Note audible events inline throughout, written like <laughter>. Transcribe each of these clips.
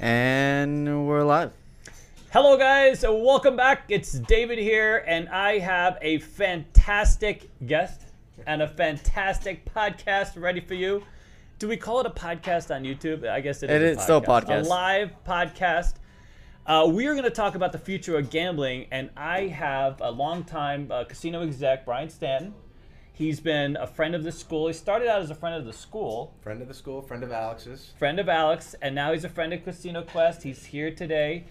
And we're live. Hello, guys. Welcome back. It's David here, and I have a fantastic guest and a fantastic podcast ready for you. Do we call it a podcast on YouTube? I guess it is. It a is still a podcast. A live podcast. Uh, we are going to talk about the future of gambling, and I have a longtime uh, casino exec, Brian Stanton. He's been a friend of the school. He started out as a friend of the school, Friend of the school, friend of Alex's. friend of Alex, and now he's a friend of Casino Quest. He's here today.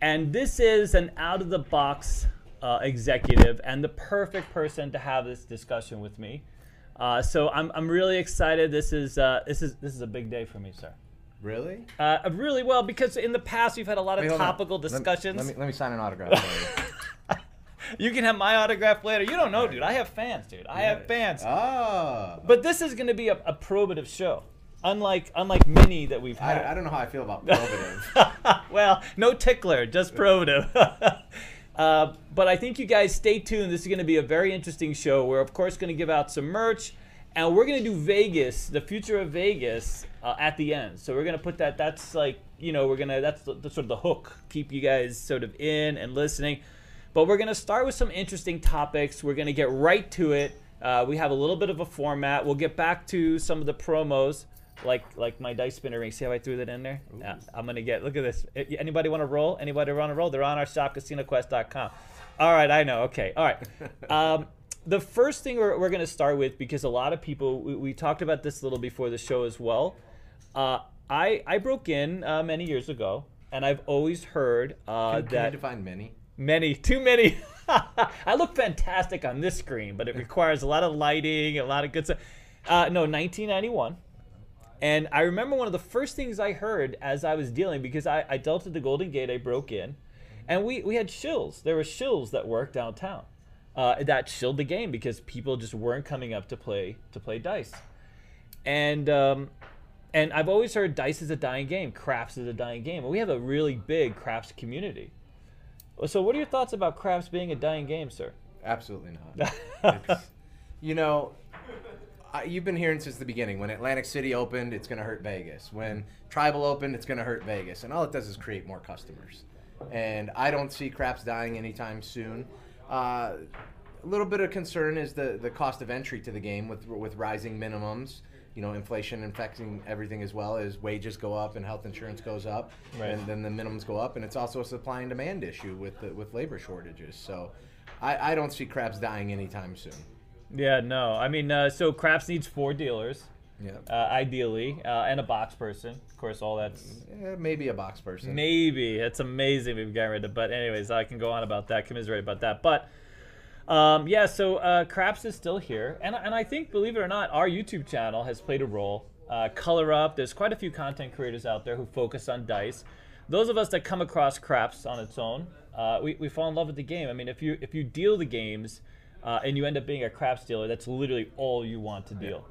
And this is an out of the box uh, executive and the perfect person to have this discussion with me. Uh, so I'm, I'm really excited. This is uh, this is this is a big day for me, sir. Really? Uh, really well because in the past we've had a lot of Wait, topical Let me- discussions. Let me, let me sign an autograph for <laughs> you. can have my autograph later. You don't know, dude. I have fans, dude. I have fans. Ah. But this is going to be a, a probative show, unlike unlike many that we've had. I, I don't know how I feel about <laughs> probative. <laughs> well, no tickler, just probative. <laughs> uh, but I think you guys stay tuned. This is going to be a very interesting show. We're of course going to give out some merch, and we're going to do Vegas, the future of Vegas, uh, at the end. So we're going to put that. That's like you know we're gonna that's the, the sort of the hook, keep you guys sort of in and listening. But we're going to start with some interesting topics. We're going to get right to it. Uh, we have a little bit of a format. We'll get back to some of the promos, like like my dice spinner ring. See how I threw that in there? Uh, I'm gonna get. Look at this. Uh, Anybody want to roll? Anybody want to roll? They're on our shop, CasinoQuest.com. All right, I know. Okay, all right. <laughs> Um, the first thing we're, we're going to start with because a lot of people we, we talked about this a little before the show as well. Uh, I I broke in uh, many years ago, and I've always heard uh, Can, can that you define many? Many, too many. <laughs> I look fantastic on this screen, but it requires a lot of lighting, a lot of good stuff. Uh, no, 1991. And I remember one of the first things I heard as I was dealing, because I, I dealt at the Golden Gate, I broke in, and we, we had shills. There were shills that worked downtown uh, that shilled the game because people just weren't coming up to play to play dice. And um, and I've always heard dice is a dying game, craps is a dying game. And we have a really big craps community. So, what are your thoughts about craps being a dying game, sir? Absolutely not. <laughs> It's- you know, I, you've been hearing since the beginning. When Atlantic City opened, it's going to hurt Vegas. When Tribal opened, it's going to hurt Vegas. And all it does is create more customers. And I don't see craps dying anytime soon. Uh, a little bit of concern is the, the cost of entry to the game with with rising minimums. You know, inflation affecting everything as well as wages go up and health insurance goes up, Right. and then the minimums go up, and it's also a supply and demand issue with the, with labor shortages. So, I, I don't see craps dying anytime soon. Yeah, no. I mean, uh, so craps needs four dealers, Yeah, uh, ideally, uh, and a box person. Of course, all that's Eh, maybe a box person. Maybe it's amazing we've gotten rid of. But anyways, I can go on about that, commiserate about that. But um, yeah, so uh, Craps is still here, and and I think, believe it or not, our YouTube channel has played a role. Uh, Color Up, there's quite a few content creators out there who focus on dice. Those of us that come across Craps on its own, uh, we, we fall in love with the game. I mean, if you if you deal the games uh, and you end up being a Craps dealer, that's literally all you want to deal.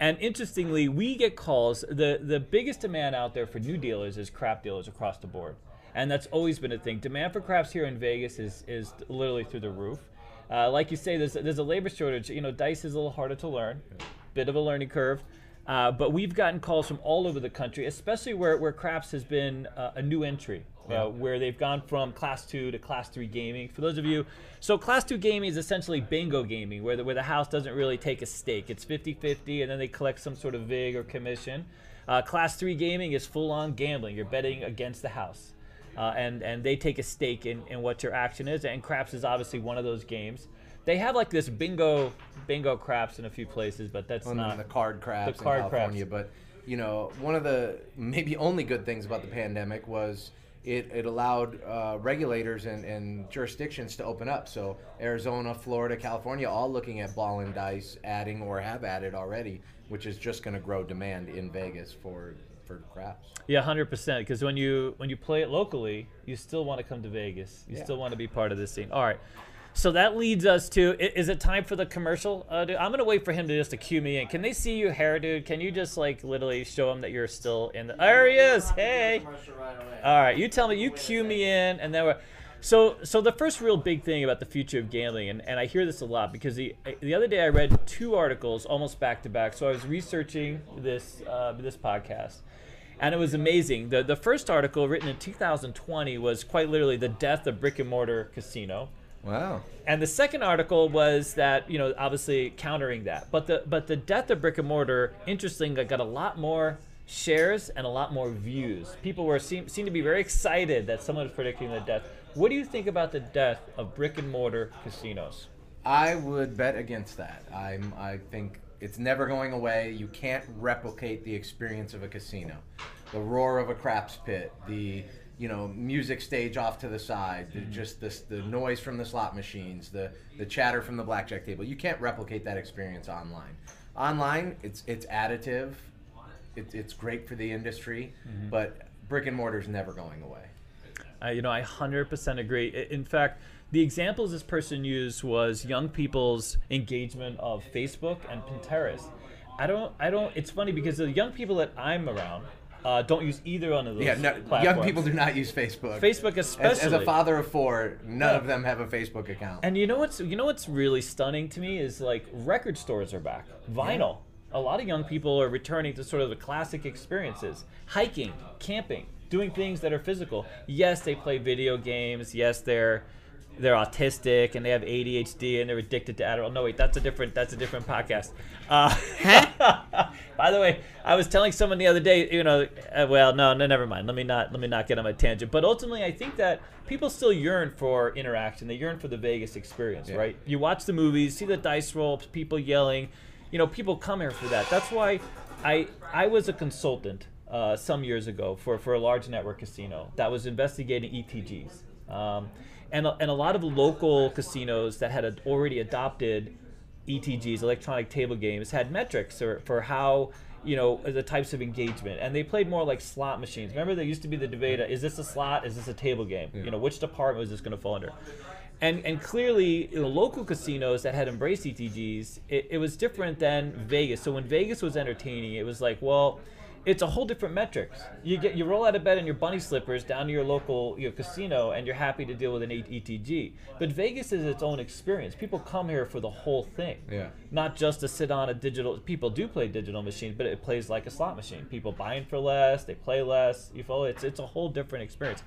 And interestingly, we get calls. The the biggest demand out there for new dealers is crap dealers across the board, and that's always been a thing. Demand for craps here in Vegas is is literally through the roof. Uh, like you say, there's there's a labor shortage. You know, dice is a little harder to learn, bit of a learning curve. Uh, but we've gotten calls from all over the country, especially where, where craps has been uh, a new entry, uh, where they've gone from class two to class three gaming. For those of you, so class two gaming is essentially bingo gaming, where the, where the house doesn't really take a stake. It's 50 50, and then they collect some sort of VIG or commission. Uh, class three gaming is full on gambling. You're betting against the house. Uh, and, and they take a stake in, in what your action is. And craps is obviously one of those games. They have like this bingo bingo craps in a few places, but that's on not the card craps the card in California. But you know, one of the maybe only good things about the pandemic was it, it allowed uh, regulators and, and jurisdictions to open up. So Arizona, Florida, California, all looking at ball and dice, adding or have added already, which is just going to grow demand in Vegas for for craps. Yeah, hundred percent. Because when you when you play it locally, you still want to come to Vegas. You Yeah. still want to be part of this scene. All right. So that leads us to: Is it time for the commercial? Uh, dude, I'm gonna wait for him to just to cue me in. Can they see your hair, dude? Can you just like literally show him that you're still in the? There he is. Hey. All right, you tell me. You cue me in, and then we're. So, so the first real big thing about the future of gambling, and, and I hear this a lot because the the other day I read two articles almost back to back. So I was researching this uh, this podcast, and it was amazing. the The first article, written in 2020, was quite literally the death of brick and mortar casino. Wow. And the second article was that you know obviously countering that, but the but the death of brick and mortar, interestingly, got a lot more shares and a lot more views. People were seem seem to be very excited that someone was predicting the death. What do you think about the death of brick and mortar casinos? I would bet against that. I'm I think it's never going away. You can't replicate the experience of a casino. The roar of a craps pit, the you know music stage off to the side, the, just this the noise from the slot machines, the the chatter from the blackjack table. You can't replicate that experience online. Online, it's it's additive. It's it's great for the industry, but brick and mortar is never going away. Uh, you know, I 100% agree. In fact, the examples this person used was young people's engagement of Facebook and Pinterest. I don't, I don't. It's funny because the young people that I'm around uh, don't use either one of those. Yeah, no, platforms. young people do not use Facebook. Facebook As, especially. as a father of four, none Yeah. of them have a Facebook account. And you know what's you know what's really stunning to me is like record stores are back. Vinyl. A lot of young people are returning to sort of the classic experiences. Hiking, camping, doing things that are physical. Yes, they play video games. Yes, they're they're autistic and they have ADHD and they're addicted to Adderall. No, wait, that's a different that's a different podcast. Uh, <laughs> by the way, I was telling someone the other day, you know, uh, well, no, no, never mind. Let me not let me not get on my tangent. But ultimately, I think that people still yearn for interaction. They yearn for the Vegas experience, Yeah. right? You watch the movies, see the dice roll, people yelling. You know, people come here for that. That's why I I was a consultant uh, some years ago for for a large network casino that was investigating ETGs. Um, and, a- and a lot of local casinos that had already adopted ETGs, electronic table games, had metrics or, for how you know the types of engagement, and they played more like slot machines. Remember, there used to be the debate: is this a slot? Is this a table game? You know, which department is this going to fall under? And and clearly, you know, local casinos that had embraced ETGs, it, it was different than Vegas. So when Vegas was entertaining, it was like, well. It's a whole different metrics. You get you roll out of bed in your bunny slippers down to your local your casino, and you're happy to deal with an ETG. But Vegas is its own experience. People come here for the whole thing Yeah. not just to sit on a digital. People do play digital machines, but it plays like a slot machine. People buying for less, they play less. You follow? It's it's a whole different experience.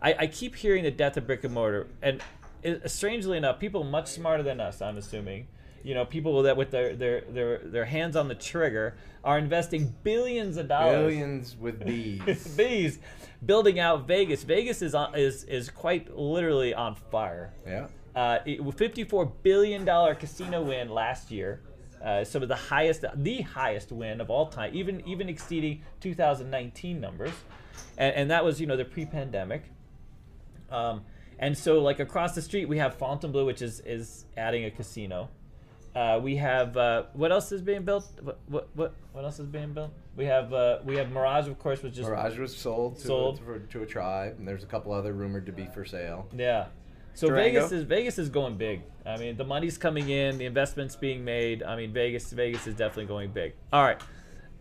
I, I keep hearing the death of brick and mortar, and it, strangely enough, people much smarter than us, I'm assuming. You know, people that with their their their their hands on the trigger are investing billions of dollars Billions with <laughs> bees. bees building out Vegas. Vegas is on, is is quite literally on fire. yeah. Uh, it, 54 billion dollar casino win last year, uh, some of the highest, the highest win of all time, even even exceeding 2019 numbers, and, and that was you know the pre-pandemic. Um, and so like across the street we have Fontainebleau, which is is adding a casino. Uh, we have uh, what else is being built? What, what what what else is being built? We have uh, we have Mirage, of course, which just Mirage was sold to, Sold. A, to a tribe, and there's a couple other rumored to be for sale. Yeah. So Durango? Vegas is Vegas is going big. I mean, the money's coming in, the investment's being made. I mean, Vegas Vegas is definitely going big. All right.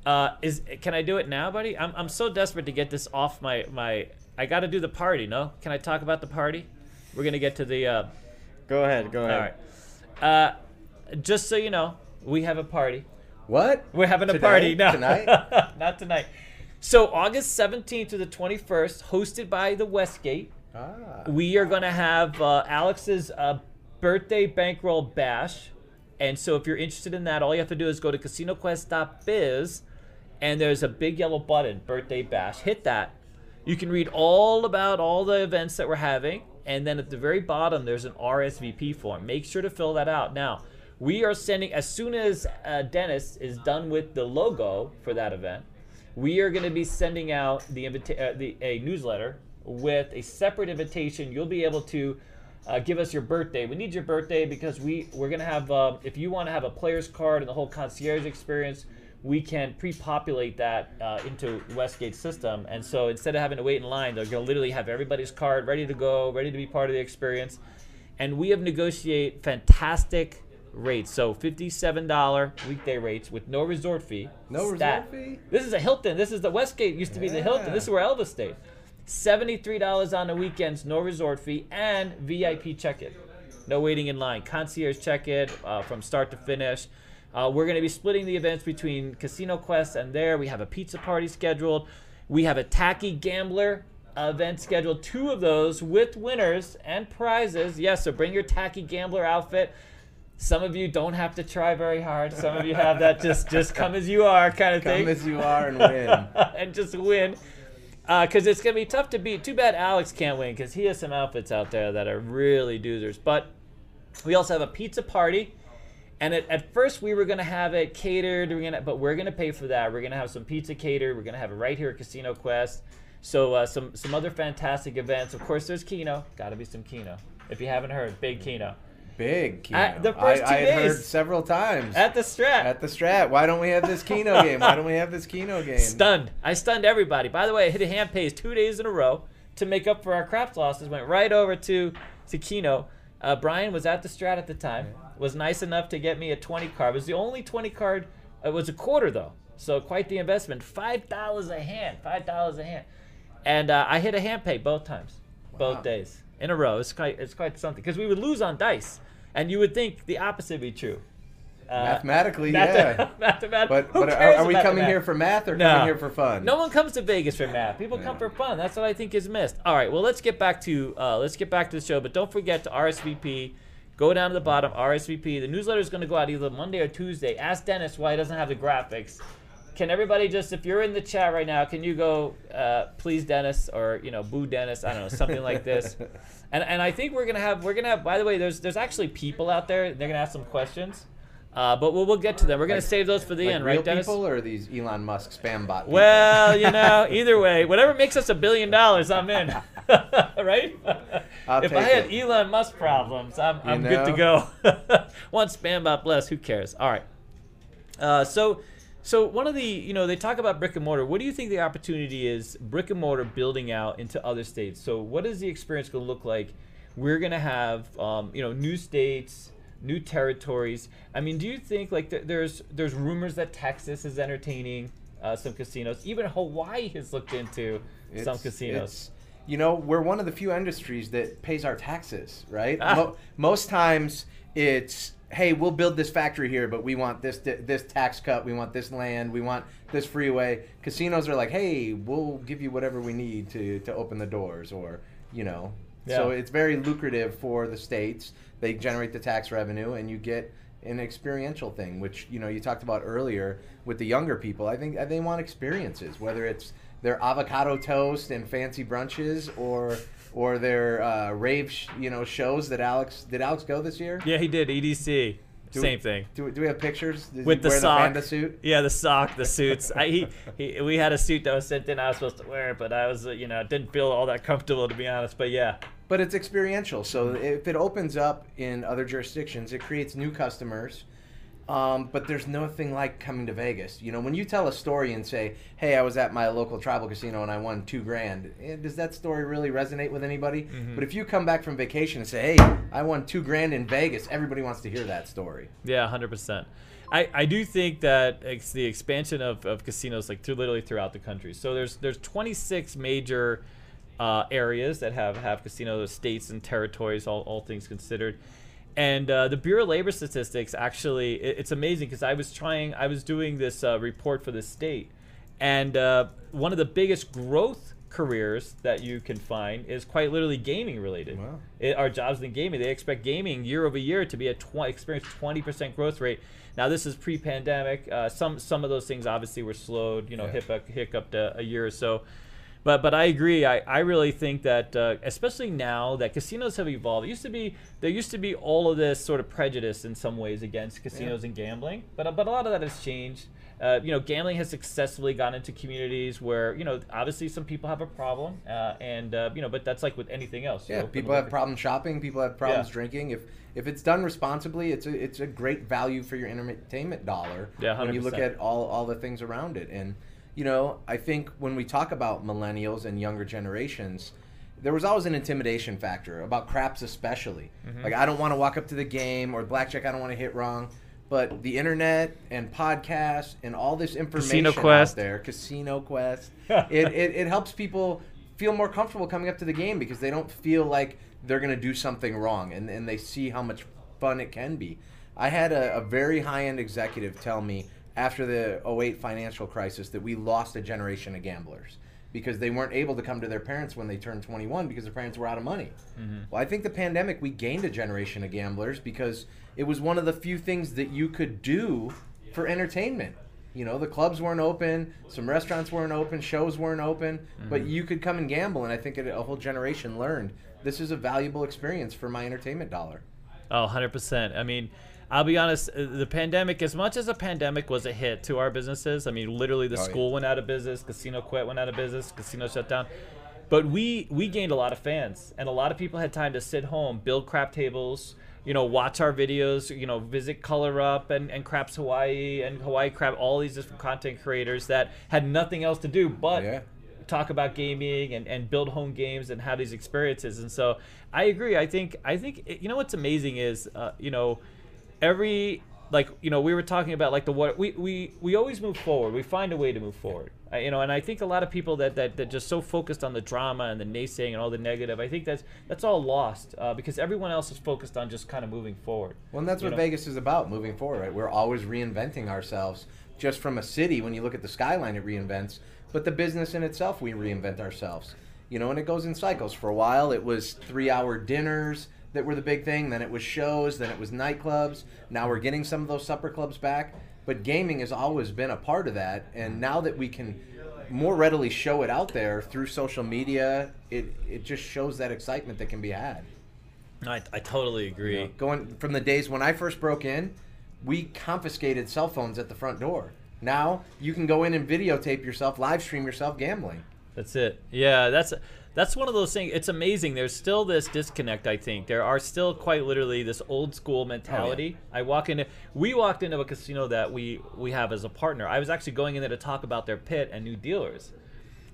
Uh, is can I do it now, buddy? I'm, I'm so desperate to get this off my my. I got to do the party. No, can I talk about the party? We're gonna get to the. Uh, Go ahead. Go ahead. All right. Uh, just so you know, we have a party. What? We're having a Today? party now. Tonight? <laughs> Not tonight. So August 17th to the 21st, hosted by the Westgate. Ah. We are going to have uh, Alex's uh, birthday bankroll bash. And so if you're interested in that, all you have to do is go to casinoquest.biz and there's a big yellow button, birthday bash. Hit that. You can read all about all the events that we're having. And then at the very bottom, there's an RSVP form. Make sure to fill that out. Now, we are sending, as soon as uh, Dennis is done with the logo for that event, we are going to be sending out the, invita- uh, the a newsletter with a separate invitation. You'll be able to uh, give us your birthday. We need your birthday because we we're going to have. Uh, if you want to have a player's card and the whole concierge experience, we can pre-populate that uh, into Westgate's system. And so instead of having to wait in line, they're going to literally have everybody's card ready to go, ready to be part of the experience. And we have negotiate fantastic rates. So $57 weekday rates with no resort fee. No Stat. resort fee? This is a Hilton. This is the Westgate used to be the Hilton. This is where Elvis stayed. $73 on the weekends, no resort fee, and VIP check-in. No waiting in line. Concierge check-in uh, from start to finish. Uh, we're going to be splitting the events between Casino Quest and there. We have a pizza party scheduled. We have a tacky gambler event scheduled, two of those with winners and prizes. Yes, so bring your tacky gambler outfit. Some of you don't have to try very hard. Some of you have that just just come as you are kind of thing. Come as you are and win. <laughs> and just win. Because uh, it's going to be tough to beat. Too bad Alex can't win because he has some outfits out there that are really doozers. But we also have a pizza party. And at, at first we were gonna have it catered, we're gonna, but we're gonna pay for that. We're gonna have some pizza catered. We're gonna have it right here at Casino Quest. So uh, some some other fantastic events. Of course, there's Keno. Got to be some Keno. If you haven't heard, big Keno. Big Keno. At the first I, two I had heard days. several times. At the Strat. At the Strat. Why don't we have this Keno <laughs> game? Why don't we have this Keno game? Stunned. I stunned everybody. By the way, I hit a hand pays two days in a row to make up for our craps losses. Went right over to to Keno. Uh, Brian was at the Strat at the time. Was nice enough to get me a 20 card. It was the only 20 card. It was a quarter though, so quite the investment. Five dollars a hand. Five dollars a hand. And uh, I hit a hand pay both times, Wow. both days in a row. It's quite it's quite something because we would lose on dice, and you would think the opposite would be true. Uh, Mathematically, math- yeah. <laughs> mathemat- But, but are, are we coming here for math or No. coming here for fun? No one comes to Vegas for math. <laughs> People come for fun. That's what I think is missed. All right, well let's get back to uh, let's get back to the show, but don't forget to RSVP. Go down to the bottom, RSVP. The newsletter is going to go out either Monday or Tuesday. Ask Dennis why he doesn't have the graphics. Can everybody just, if you're in the chat right now, can you go, uh, please Dennis, or you know, boo Dennis? I don't know, something like this. <laughs> And and I think we're gonna have we're gonna have. By the way, there's there's actually people out there. They're gonna ask some questions, uh, but we'll we'll get to them. We're gonna save those for the like end, right, Dennis? people or these Elon Musk spam bot people? Well, you <laughs> know, either way, whatever makes us a billion dollars, I'm in. <laughs> right? I'll if I had it. Elon Musk problems, I'm, I'm good to go. <laughs> One spam bot bless, who cares? All right. Uh, so, so one of the, you know, they talk about brick and mortar. What do you think the opportunity is, brick and mortar building out into other states? So, what is the experience going to look like? We're going to have, um, you know, new states, new territories. I mean, do you think like th- there's there's rumors that Texas is entertaining uh, some casinos? Even Hawaii has looked into some casinos. you know, we're one of the few industries that pays our taxes, right? Ah. <laughs> Mo- most times it's, hey, we'll build this factory here, but we want this this tax cut, we want this land, we want this freeway. Casinos are like, hey, we'll give you whatever we need to to open the doors, or you know. Yeah. So it's very lucrative for the states. They generate the tax revenue, and you get an experiential thing, which you know you talked about earlier with the younger people. I think they want experiences, whether it's their avocado toast and fancy brunches, or or their uh, rave, sh- you know, shows that Alex did. Alex go this year? yeah, he did EDC. Do Same we, thing. Do, do we have pictures? Did with he the sock, the suit? Yeah, the sock, the suits. <laughs> I, he, he, we had a suit that was sent in. I was supposed to wear it, but I was, you know, didn't feel all that comfortable to be honest. But yeah, But it's experiential. So if it opens up in other jurisdictions, it creates new customers. Um, but there's nothing like coming to Vegas. You know, when you tell a story and say, "Hey, I was at my local tribal casino and I won two grand," eh, does that story really resonate with anybody? But if you come back from vacation and say, "Hey, I won two grand in Vegas," everybody wants to hear that story. yeah, hundred percent. I, I do think that it's the expansion of, of casinos like through literally throughout the country. So there's there's 26 major uh, areas that have have casinos, states and territories, all, all things considered. And uh, the Bureau of Labor Statistics actually, it, it's amazing because I was trying, I was doing this uh, report for the state, and uh, one of the biggest growth careers that you can find is quite literally gaming related. Wow. It, our jobs in gaming, they expect gaming year over year to be a tw- experience 20% growth rate. Now this is pre-pandemic. Uh, some some of those things obviously were slowed, you know, Yeah. hiccup, hiccuped a, a year or so. But but I agree. I, I really think that uh, especially now that casinos have evolved. It used to be there used to be all of this sort of prejudice in some ways against casinos and gambling, but but a lot of that has changed. Uh, you know, gambling has successfully gone into communities where you know obviously some people have a problem, uh, and uh, you know, but that's like with anything else. Yeah, people have problems shopping. People have problems Yeah. drinking. If if it's done responsibly, it's a it's a great value for your entertainment dollar. Yeah, 100%. when you look at all all the things around it, and you know, I think when we talk about millennials and younger generations. There was always an intimidation factor about craps, especially. Mm-hmm. Like, I don't want to walk up to the game or blackjack. I don't want to hit wrong. But the internet and podcasts and all this information out there, Casino Quest, <laughs> it, it, it helps people feel more comfortable coming up to the game because they don't feel like they're going to do something wrong and, and they see how much fun it can be. I had a, a very high end executive tell me after the 08 financial crisis that we lost a generation of gamblers. because they weren't able to come to their parents when they turned 21 because their parents were out of money. Mm-hmm. Well, I think the pandemic we gained a generation of gamblers because it was one of the few things that you could do for entertainment. You know, the clubs weren't open, some restaurants weren't open, shows weren't open, but Mm-hmm. you could come and gamble, and I think a whole generation learned this is a valuable experience for my entertainment dollar. Oh, 100%. I mean, I'll be honest, uh, the pandemic, as much as a pandemic was a hit to our businesses, I mean, literally the Oh, yeah. school went out of business, casino quit, went out of business, casino shut down. But we we gained a lot of fans, and a lot of people had time to sit home, build crap tables, you know, watch our videos, you know, visit Color Up and, and Craps Hawaii and Hawaii Crap, all these different content creators that had nothing else to do but Yeah. talk about gaming and, and build home games and have these experiences. And so I agree. I think I think you know what's amazing is uh, you know every like you know we were talking about like the what we we we always move forward. We find a way to move forward. I, you know, and I think a lot of people that, that that just so focused on the drama and the naysaying and all the negative. I think that's that's all lost uh, because everyone else is focused on just kind of moving forward. Well, and that's You what know? Vegas is about moving forward, right? We're always reinventing ourselves. Just from a city, when you look at the skyline, it reinvents, but the business in itself, we reinvent ourselves. You know, and it goes in cycles. For a while, it was three hour dinners that were the big thing, then it was shows, then it was nightclubs. Now we're getting some of those supper clubs back, but gaming has always been a part of that. And now that we can more readily show it out there through social media, it, it just shows that excitement that can be had. I, I totally agree. You know, going from the days when I first broke in, we confiscated cell phones at the front door. Now you can go in and videotape yourself, live stream yourself gambling. That's it. Yeah, that's that's one of those things. It's amazing. There's still this disconnect. I think there are still quite literally this old school mentality. Oh, I walk into we walked into a casino that we we have as a partner. I was actually going in there to talk about their pit and new dealers.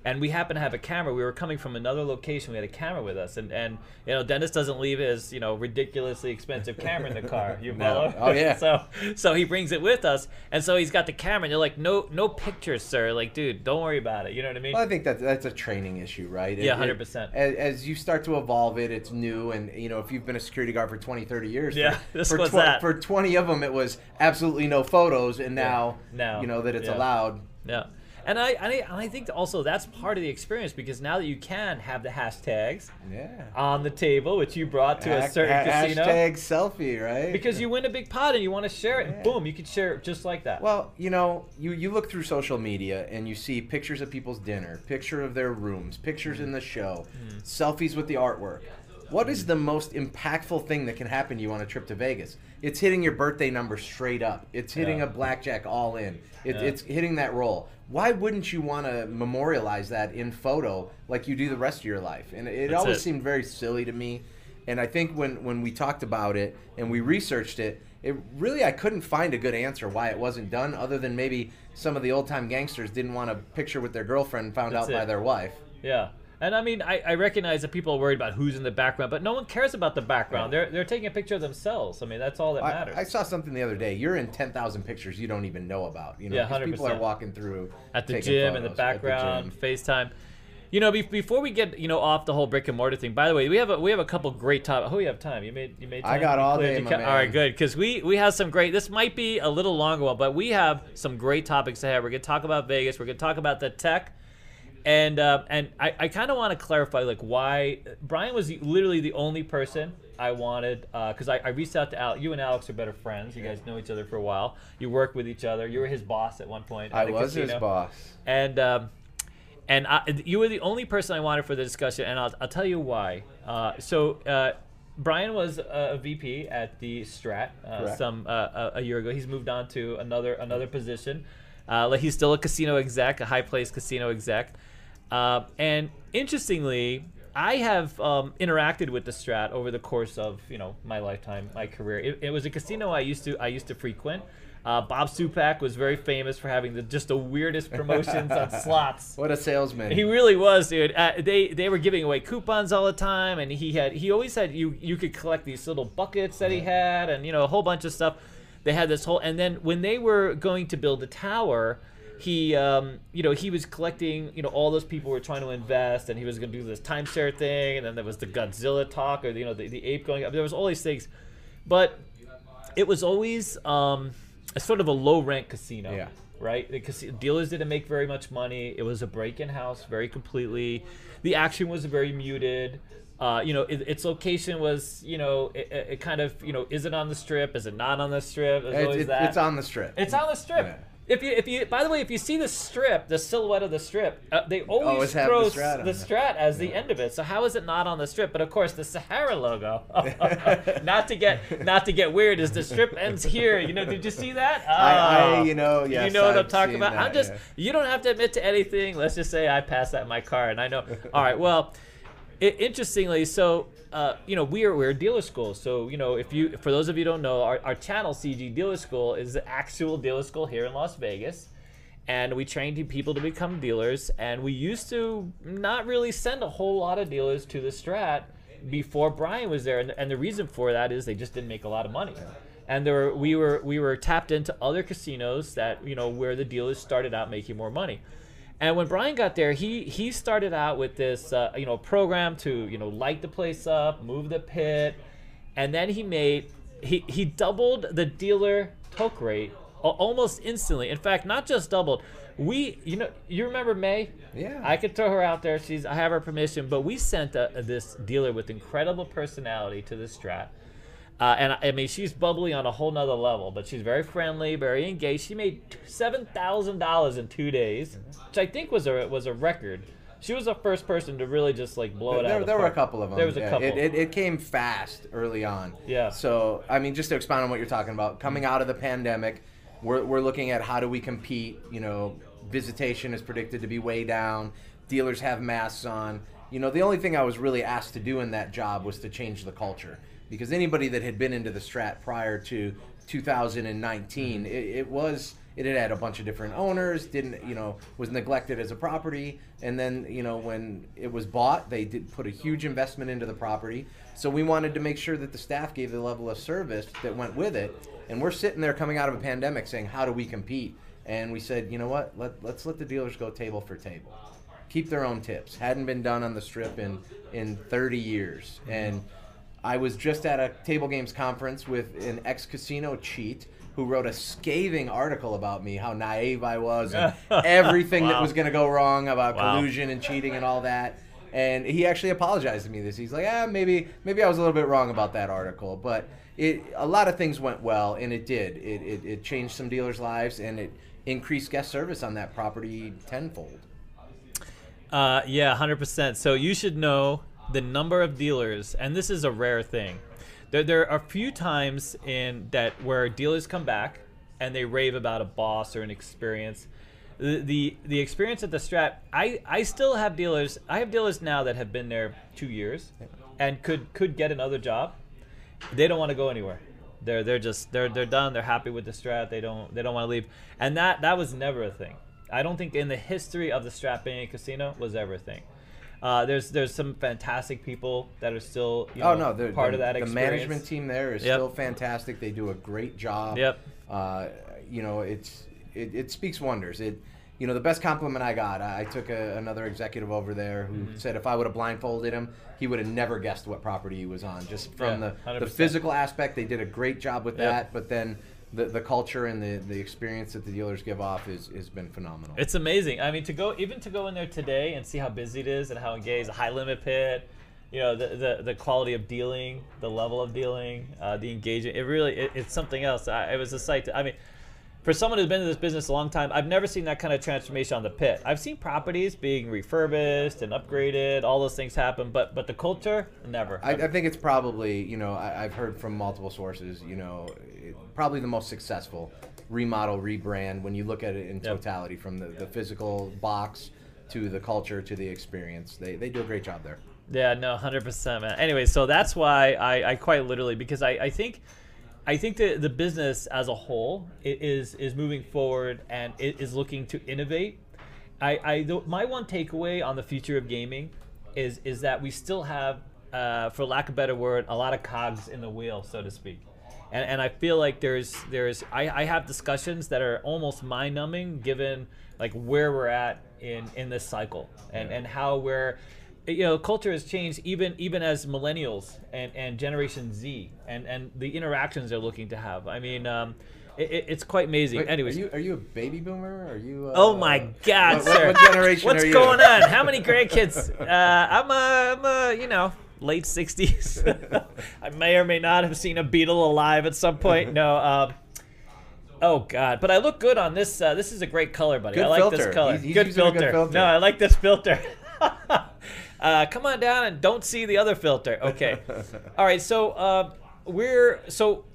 And we happened to have a camera. We were coming from another location. We had a camera with us, and, and you know Dennis doesn't leave his you know ridiculously expensive camera in the car. <laughs> You No. Oh, yeah. <laughs> so so he brings it with us, and so he's got the camera. And you're like, no no pictures, sir. Like, dude, don't worry about it. You know what I mean? Well, I think that that's a training issue, right? It- Yeah, 100%. As, as you start to evolve it, it's new, and you know if you've been a security guard for 20, 30 years, Yeah, for, this for, was tw- that. for 20 of them, it was absolutely no photos, and now, Now, you know that it's yeah. allowed. Yeah. And I, and I and I think also that's part of the experience because now that you can have the hashtags Yeah. on the table, which you brought to a Hack- certain ha- casino, Hashtag selfie, right? because you win a big pot and you want to share it, and boom, you can share it just like that. Well, you know, you, you look through social media and you see pictures of people's dinner, picture of their rooms, pictures mm. in the show, mm. selfies with the artwork. What is the most impactful thing that can happen to you on a trip to Vegas? It's hitting your birthday number straight up. It's hitting Yeah. a blackjack all in. It, Yeah. It's hitting that roll. Why wouldn't you want to memorialize that in photo like you do the rest of your life? And it That's always it. seemed very silly to me. And I think when, when we talked about it and we researched it, it really I couldn't find a good answer why it wasn't done, other than maybe some of the old time gangsters didn't want a picture with their girlfriend found That's out by their wife. yeah. And I mean, I, I recognize that people are worried about who's in the background, but no one cares about the background. They're they're taking a picture of themselves. I mean, that's all that matters. I, I saw something the other day. You're in ten thousand pictures you don't even know about. You know, Yeah, 'cause people are walking through at the gym in the background, gym. FaceTime. You know, be- before we get you know off the whole brick and mortar thing. By the way, we have a, we have a couple great topics. Oh, you have time. You made you made. Time? I got all day, All right, good. Because we we have some great. This might be a little longer one, but we have some great topics ahead. We're gonna talk about Vegas. We're gonna talk about the tech. And uh, and I, I kind of want to clarify like why Brian was literally the only person I wanted because I, I reached out to Al. You and Alex are better friends. You guys know each other for a while. You work with each other. You were his boss at one point. I was his boss. and um, and I, you were the only person I wanted for the discussion, and I'll, I'll tell you why. Uh, so uh, Brian was a, VP at the Strat uh, some uh, a, a year ago. He's moved on to another another position. Uh, like he's still a casino exec, a high placed casino exec. Uh, and interestingly, I have um, interacted with the Strat over the course of you know my lifetime, my career. It, it was a casino I used to I used to frequent. Uh, Bob Stupak was very famous for having the, just the weirdest promotions on <laughs> slots. What a salesman. He really was, dude. Uh, they they were giving away coupons all the time, and he had he always had you you could collect these little buckets that he had, and you know a whole bunch of stuff. They had this whole, and then when they were going to build a tower, he um, you know he was collecting you know all those people were trying to invest, and he was going to do this timeshare thing, and then there was the Godzilla talk, or you know the, the ape going up. There was all these things, but it was always um, a sort of a low rent casino. Yeah. right? Because dealers didn't make very much money. It was a break-in house, very completely. The action was very muted. Uh, you know, it, its location was, you know, it, it, kind of, you know, is it on the strip? Is it not on the strip? It's, always it- that. it's on the strip. It's on the strip. Yeah. If you, if you, by the way, if you see the strip, the silhouette of the strip, uh, they always, Always throw the Strat the. Strat as the end of it. So how is it not on the strip? But of course, the Sahara logo. <laughs> <laughs> not to get, not to get weird, is the strip ends here. You know, did you see that? <laughs> I, I, Oh. you know, yes, you know what I'm I've talking about. I'm just, yeah. you don't have to admit to anything. Let's just say I passed that in my car, and I know. All right, well, i interestingly, so uh, you know, we are we're a dealer school. So you know, if you for those of you don't know, our, our channel CG Dealer School is the actual dealer school here in Las Vegas. And we train people to become dealers, and we used to not really send a whole lot of dealers to the Strat before Brian was there, and, and the reason for that is they just didn't make a lot of money and there were, we were we were tapped into other casinos that you know where the dealers started out making more money and when brian got there he he started out with this uh, you know program to you know light the place up move the pit. And then he made he he doubled the dealer toke rate almost instantly. In fact not just doubled. We you know you remember may? Yeah. i could throw her out there. She's i have her permission. But we sent a, this dealer with incredible personality to the strat uh, and I mean, she's bubbly on a whole nother level, but she's very friendly, very engaged. She made seven thousand dollars in two days, which I think was a was a record. She was the first person to really just like blow it out. There, the there were a couple of them. There was a yeah. couple. It, it, it came fast early on. Yeah. So, I mean, just to expound on what you're talking about, coming out of the pandemic, we're, we're looking at how do we compete. You know, visitation is predicted to be way down. Dealers have masks on. You know, the only thing I was really asked to do in that job was to change the culture. Because anybody that had been into the strat prior to 2019, mm-hmm. it, it was it had had a bunch of different owners didn't you know was neglected as a property. And then you know when it was bought they did put a huge investment into the property. So we wanted to make sure that the staff gave the level of service that went with it. And we're sitting there coming out of a pandemic saying how do we compete? And we said you know what? Let, let's let the dealers go table for table. Keep their own tips. Hadn't been done on the strip in in 30 years. And mm-hmm. I was just at a table games conference with an ex casino cheat who wrote a scathing article about me, how naive I was, and <laughs> everything that was going to go wrong about Wow. collusion and cheating and all that. And he actually apologized to me. This he's like, ah, maybe maybe I was a little bit wrong about that article, but it a lot of things went well, and it did. It it, it changed some dealers' lives, and it increased guest service on that property tenfold. Uh, yeah, hundred percent. So you should know the number of dealers, and this is a rare thing. There, there are a few times in that where dealers come back and they rave about a boss or an experience. The, the the experience at the Strat, I I still have dealers. I have dealers now that have been there two years, and could could get another job. They don't want to go anywhere. They're they're just they're they're done. They're happy with the Strat. They don't they don't want to leave. And that that was never a thing. I don't think in the history of the Strat being a casino was ever a thing. Uh, there's there's some fantastic people that are still you know, oh no, part the, of that the experience. management team there is Yep. still fantastic. They do a great job. Yep. Uh, you know, it's it, it speaks wonders. It you know the best compliment I got. I, I took a, another executive over there who Mm-hmm. said if I would have blindfolded him, he would have never guessed what property he was on. Just from Yeah, the 100%. the physical aspect, they did a great job with Yep. that. But then. The, the culture and the, the experience that the dealers give off is has been phenomenal. It's amazing. I mean, to go even to go in there today and see how busy it is and how engaged, a high limit pit, you know, the the, the quality of dealing, the level of dealing, uh, the engagement. It really it, it's something else. I, it was a sight. To, I mean, for someone who's been in this business a long time, I've never seen that kind of transformation on the pit. I've seen properties being refurbished and upgraded, all those things happen, but but the culture, never. I, I think it's probably, you know, I, I've heard from multiple sources, you know, probably the most successful remodel, rebrand when you look at it in Yep. totality from the, the physical box to the culture to the experience. They, they do a great job there. Yeah, no, hundred percent, man. Anyway, so that's why I, I quite literally because I, I think I think the the business as a whole is is moving forward and it is looking to innovate. I, I the, my one takeaway on the future of gaming is is that we still have, uh, for lack of a better word, a lot of cogs in the wheel, so to speak. And, and I feel like there's there's I, I have discussions that are almost mind numbing given like where we're at in in this cycle and and how we're you know culture has changed even even as millennials and and generation z and and the interactions they're looking to have i mean um it, it, it's quite amazing. Wait, Anyways, are you are you a baby boomer? Are you? Uh, Oh my God, what, sir! What, what generation What's are you? going on? How many <laughs> grandkids? Uh, I'm a, I'm a, you know, late '60s. <laughs> I may or may not have seen a Beatle alive at some point. No. Um, oh God! But I look good on this. Uh, this is a great color, buddy. Good I like filter. this color. He's- he's good, filter. good filter. No, I like this filter. <laughs> uh, come on down and don't see the other filter. Okay. <laughs> All right. So uh, we're so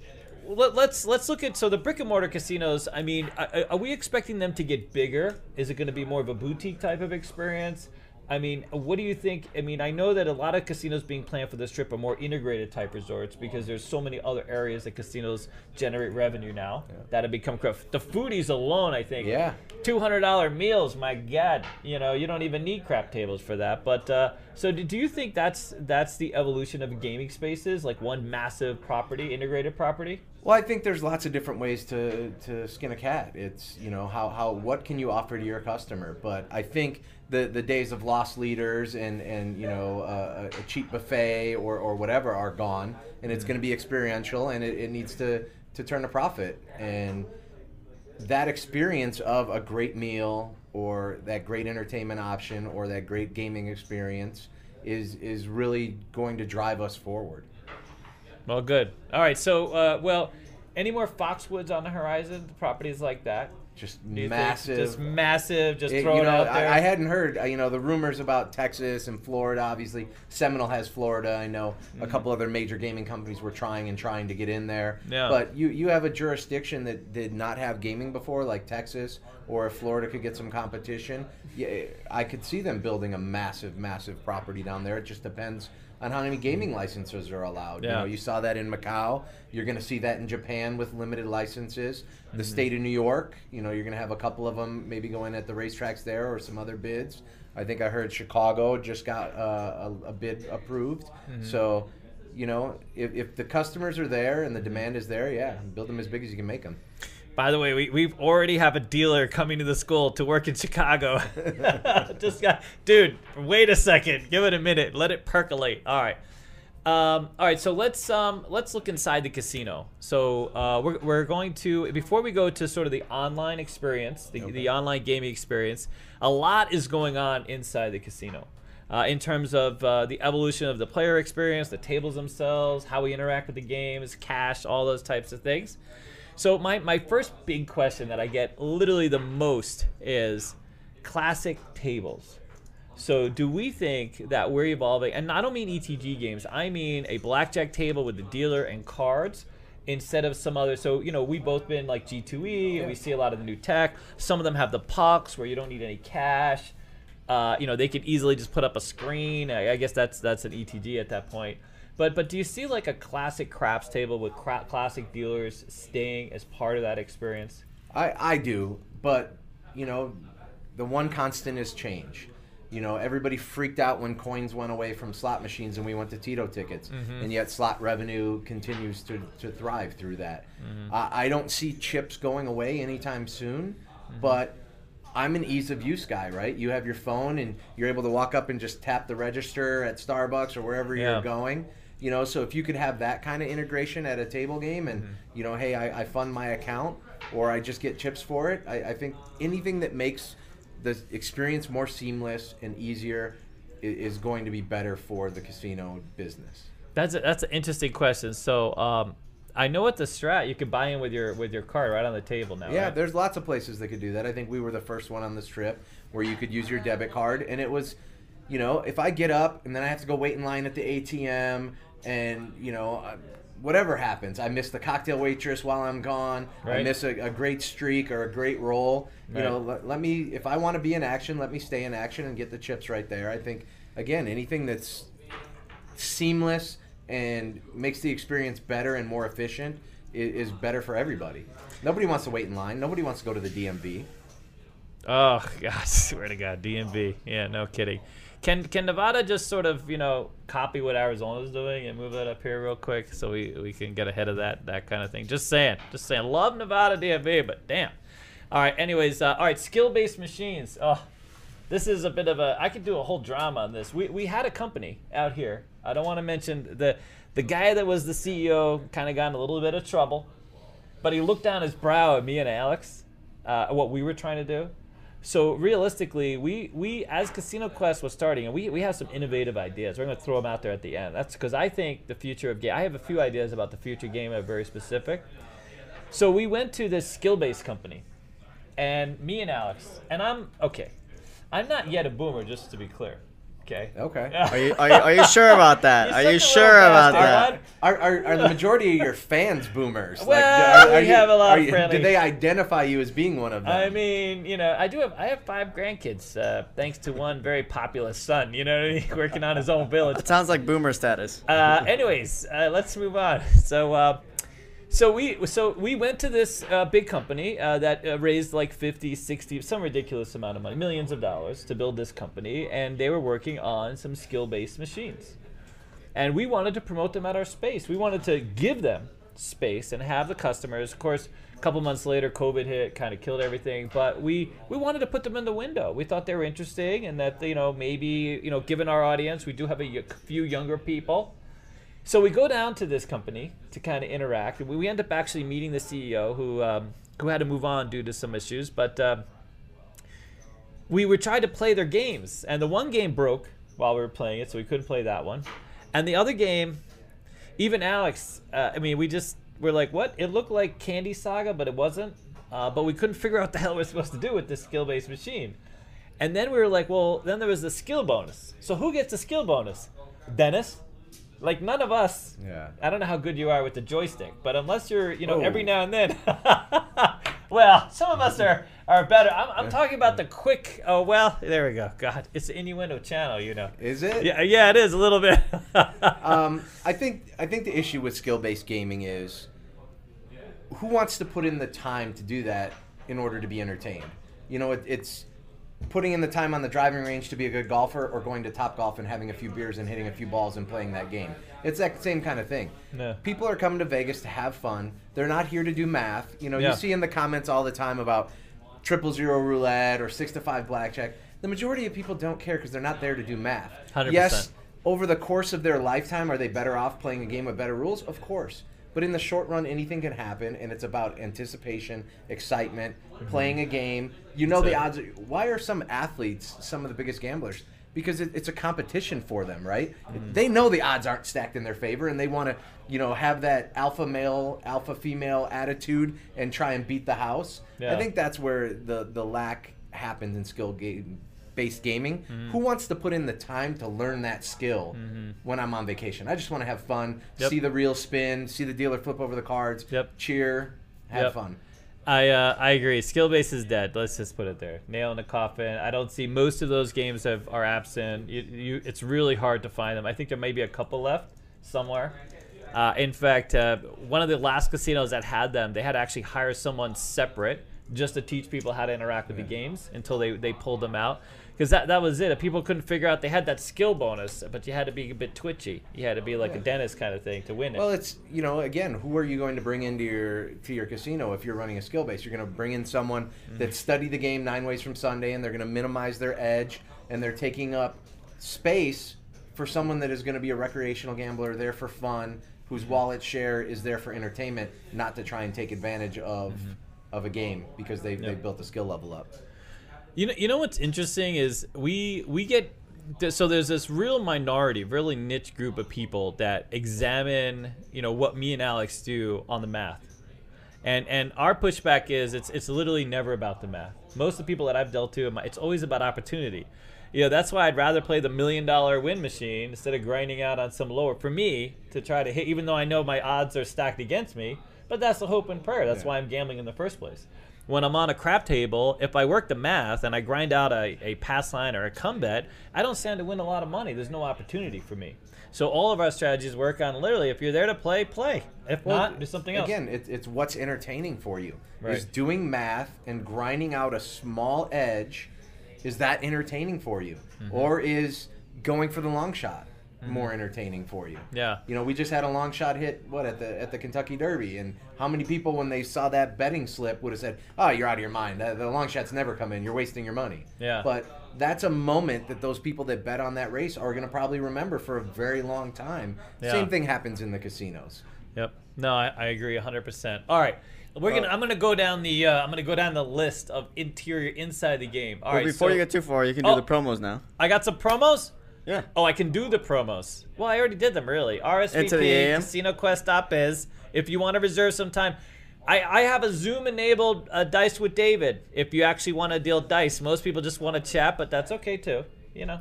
let, let's let's look at so the brick and mortar casinos. I mean, are, are we expecting them to get bigger? Is it going to be more of a boutique type of experience? I mean, what do you think? I mean, I know that a lot of casinos being planned for this trip are more integrated type resorts because there's so many other areas that casinos generate revenue now that have become crap. The foodies alone, I think, Yeah. two hundred dollar meals. My God, you know, you don't even need crap tables for that. But uh, so, do, do you think that's that's the evolution of gaming spaces, like one massive property, integrated property? Well, I think there's lots of different ways to, to skin a cat. It's you know how, how what can you offer to your customer, but I think the, the days of loss leaders and and you know uh, a cheap buffet or, or whatever are gone, and it's going to be experiential, and it, it needs to to turn a profit, and that experience of a great meal or that great entertainment option or that great gaming experience is is really going to drive us forward. Well, good. All right. So, uh, well, any more Foxwoods on the horizon? Properties like that? Just massive. Just massive. Just It- throw you know, out there. I, I hadn't heard, uh, you know, the rumors about Texas and Florida. Obviously, Seminole has Florida. I know a couple other major gaming companies were trying and trying to get in there. Yeah. But you you have a jurisdiction that did not have gaming before, like Texas, or if Florida could get some competition, yeah, I could see them building a massive, massive property down there. It just depends on how many gaming licenses are allowed. You know, you saw that in Macau. You're going to see that in Japan with limited licenses. Mm-hmm. The state of New York, you know, you're going to have a couple of them maybe going at the racetracks there or some other bids. I think I heard Chicago just got uh, a, a bid approved. Mm-hmm. So, you know, if, if the customers are there and the demand is there, yeah, build them as big as you can make them. By the way, we we already have a dealer coming to the school to work in Chicago. <laughs> <laughs> Just got, dude. Wait a second. Give it a minute. Let it percolate. All right. Um, all right. So let's um, let's look inside the casino. So uh, we're, we're going to before we go to sort of the online experience, the, the online gaming experience. A lot is going on inside the casino. Uh, in terms of uh, the evolution of the player experience, the tables themselves, how we interact with the games, cash, all those types of things. So my, my first big question that I get literally the most is classic tables. So do we think that we're evolving and I don't mean ETG games, I mean a blackjack table with the dealer and cards instead of some other so you know we've both been like G2E and we see a lot of the new tech. Some of them have the pucks where you don't need any cash. Uh, you know they could easily just put up a screen. I, I guess that's that's an ETG at that point. But but do you see like a classic craps table with cra- classic dealers staying as part of that experience? I, I do, but you know, the one constant is change. You know, everybody freaked out when coins went away from slot machines and we went to Tito tickets, mm-hmm. and yet slot revenue continues to, to thrive through that. Mm-hmm. I I don't see chips going away anytime soon, mm-hmm. but I'm an ease of use guy, right? You have your phone and you're able to walk up and just tap the register at Starbucks or wherever Yeah. you're going. You know, so if you could have that kind of integration at a table game and, you know, hey, I, I fund my account or I just get chips for it, I, I think anything that makes the experience more seamless and easier is going to be better for the casino business. That's a, that's an interesting question. So um, I know at the Strat you can buy in with your with your card right on the table now. Yeah, right? there's lots of places that could do that. I think we were the first one on this trip where you could use your debit card, and it was, you know, if I get up and then I have to go wait in line at the ATM, and you know, uh, whatever happens, I miss the cocktail waitress while I'm gone. I miss a, a great streak or a great roll. You know, let, let me if I want to be in action, let me stay in action and get the chips right there. I think again, anything that's seamless and makes the experience better and more efficient is, is better for everybody. Nobody wants to wait in line. Nobody wants to go to the DMV. Oh God, swear to God, DMV. Yeah, no kidding. Can can Nevada just sort of you know copy what Arizona's doing and move that up here real quick so we, we can get ahead of that that kind of thing? Just saying, just saying. Love Nevada DMV, but damn. All right. Anyways, uh, all right. Skill based machines. Oh, this is a bit of a. I could do a whole drama on this. We we had a company out here. I don't want to mention the the guy that was the CEO. Kind of got in a little bit of trouble. but he looked down his brow at me and Alex, uh, what we were trying to do. So realistically, we, we as Casino Quest was starting, and we, we have some innovative ideas. We're going to throw them out there at the end. That's because I think the future of game. I have a few ideas about the future game that are very specific. So we went to this skill-based company, and me and Alex, and I'm okay. I'm not yet a boomer, just to be clear. Okay. Okay. Are you, are you, are you sure about that? <laughs> You're Are you sure about bastard, that? bud. Are, are, are the majority of your fans boomers? Well, we you- have a lot are of you- friendly- Do they identify you as being one of them? I mean, you know, I do have I have five grandkids, uh, thanks to one very populous son. You know, what I mean? <laughs> working on his own village. It sounds like boomer status. Uh, anyways, uh, let's move on. So, uh, so we so we went to this uh, big company uh, that uh, raised like 50, 60, some ridiculous amount of money, millions of dollars to build this company, and they were working on some skill-based machines. And we wanted to promote them at our space. We wanted to give them space and have the customers. Of course, a couple months later, COVID hit, kind of killed everything. But we we wanted to put them in the window. We thought they were interesting, and that you know maybe you know given our audience, we do have a few younger people. So we go down to this company to kind of interact. We, we end up actually meeting the CEO who um, who had to move on due to some issues, but. Um, we were trying to play their games, and the one game broke while we were playing it, so we couldn't play that one. And the other game, even Alex, uh, I mean, we just were like, "What?" It looked like Candy Saga, but it wasn't. Uh, but we couldn't <laughs> figure out the hell we're supposed to do with this skill-based machine. And then we were like, "Well, then there was the skill bonus. So who gets the skill bonus? Dennis." Like none of us. Yeah. I don't know how good you are with the joystick, but unless you're, you know, Oh. every now and then. <laughs> well, some of us are are better. I'm, I'm talking about the quick. Oh well, there we go. God, it's the innuendo channel, you know. Is it? Yeah, yeah, it is a little bit. <laughs> um, I think I think the issue with skill-based gaming is who wants to put in the time to do that in order to be entertained. You know, it, it's putting in the time on the driving range to be a good golfer, or going to Top Golf and having a few beers and hitting a few balls and playing that game. It's that same kind of thing. Yeah. People are coming to Vegas to have fun. They're not here to do math. You know, Yeah. you see in the comments all the time about triple zero roulette or six to five blackjack. The majority of people don't care because they're not there to do math. 100%. Yes, over the course of their lifetime, are they better off playing a game with better rules? Of course. But in the short run, anything can happen, and it's about anticipation, excitement, playing a game. You know the odds. Are, why are some athletes some of the biggest gamblers? Because it, it's a competition for them, right? Mm-hmm. They know the odds aren't stacked in their favor, and they want to, you know, have that alpha male, alpha female attitude and try and beat the house. Yeah. I think that's where the the lack happens in skill game based gaming. Mm-hmm. Who wants to put in the time to learn that skill when I'm on vacation? I just want to have fun, Yep. see the real spin, see the dealer flip over the cards, Yep. cheer, have Yep. fun. I uh, I agree. Skill base is dead. Let's just put it there. Nail in the coffin. I don't see most of those games have are absent. You, you, it's really hard to find them. I think there may be a couple left somewhere. Uh, in fact, uh, one of the last casinos that had them, they had to actually hire someone separate just to teach people how to interact with the games until they, they pulled them out. Because that, that was it. If people couldn't figure out, they had that skill bonus, but you had to be a bit twitchy. You had to be like a dentist kind of thing to win it. Well, it's you know again, who are you going to bring into your to your casino if you're running a skill base? You're going to bring in someone Mm-hmm. that studied the game nine ways from Sunday, and they're going to minimize their edge, and they're taking up space for someone that is going to be a recreational gambler there for fun, whose wallet share is there for entertainment, not to try and take advantage of of a game because they they built the skill level up. You know, you know what's interesting is we we get so there's this real minority, really niche group of people that examine, you know, what me and Alex do on the math. And and our pushback is it's it's literally never about the math. Most of the people that I've dealt to, it's always about opportunity. You know, that's why I'd rather play the million dollar win machine instead of grinding out on some lower. For me, to try to hit, even though I know my odds are stacked against me, but that's the hope and prayer. That's Yeah. why I'm gambling in the first place. When I'm on a crap table, if I work the math and I grind out a, a pass line or a come bet, I don't stand to win a lot of money. There's no opportunity for me. So all of our strategies work on literally if you're there to play, play. If not, do something else. Again, it's, it's what's entertaining for you. Is doing math and grinding out a small edge, is that entertaining for you? Mm-hmm. Or is going for the long shot more entertaining for you? Yeah. You know, we just had a long shot hit what at the at the Kentucky Derby, and how many people when they saw that betting slip would have said, "Oh, you're out of your mind. The, the long shots never come in. You're wasting your money." Yeah. But that's a moment that those people that bet on that race are going to probably remember for a very long time. Yeah. Same thing happens in the casinos. Yep. No, I, I agree 100%. All right. We're gonna. I'm gonna go down the. Uh, I'm gonna go down the list of interior inside the game. All Well, right. before so you get too far, you can do Oh. the promos now. I got some promos. Yeah. Oh, I can do the promos. Well, I already did them, really. RSVP, Casino Quest AM? CasinoQuest.biz. If you want to reserve some time, I, I have a Zoom-enabled uh, Dice with David. If you actually want to deal dice, most people just want to chat, but that's okay too. You know.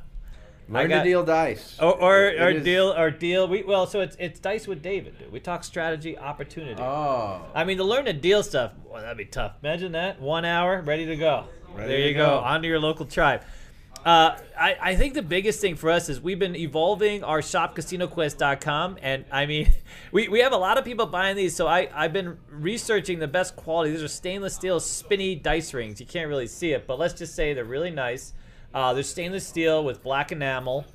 Learn got- to deal dice. Or or, It or is- deal or deal. We well, so it's it's Dice with David. Dude. We talk strategy, opportunity. Oh. I mean, to learn to deal stuff, well, that'd be tough. Imagine that. One hour, ready to go. Ready there to you go. go. On to your local tribe. Uh, I, I think the biggest thing for us is we've been evolving our shopcasinoquest.com. And I mean, <laughs> we, we have a lot of people buying these. So I, I've been researching the best quality. These are stainless steel spinny dice rings. You can't really see it, but let's just say they're really nice. Uh, they're stainless steel with black enamel.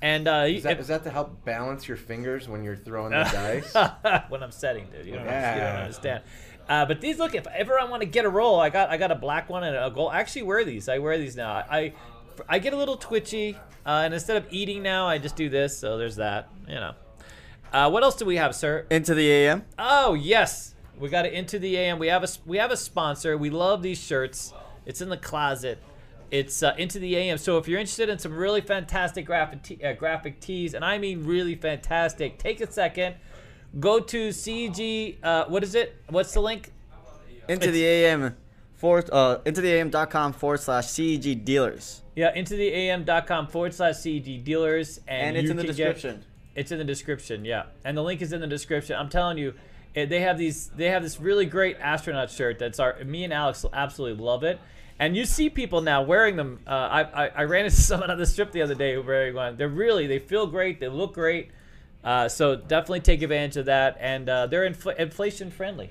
And uh, Is that, if- is that to help balance your fingers when you're throwing the <laughs> dice? <laughs> when I'm setting, dude. You don't, Yeah. you don't understand. Uh, but these look. If ever I want to get a roll, I got I got a black one and a gold. I actually wear these. I wear these now. I I get a little twitchy, uh, and instead of eating now, I just do this. So there's that. You know. Uh, what else do we have, sir? Into the AM. Oh yes, we got it into the AM. We have a we have a sponsor. We love these shirts. It's in the closet. It's uh, into the AM. So if you're interested in some really fantastic graphic uh, graphic tees, and I mean really fantastic, take a second, go to CG. Uh, what is it? What's the link? Into It's- the AM. Forward, uh, into the AM.com forward slash CEG dealers. Yeah, into the AM.com forward slash CEG dealers, and, And, it's in the can get- description. It's in the description, yeah, and the link is in the description. I'm telling you, they have these. They have this really great astronaut shirt. That's our. Me and Alex absolutely love it, and you see people now wearing them. Uh, I, I I ran into <laughs> someone on the strip the other day who wearing one. They're really they feel great. They look great. Uh, so definitely take advantage of that, and uh, they're infl- inflation friendly.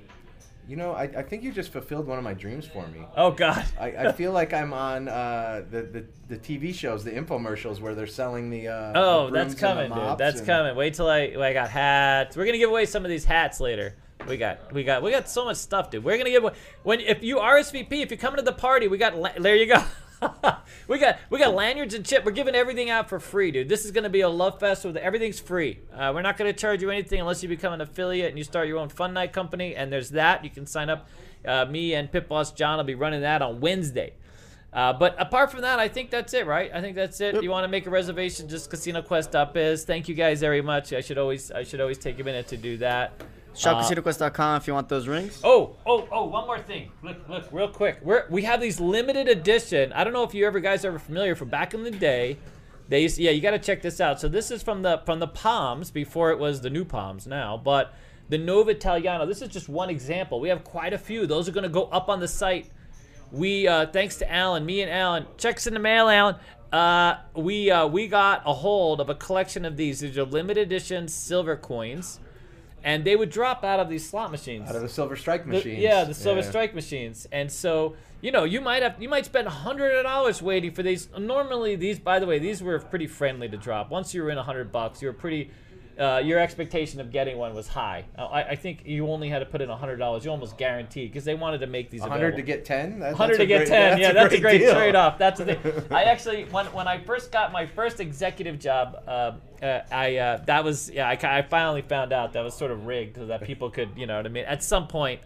You know, I, I think you just fulfilled one of my dreams for me. Oh God. I, I feel like I'm on uh, the, the the TV shows, the infomercials where they're selling the. Uh, Oh, the that's brooms and the coming, dude. That's and- coming. Wait till I, I got hats. We're gonna give away some of these hats later. We got, we got, we got so much stuff, dude. We're gonna give away when if you RSVP, if you come to the party, we got. There you go. <laughs> <laughs> we got, we got lanyards and chip. We're giving everything out for free, dude. This is gonna be a love fest with everything's free. Uh, we're not gonna charge you anything unless you become an affiliate and you start your own fun night company. And there's that. You can sign up. Uh, me and Pit Boss John will be running that on Wednesday. Uh, but apart from that, I think that's it, right? I think that's it. You want to make a reservation, just CasinoQuest.biz. Thank you guys very much. I should always, I should always take a minute to do that. ShopCasinoQuest.com if you want those rings. Oh, oh, oh! One more thing. Look, look, real quick. We're we have these limited edition. I don't know if you ever guys are ever familiar from back in the day. They used, yeah, you got to check this out. So this is from the from the Palms before it was the new Palms now, but the Nove Italiano. This is just one example. We have quite a few. Those are going to go up on the site. We uh, thanks to Alan, me and Alan, checks in the mail, Alan. Uh, we uh, we got a hold of a collection of these. These are limited edition silver coins, and they would drop out of these slot machines. Out of the Silver Strike The- machines. yeah, the Silver Yeah. Strike machines. And so, you know, you might have you might spend hundred dollars waiting for these. Normally, these, by the way, these were pretty friendly to drop. Once you were in a hundred bucks, you were pretty. Uh, your expectation of getting one was high. I, I think you only had to put in hundred dollars. You almost guaranteed because they wanted to make these. 100 to get 10? That, Hundred to get great- ten. yeah, that's a great deal. trade-off. That's the thing. <laughs> I actually, when when I first got my first executive job, uh, uh, I uh, that was yeah. I, I finally found out that was sort of rigged so that people could, you know what I mean. At some point.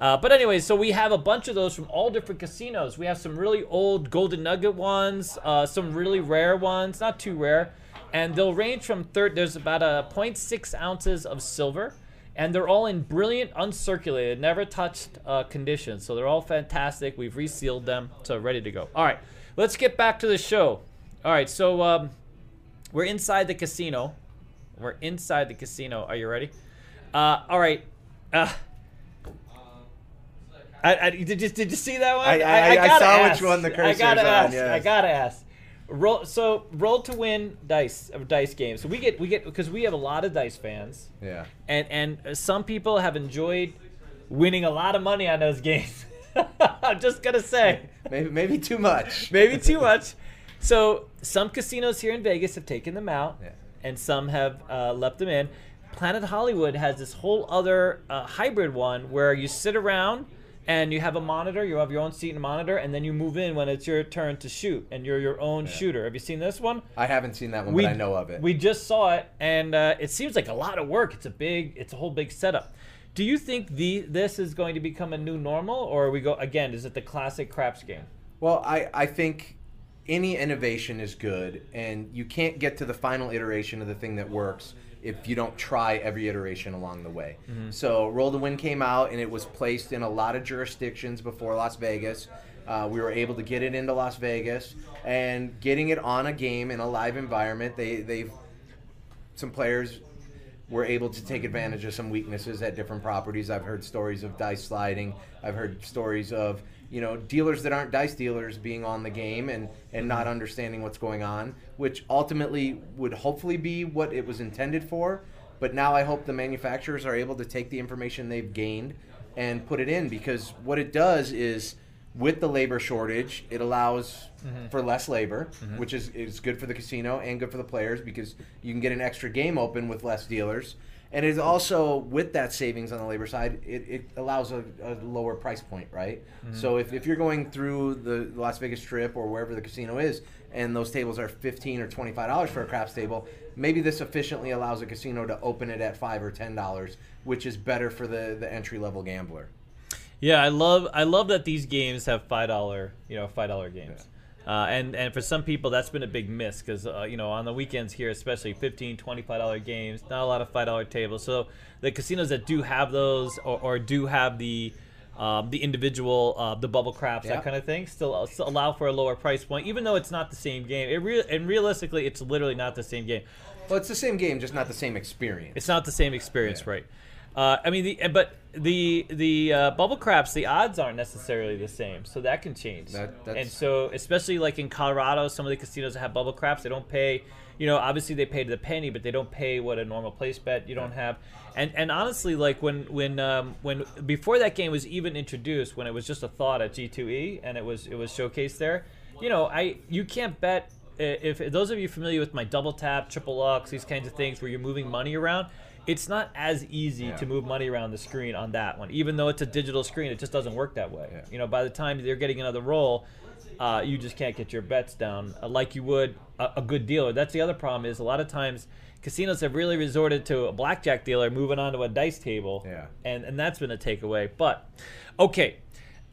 Uh, but anyway, so we have a bunch of those from all different casinos. We have some really old Golden Nugget ones, uh, some really rare ones, not too rare, and they'll range from third. There's about a 0.6 ounces of silver, and they're all in brilliant, uncirculated, never touched uh, condition. So they're all fantastic. We've resealed them, so ready to go. All right, let's get back to the show. All right, so um, we're inside the casino. We're inside the casino. Are you ready? Uh, all right. Uh, I, I, did, you, did you see that one? I- I- I gotta saw which one the I cursor's gotta on, ask. yes. I gotta ask. Roll so roll to win dice of dice games. So we get we get because we have a lot of dice fans, Yeah. and and some people have enjoyed winning a lot of money on those games. <laughs> I'm just gonna say Maybe maybe too much. <laughs> maybe too much. So some casinos here in Vegas have taken them out, Yeah. and some have uh, left them in. Planet Hollywood has this whole other uh, hybrid one where you sit around and you have a monitor. You have your own seat and monitor, and then you move in when it's your turn to shoot, and you're your own shooter. Have you seen this one? I haven't seen that one, but I know of it. We just saw it, and uh, it seems like a lot of work. It's a big, it's a whole big setup. Do you think the this is going to become a new normal, or are we go again? Is it the classic craps game? Well, I, I think any innovation is good, and you can't get to the final iteration of the thing that works if you don't try every iteration along the way. So, Roll to Win came out, and it was placed in a lot of jurisdictions before Las Vegas. Uh, we were able to get it into Las Vegas, and getting it on a game in a live environment, they they've some players were able to take advantage of some weaknesses at different properties. I've heard stories of dice sliding. I've heard stories of you know dealers that aren't dice dealers being on the game and and not mm-hmm. understanding what's going on, which ultimately would hopefully be what it was intended for. But now I hope the manufacturers are able to take the information they've gained and put it in because what it does is with the labor shortage, it allows mm-hmm. for less labor, mm-hmm. which is, is good for the casino and good for the players because you can get an extra game open with less dealers. And it's also with that savings on the labor side, it, it allows a, a lower price point, right? Mm-hmm. So if, if you're going through the Las Vegas Strip or wherever the casino is, and those tables are fifteen or twenty five dollars for a craps table, maybe this efficiently allows a casino to open it at five or ten dollars, which is better for the, the entry level gambler. Yeah, I love I love that these games have five dollar you know five dollar games. Uh, and and for some people that's been a big miss because uh, you know on the weekends here especially 15 25 dollar games not a lot of five dollar tables so the casinos that do have those or, or do have the um, the individual uh, the bubble craps Yeah. that kind of thing still, still allow for a lower price point even though it's not the same game it real and realistically it's literally not the same game Well, it's the same game, just not the same experience. it's not the same experience, Yeah. right? Uh, I mean, the, but the the uh, bubble craps, the odds aren't necessarily the same, so that can change. That- that's- and so, especially like in Colorado, some of the casinos that have bubble craps, they don't pay. You know, obviously they pay to the penny, but they don't pay what a normal place bet you don't have. And and honestly, like when when um, when before that game was even introduced, when it was just a thought at G2E and it was it was showcased there, you know, I you can't bet if, if those of you familiar with my double tap, triple lux, these kinds of things where you're moving money around, it's not as easy Yeah. to move money around the screen on that one. Even though it's a digital screen, it just doesn't work that way. Yeah. You know, by the time they're getting another roll, uh, you just can't get your bets down uh, like you would a, a good dealer. That's the other problem is a lot of times casinos have really resorted to a blackjack dealer moving on to a dice table. Yeah. And and that's been a takeaway. But okay.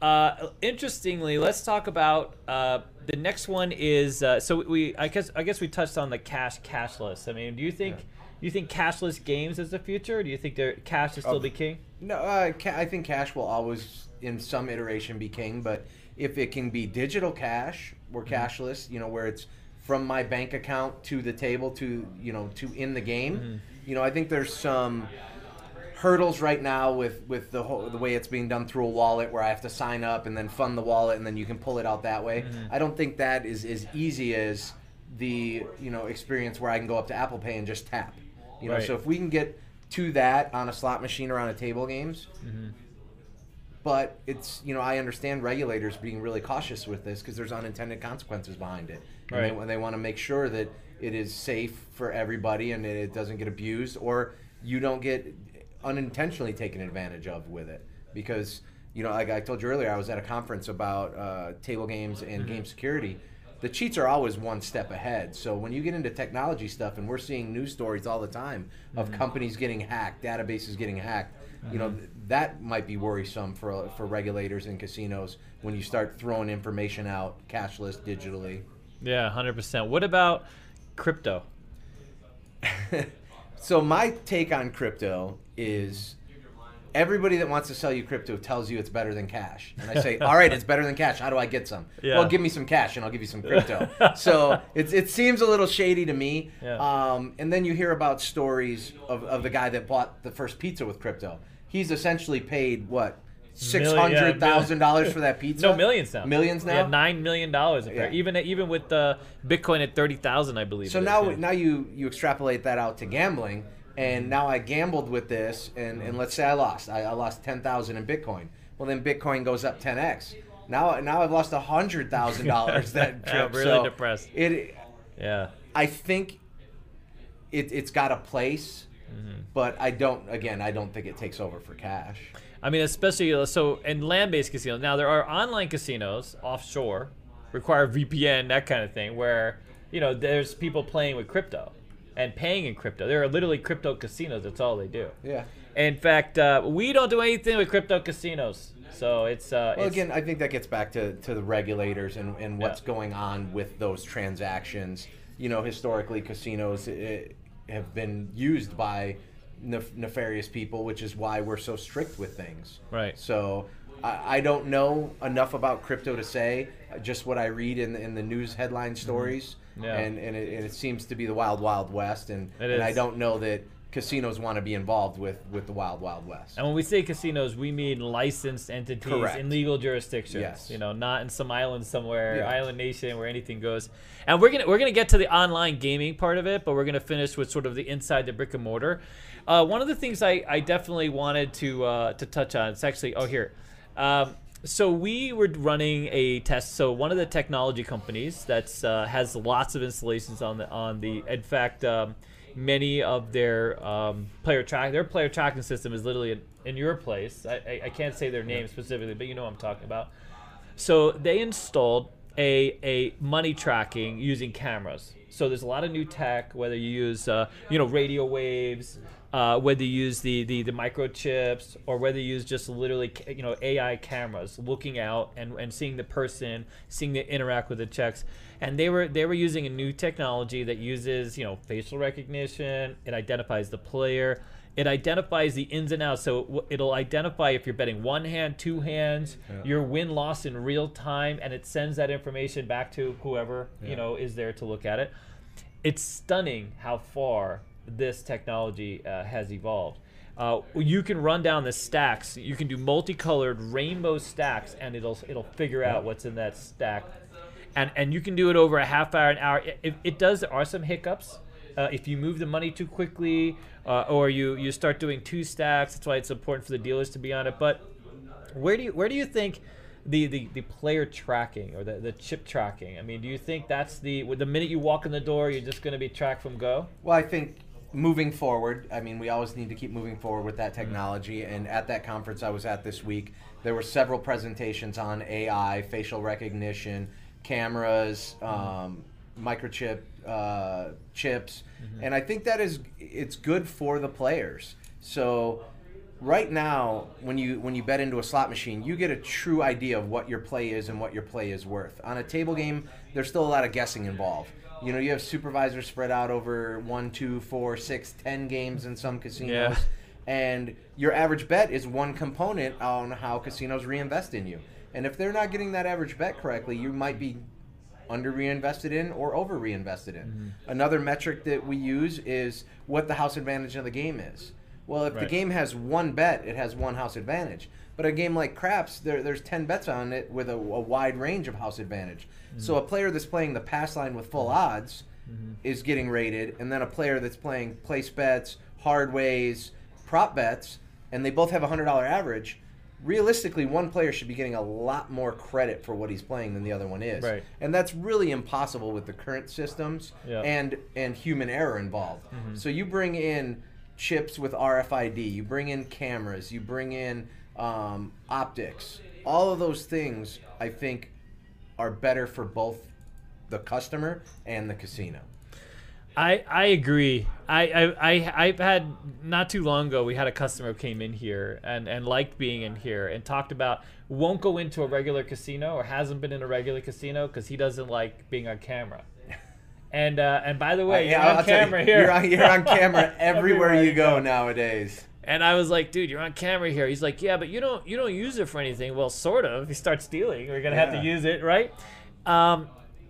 Uh, interestingly, let's talk about uh, the next one. Is uh, so we I guess I guess we touched on the cash cashless. I mean, do you think do you think cashless games is the future? Or do you think there cash is still Oh. be king? No, uh, ca- I think cash will always, in some iteration, be king. But if it can be digital cash or mm-hmm. cashless, you know, where it's from my bank account to the table to you know to in the game, mm-hmm. you know, I think there's some hurdles right now with with the whole the way it's being done through a wallet where I have to sign up and then fund the wallet and then you can pull it out that way. Mm-hmm. I don't think that is as easy as the you know experience where I can go up to Apple Pay and just tap. You know, Right. so if we can get to that on a slot machine or on a table games, but it's you know I understand regulators being really cautious with this because there's unintended consequences behind it, and Right. they, they want to make sure that it is safe for everybody and it doesn't get abused or you don't get unintentionally taken advantage of with it because you know like I told you earlier I was at a conference about uh, table games and game security. The cheats are always one step ahead. So when you get into technology stuff, and we're seeing news stories all the time of mm-hmm. companies getting hacked, databases getting hacked, you know mm-hmm. th- that might be worrisome for for regulators and casinos when you start throwing information out cashless digitally. Yeah, hundred percent. What about crypto? <laughs> so my take on crypto is everybody that wants to sell you crypto tells you it's better than cash and i say <laughs> all right it's better than cash how do i get some Yeah. well give me some cash and i'll give you some crypto <laughs> so it's, it seems a little shady to me Yeah. um, and then you hear about stories of, of the guy that bought the first pizza with crypto he's essentially paid what six hundred thousand dollars for that pizza No, millions now. millions now Yeah, nine million dollars. Yeah. Even even with uh, Bitcoin at thirty thousand, I believe. So it is, now, yeah. now you you extrapolate that out to gambling, and now I gambled with this, and, and let's say I lost, I, I lost ten thousand in Bitcoin. Well, then Bitcoin goes up ten x. Now, now I've lost hundred thousand dollars <laughs> that trip. really so depressed. It, yeah. I think, it it's got a place, Mm-hmm. but I don't. Again, I don't think it takes over for cash. I mean, especially uh, so in land-based casinos. Now there are online casinos offshore, require VPN, that kind of thing, where you know there's people playing with crypto and paying in crypto. There are literally crypto casinos. That's all they do. Yeah. In fact, uh, we don't do anything with crypto casinos. So it's uh, Well, it's, again, I think that gets back to, to the regulators and, and what's Yeah. going on with those transactions. You know, historically, casinos eh, have been used by nef- nefarious people, which is why we're so strict with things. Right. So I, I don't know enough about crypto to say, just what I read in the, in the news headline stories. Mm-hmm. Yeah. And, and, it, and it seems to be the wild, wild west. And, and I don't know that casinos want to be involved with, with the wild, wild west. And when we say casinos, we mean licensed entities Correct. in legal jurisdictions. Yes. You know, not in some island somewhere, Yeah. island nation where anything goes. And we're gonna we're gonna get to the online gaming part of it, but we're gonna finish with sort of the inside the brick and mortar. Uh, one of the things I, I definitely wanted to uh, to touch on. It's actually oh here. Um, so we were running a test. So one of the technology companies that's uh, has lots of installations on the on the. In fact, um, many of their um, player track their player tracking system is literally in, in your place. I, I, I can't say their name specifically, but you know what I'm talking about. So they installed a, a money tracking using cameras. So there's a lot of new tech, whether you use uh, you know radio waves, uh, whether you use the, the the microchips, or whether you use just literally you know AI cameras looking out and, and seeing the person, seeing the interact with the checks. And they were they were using a new technology that uses you know facial recognition. It identifies the player. It identifies the ins and outs. So it'll identify if you're betting one hand, two hands, your win loss in real time, and it sends that information back to whoever you know is there to look at it. It's stunning how far this technology uh, has evolved. Uh, you can run down the stacks. You can do multicolored rainbow stacks, and it'll it'll figure out what's in that stack, and and you can do it over a half hour, an hour. It, it, it does. There are some hiccups. Uh, if you move the money too quickly, uh, or you you start doing two stacks, that's why it's important for the dealers to be on it. But where do you where do you think the, the, the player tracking or the, the chip tracking? I mean, do you think that's the the minute you walk in the door, you're just going to be tracked from go? Well, I think moving forward, I mean, we always need to keep moving forward with that technology. And at that conference I was at this week, there were several presentations on AI, facial recognition, cameras, um, microchip uh, chips, and I think that is it's good for the players. So. Right now, when you when you bet into a slot machine, you get a true idea of what your play is and what your play is worth. On a table game, there's still a lot of guessing involved. You know, you have supervisors spread out over one, two, four, six, ten games in some casinos. Yeah. And your average bet is one component on how casinos reinvest in you. And if they're not getting that average bet correctly, you might be under reinvested in or over reinvested in. Mm-hmm. Another metric that we use is what the house advantage of the game is. Well, if the game has one bet, it has one house advantage. But a game like craps, there, there's 10 bets on it with a, a wide range of house advantage. Mm-hmm. So a player that's playing the pass line with full mm-hmm. odds mm-hmm. is getting rated, and then a player that's playing place bets, hard ways, prop bets, and they both have a $100 average. Realistically, one player should be getting a lot more credit for what he's playing than the other one is. Right. And that's really impossible with the current systems Yeah. and and human error involved. So you bring in chips with RFID, you bring in cameras, you bring in um, optics. All of those things, I think, are better for both the customer and the casino. I, I agree. I, I, I, I've had not too long ago, we had a customer who came in here and, and liked being in here and talked about won't go into a regular casino or hasn't been in a regular casino because he doesn't like being on camera. And uh, and by the way, Uh, you're I'll on you, camera here. You're on, you're on camera <laughs> everywhere, Everywhere you you go. nowadays. And I was like, dude, you're on camera here. He's like, yeah, but you don't you don't use it for anything. Well, sort of. If You start stealing, we're gonna have to use it, right? Um,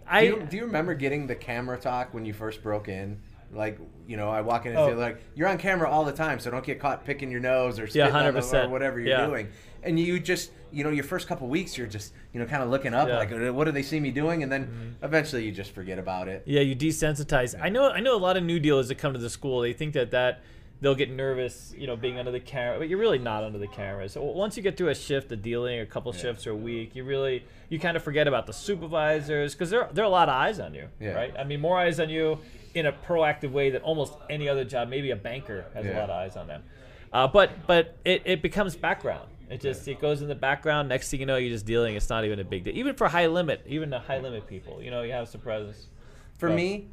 I Do you, do you remember getting the camera talk when you first broke in? Like, you know, I walk in and Oh. say, like, you're on camera all the time, so don't get caught picking your nose or Yeah, spitting on the- 100%. or whatever you're Yeah. doing. And you just, you know, your first couple weeks, you're just, you know, kind of looking up, Yeah. like, "Uh, what do they see me doing? And then eventually you just forget about it. Yeah, you desensitize. I know. I know a lot of new dealers that come to the school. They think that that they'll get nervous, you know, being under the camera, but you're really not under the camera. So once you get through a shift of dealing, a couple shifts or a week, you really you kind of forget about the supervisors because there there are a lot of eyes on you, Yeah. right? I mean, more eyes on you in a proactive way than almost any other job. Maybe a banker has a lot of eyes on them, uh, but but it, it becomes background. It just it goes in the background. Next thing you know, you're just dealing. It's not even a big deal. Even for high limit, even the high limit people, you know, you have some presence. For But- me,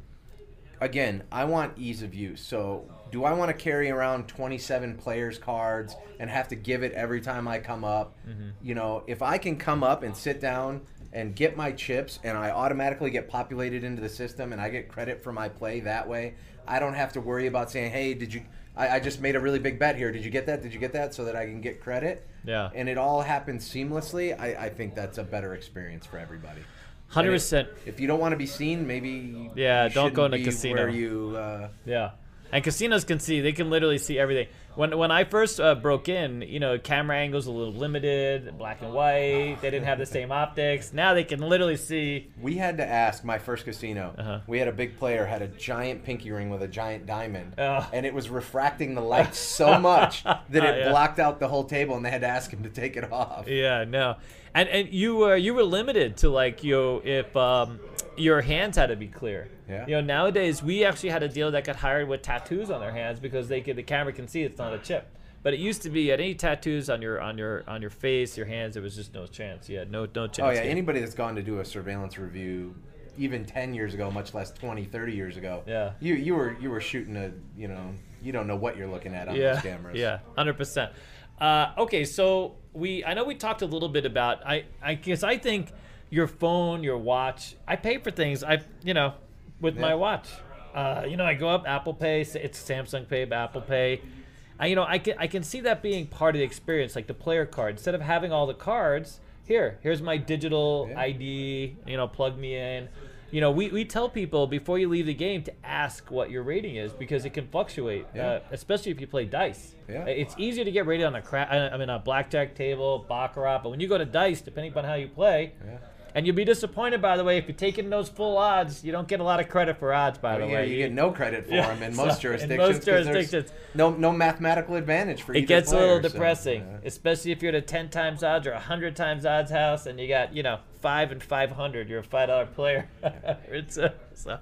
again, I want ease of use. So, do I want to carry around 27 players cards and have to give it every time I come up? Mm-hmm. You know, if I can come up and sit down and get my chips and I automatically get populated into the system and I get credit for my play that way, I don't have to worry about saying, "Hey, did you I, I just made a really big bet here. Did you get that? Did you get that?" so that I can get credit. Yeah. And it all happens seamlessly. I, I think that's a better experience for everybody. Hundred percent. If you don't want to be seen, maybe Yeah, don't go in a casino. where you. Uh, Yeah. And casinos can see; they can literally see everything. When when I first uh, broke in, you know, camera angles a little limited, black and white. They didn't have the same optics. Now they can literally see. we had to ask my first casino. Uh-huh. We had a big player had a giant pinky ring with a giant diamond, Oh. and it was refracting the light so <laughs> much that it Yeah. blocked out the whole table, and they had to ask him to take it off. Yeah, no, and and you were you were limited to like you know, if um, your hands had to be clear. Yeah. You know, nowadays we actually had a deal that got hired with tattoos on their hands because they could the camera can see it's not a chip. But it used to be at any tattoos on your on your on your face, your hands, there was just no chance. Yeah, no no chance. Oh yeah, Yeah. anybody that's gone to do a surveillance review even 10 years ago, much less 20, 30 years ago. Yeah. You you were you were shooting a, you know, you don't know what you're looking at on yeah, those cameras. Yeah, hundred percent. Uh, okay, so we I know we talked a little bit about I I guess I think your phone, your watch. I pay for things. I you know with my watch. Uh, you know, I go up Apple Pay. It's Samsung Pay, Apple Pay. I, you know, I can I can see that being part of the experience, like the player card. Instead of having all the cards, here, here's my digital Yeah. ID. You know, plug me in. You know, we, we tell people before you leave the game to ask what your rating is because it can fluctuate, Yeah. uh, especially if you play dice. Yeah. It's easier to get rated on a cra- I mean a blackjack table, baccarat, but when you go to dice, depending upon how you play, Yeah. And you'll be disappointed by the way if you're taking those full odds. You don't get a lot of credit for odds, by the Yeah, way. you get no credit for Yeah, them in most in jurisdictions. most 'cause there's jurisdictions. no no mathematical advantage for you. it gets a little player, so, depressing, yeah. especially if you're at a 10 times odds or a 100 times odds house and you got, you know, 5 and 500. You're a $5 player. <laughs> it's uh, so,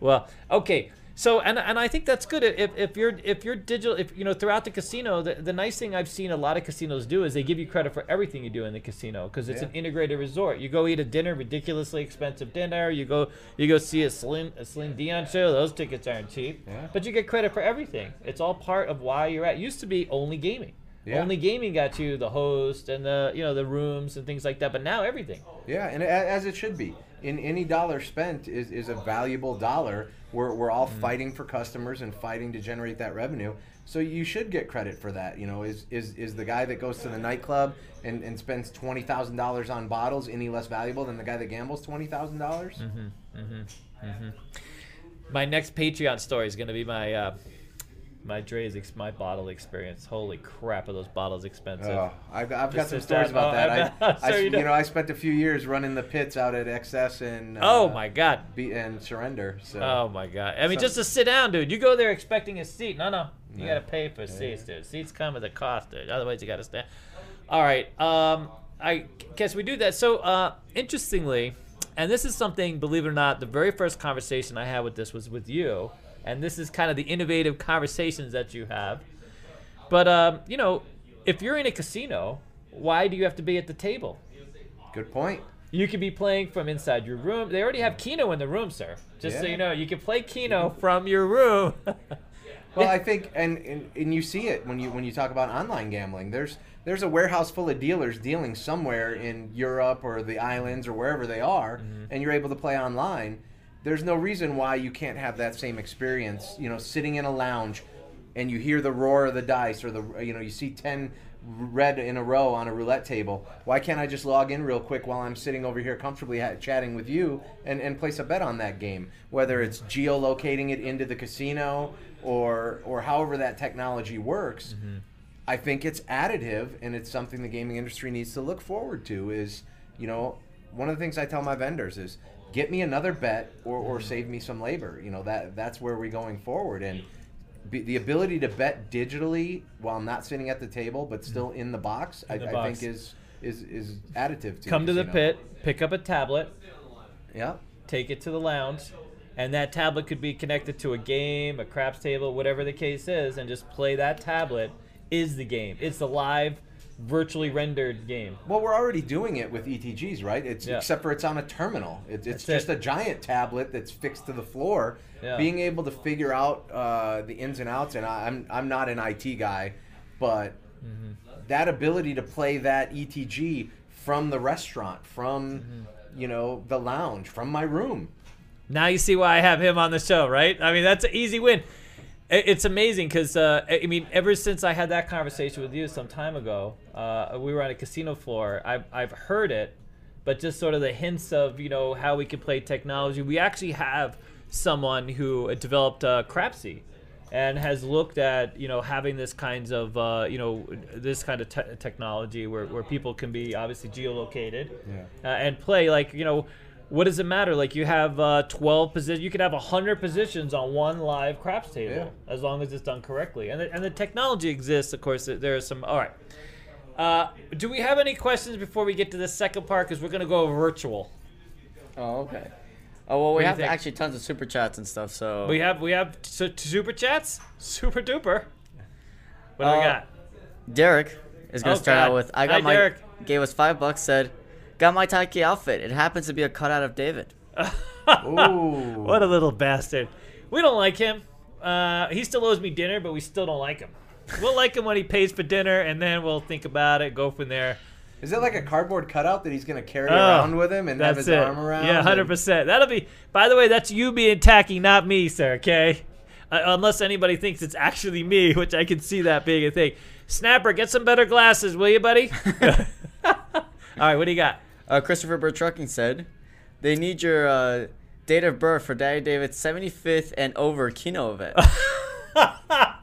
well, okay. So, and, and I think that's good. If, if you're if you're digital, if you know throughout the casino, the, the nice thing I've seen a lot of casinos do is they give you credit for everything you do in the casino because it's Yeah. an integrated resort. You go eat a dinner, ridiculously expensive dinner. You go you go see a Celine a Celine Dion show. Those tickets aren't cheap, Yeah. but you get credit for everything. It's all part of why you're at. It used to be only gaming. Yeah. Only gaming got you the host and the you know the rooms and things like that. But now everything. Yeah, and as it should be. In any dollar spent is, is a valuable dollar. We're, we're all Mm-hmm. fighting for customers and fighting to generate that revenue. So you should get credit for that. You know, is is, is the guy that goes to the nightclub and, and spends twenty thousand dollars on bottles any less valuable than the guy that gambles twenty thousand dollars? Mm-hmm. My next Patreon story is going to be my uh, my Dre's ex- my bottle experience. Holy crap, are those bottles expensive? Oh, I've, I've got some stories about Oh, that. I I, bet. <laughs> I, you know, I spent a few years running the pits out at XS and uh, oh my god. and Surrender. So Oh my god! I mean, So- just to sit down, dude. You go there expecting a seat. No, no. You No. gotta pay for seats, dude. Seats come at a cost, dude. Otherwise, you gotta stand. All right. Um, I guess we do that. So, uh, interestingly, and this is something, believe it or not, the very first conversation I had with this was with you, and this is kind of the innovative conversations that you have. But um, you know, if you're in a casino, why do you have to be at the table? good point. You could be playing from inside your room. They already have Keno in the room, sir. Just so you know, you can play Keno from your room. <laughs> Well, I think, and, and and you see it when you when you talk about online gambling. There's there's a warehouse full of dealers dealing somewhere in Europe or the islands or wherever they are, and you're able to play online. There's no reason why you can't have that same experience. You know, sitting in a lounge, and you hear the roar of the dice, or the you know you see ten red in a row on a roulette table. Why can't I just log in real quick while I'm sitting over here comfortably ha- chatting with you and, and place a bet on that game? Whether it's geolocating it into the casino or or however that technology works, mm-hmm. I think it's additive and it's something the gaming industry needs to look forward to. Is you know one of the things I tell my vendors is get me another bet or, or save me some labor. You know that that's where we're going forward and be, the ability to bet digitally while not sitting at the table but mm-hmm. still in the box, I, the I box. think is is is additive to Come to the pit, pick up a tablet, Yeah. take it to the lounge, and that tablet could be connected to a game, a craps table, whatever the case is, and just play that tablet is the game. It's the live virtually rendered game. Well, we're already doing it with ETGs, right? It's Yeah. except for it's on a terminal. It, it's That's just it. a giant tablet that's fixed to the floor. Yeah. Being able to figure out uh, the ins and outs, and I, I'm I'm not an IT guy, but Mm-hmm. that ability to play that ETG from the restaurant, from Mm-hmm. you know the lounge, from my room. Now you see why I have him on the show, right? I mean, that's an easy win. It's amazing because uh, I mean, ever since I had that conversation with you some time ago, uh, we were on a casino floor. I've I've heard it, but just sort of the hints of you know how we can play technology. We actually have someone who developed uh, Crapsy, and has looked at you know having this kinds of uh, you know this kind of te- technology where, where people can be obviously geolocated uh, and play like you know what does it matter like you have uh, 12 positions you could have 100 positions on one live craps table as long as it's done correctly and the, and the technology exists of course there- are some all right uh, do we have any questions before we get to the second part because we're going to go virtual Oh, okay. Oh well, we have think? actually tons of super chats and stuff. So we have we have su- super chats super duper what do we Uh, got Derek is gonna Oh, start God. out with I got Hi, my Derek. gave us five bucks. Said got my Taiki outfit. It happens to be a cutout of David. Ooh, What a little bastard. We don't like him. Uh, he still owes me dinner, but we still don't like him. We'll like him when he pays for dinner, and then we'll think about it, go from there. is it like a cardboard cutout that he's gonna carry Oh, around with him and have his it. arm around? Yeah, hundred percent. That'll be. By the way, that's you being tacky, not me, sir. Okay. Uh, unless anybody thinks it's actually me, <laughs> which I can see that being a thing. Snapper, get some better glasses, will you, buddy? <laughs> <laughs> All right, what do you got? Uh, Christopher Bird Trucking said they need your uh, date of birth for Daddy David's 75th and over Keno event. <laughs>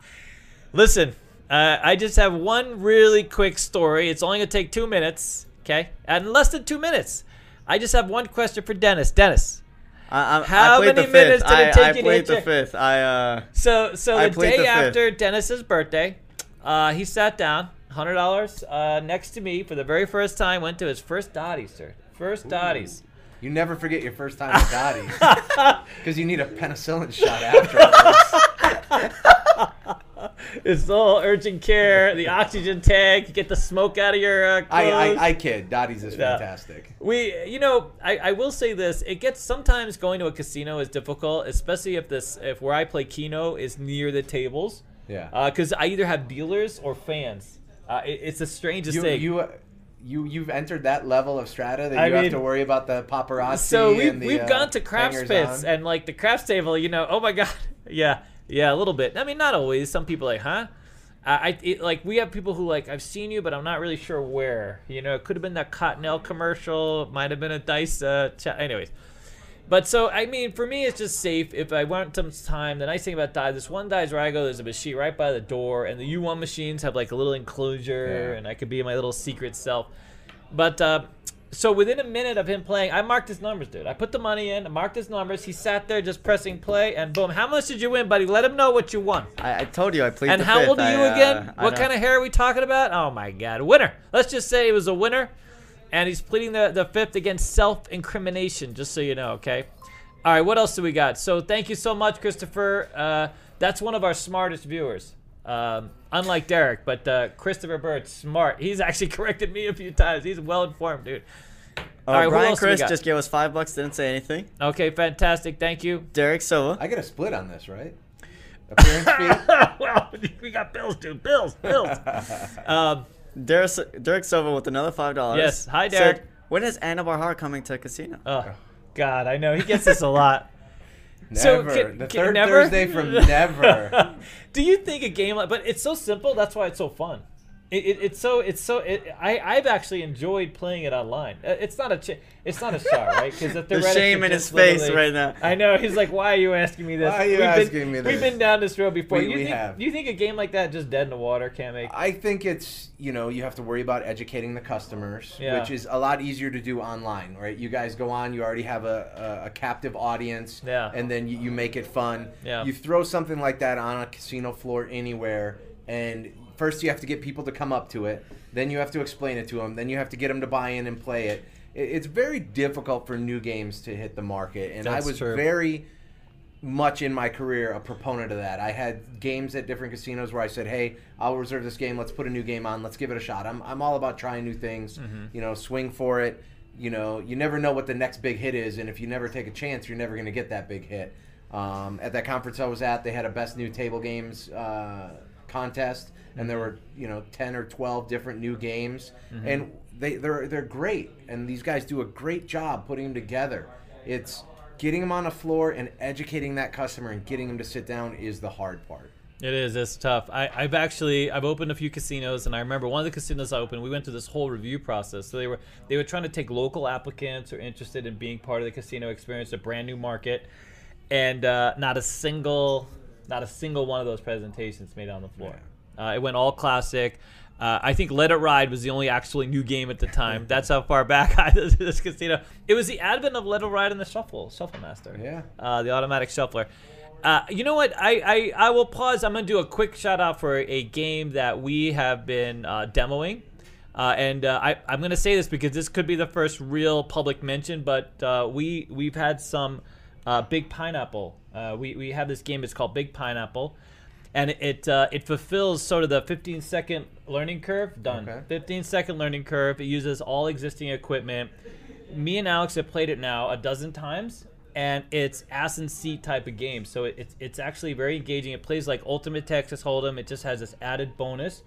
Listen, uh, I just have one really quick story. It's only gonna take two minutes, okay? And less than two minutes. I just have one question for Dennis. Dennis. I, I, How I many minutes did it take I you to played the fifth. I uh, So, so the day the after Dennis's birthday, uh, he sat down, hundred dollars, uh, next to me for the very first time. Went to his first Dottie's, sir. First Dottie's. You never forget your first time at Dottie's. <laughs> Because you need a penicillin shot afterwards. <laughs> It's all urgent care, the oxygen tank, get the smoke out of your uh, I. I, I kid. Dottie's is Yeah. fantastic. We, you know, I, I will say this: it gets sometimes going to a casino is difficult, especially if this, if where I play Keno is near the tables, Yeah. because I either have dealers or fans. Uh, it, it's the strangest you, thing. you, uh, you, you've entered that level of strata that I you mean- have to worry about the paparazzi. so we've, and the, we've uh, gone to craps pits on. and like the craps table, you know. Oh my god, <laughs> yeah, yeah, a little bit. I mean, not always. Some people like, huh? I, I it, like we have people who like I've seen you, but I'm not really sure where. You know, it could have been that Cottonelle commercial, might have been a Dice. Uh, cha- anyways, but so I mean, for me, it's just safe. If I want some time, the nice thing about die, this one dies where I go, there's a machine right by the door, and the U1 machines have like a little enclosure, Yeah. and I could be my little secret self. But uh, so within a minute of him playing, I marked his numbers, dude. I put the money in, I marked his numbers. He sat there just pressing play, and boom. How much did you win, buddy? Let him know what you won. I, I told you I played And the how fifth. old are you I, uh, again? I what kind of hair are we talking about? Oh my God, winner. Let's just say it was a winner, and he's pleading the the fifth against self-incrimination. Just so you know, okay. All right, what else do we got? So thank you so much, Christopher. Uh, that's one of our smartest viewers. Um, unlike Derek, but uh, Christopher Bird, smart. He's actually <laughs> corrected me a few times. He's well informed, dude. Uh, All right, who Brian else do we Chris just gave us five bucks. Didn't say anything. Okay, fantastic. Thank you. Derek Silva. I get a split on this, right? Appearance fee. <laughs> well, we got bills, dude. Bills, bills. <laughs> um, Derek, Derek Silva with another five dollars. Yes. Hi, Said, Derek. when is Andar Bahar coming to casino? oh, God, I know he gets this a lot. <laughs> Never. So, can- the can- third never? Thursday from <laughs> never. Do you think a game like? But it's so simple. That's why it's so fun. It, it, it's so it's so. It, I I've actually enjoyed playing it online. Uh, It's not a ch- it's not a shot, right? Because <laughs> The shame in his face right now. I know he's like, why are you asking me this? Why are you We've asking been, me this? We've been down this road before. We- you we think, have. Do you think a game like that just dead in the water can't make? I think it's you know you have to worry about educating the customers, Yeah. which is a lot easier to do online, right? You guys go on, you already have a, a, a captive audience, Yeah. and then you, you make it fun. Yeah. You throw something like that on a casino floor anywhere, and first you have to get people to come up to it, then you have to explain it to them, then you have to get them to buy in and play it. It- It's very difficult for new games to hit the market, and That's I was true. very much in my career a proponent of that. I had games at different casinos where I said, "Hey, I'll reserve this game. Let's put a new game on. Let's give it a shot." I'm I'm all about trying new things. You know, swing for it. You know, you never know what the next big hit is, and if you never take a chance, you're never going to get that big hit. Um, at that conference I was at, they had a best new table games uh, contest, and there were you know ten or twelve different new games, and they they're they're great, and these guys do a great job putting them together. It's getting them on the floor and educating that customer and getting them to sit down is the hard part. It is. It's tough. I, I've actually I've opened a few casinos, and I remember one of the casinos I opened. We went through this whole review process. So they were they were trying to take local applicants or interested in being part of the casino experience, a brand new market, and uh, not a single not a single one of those presentations made on the floor. Uh, it went all classic. Uh, I think Let It Ride was the only actually new game at the time. That's how far back <laughs> I this casino. It was the advent of Let It Ride and the Shuffle, Shuffle Master. Yeah. Uh, the automatic shuffler. Uh, you know what? I, I, I will pause. I'm going to do a quick shout out for a game that we have been uh, demoing. Uh, and uh, I, I'm going to say this because this could be the first real public mention, but uh, we, we've had some uh, Big Pineapple. Uh, we, we have this game, it's called Big Pineapple. And it uh, it fulfills sort of the 15 second learning curve. Done. Okay. 15 second learning curve. It uses all existing equipment. Me and Alex have played it now a dozen times, and it's ass and seat type of game. So it, it's it's actually very engaging. It plays like Ultimate Texas Hold'em. It just has this added bonus.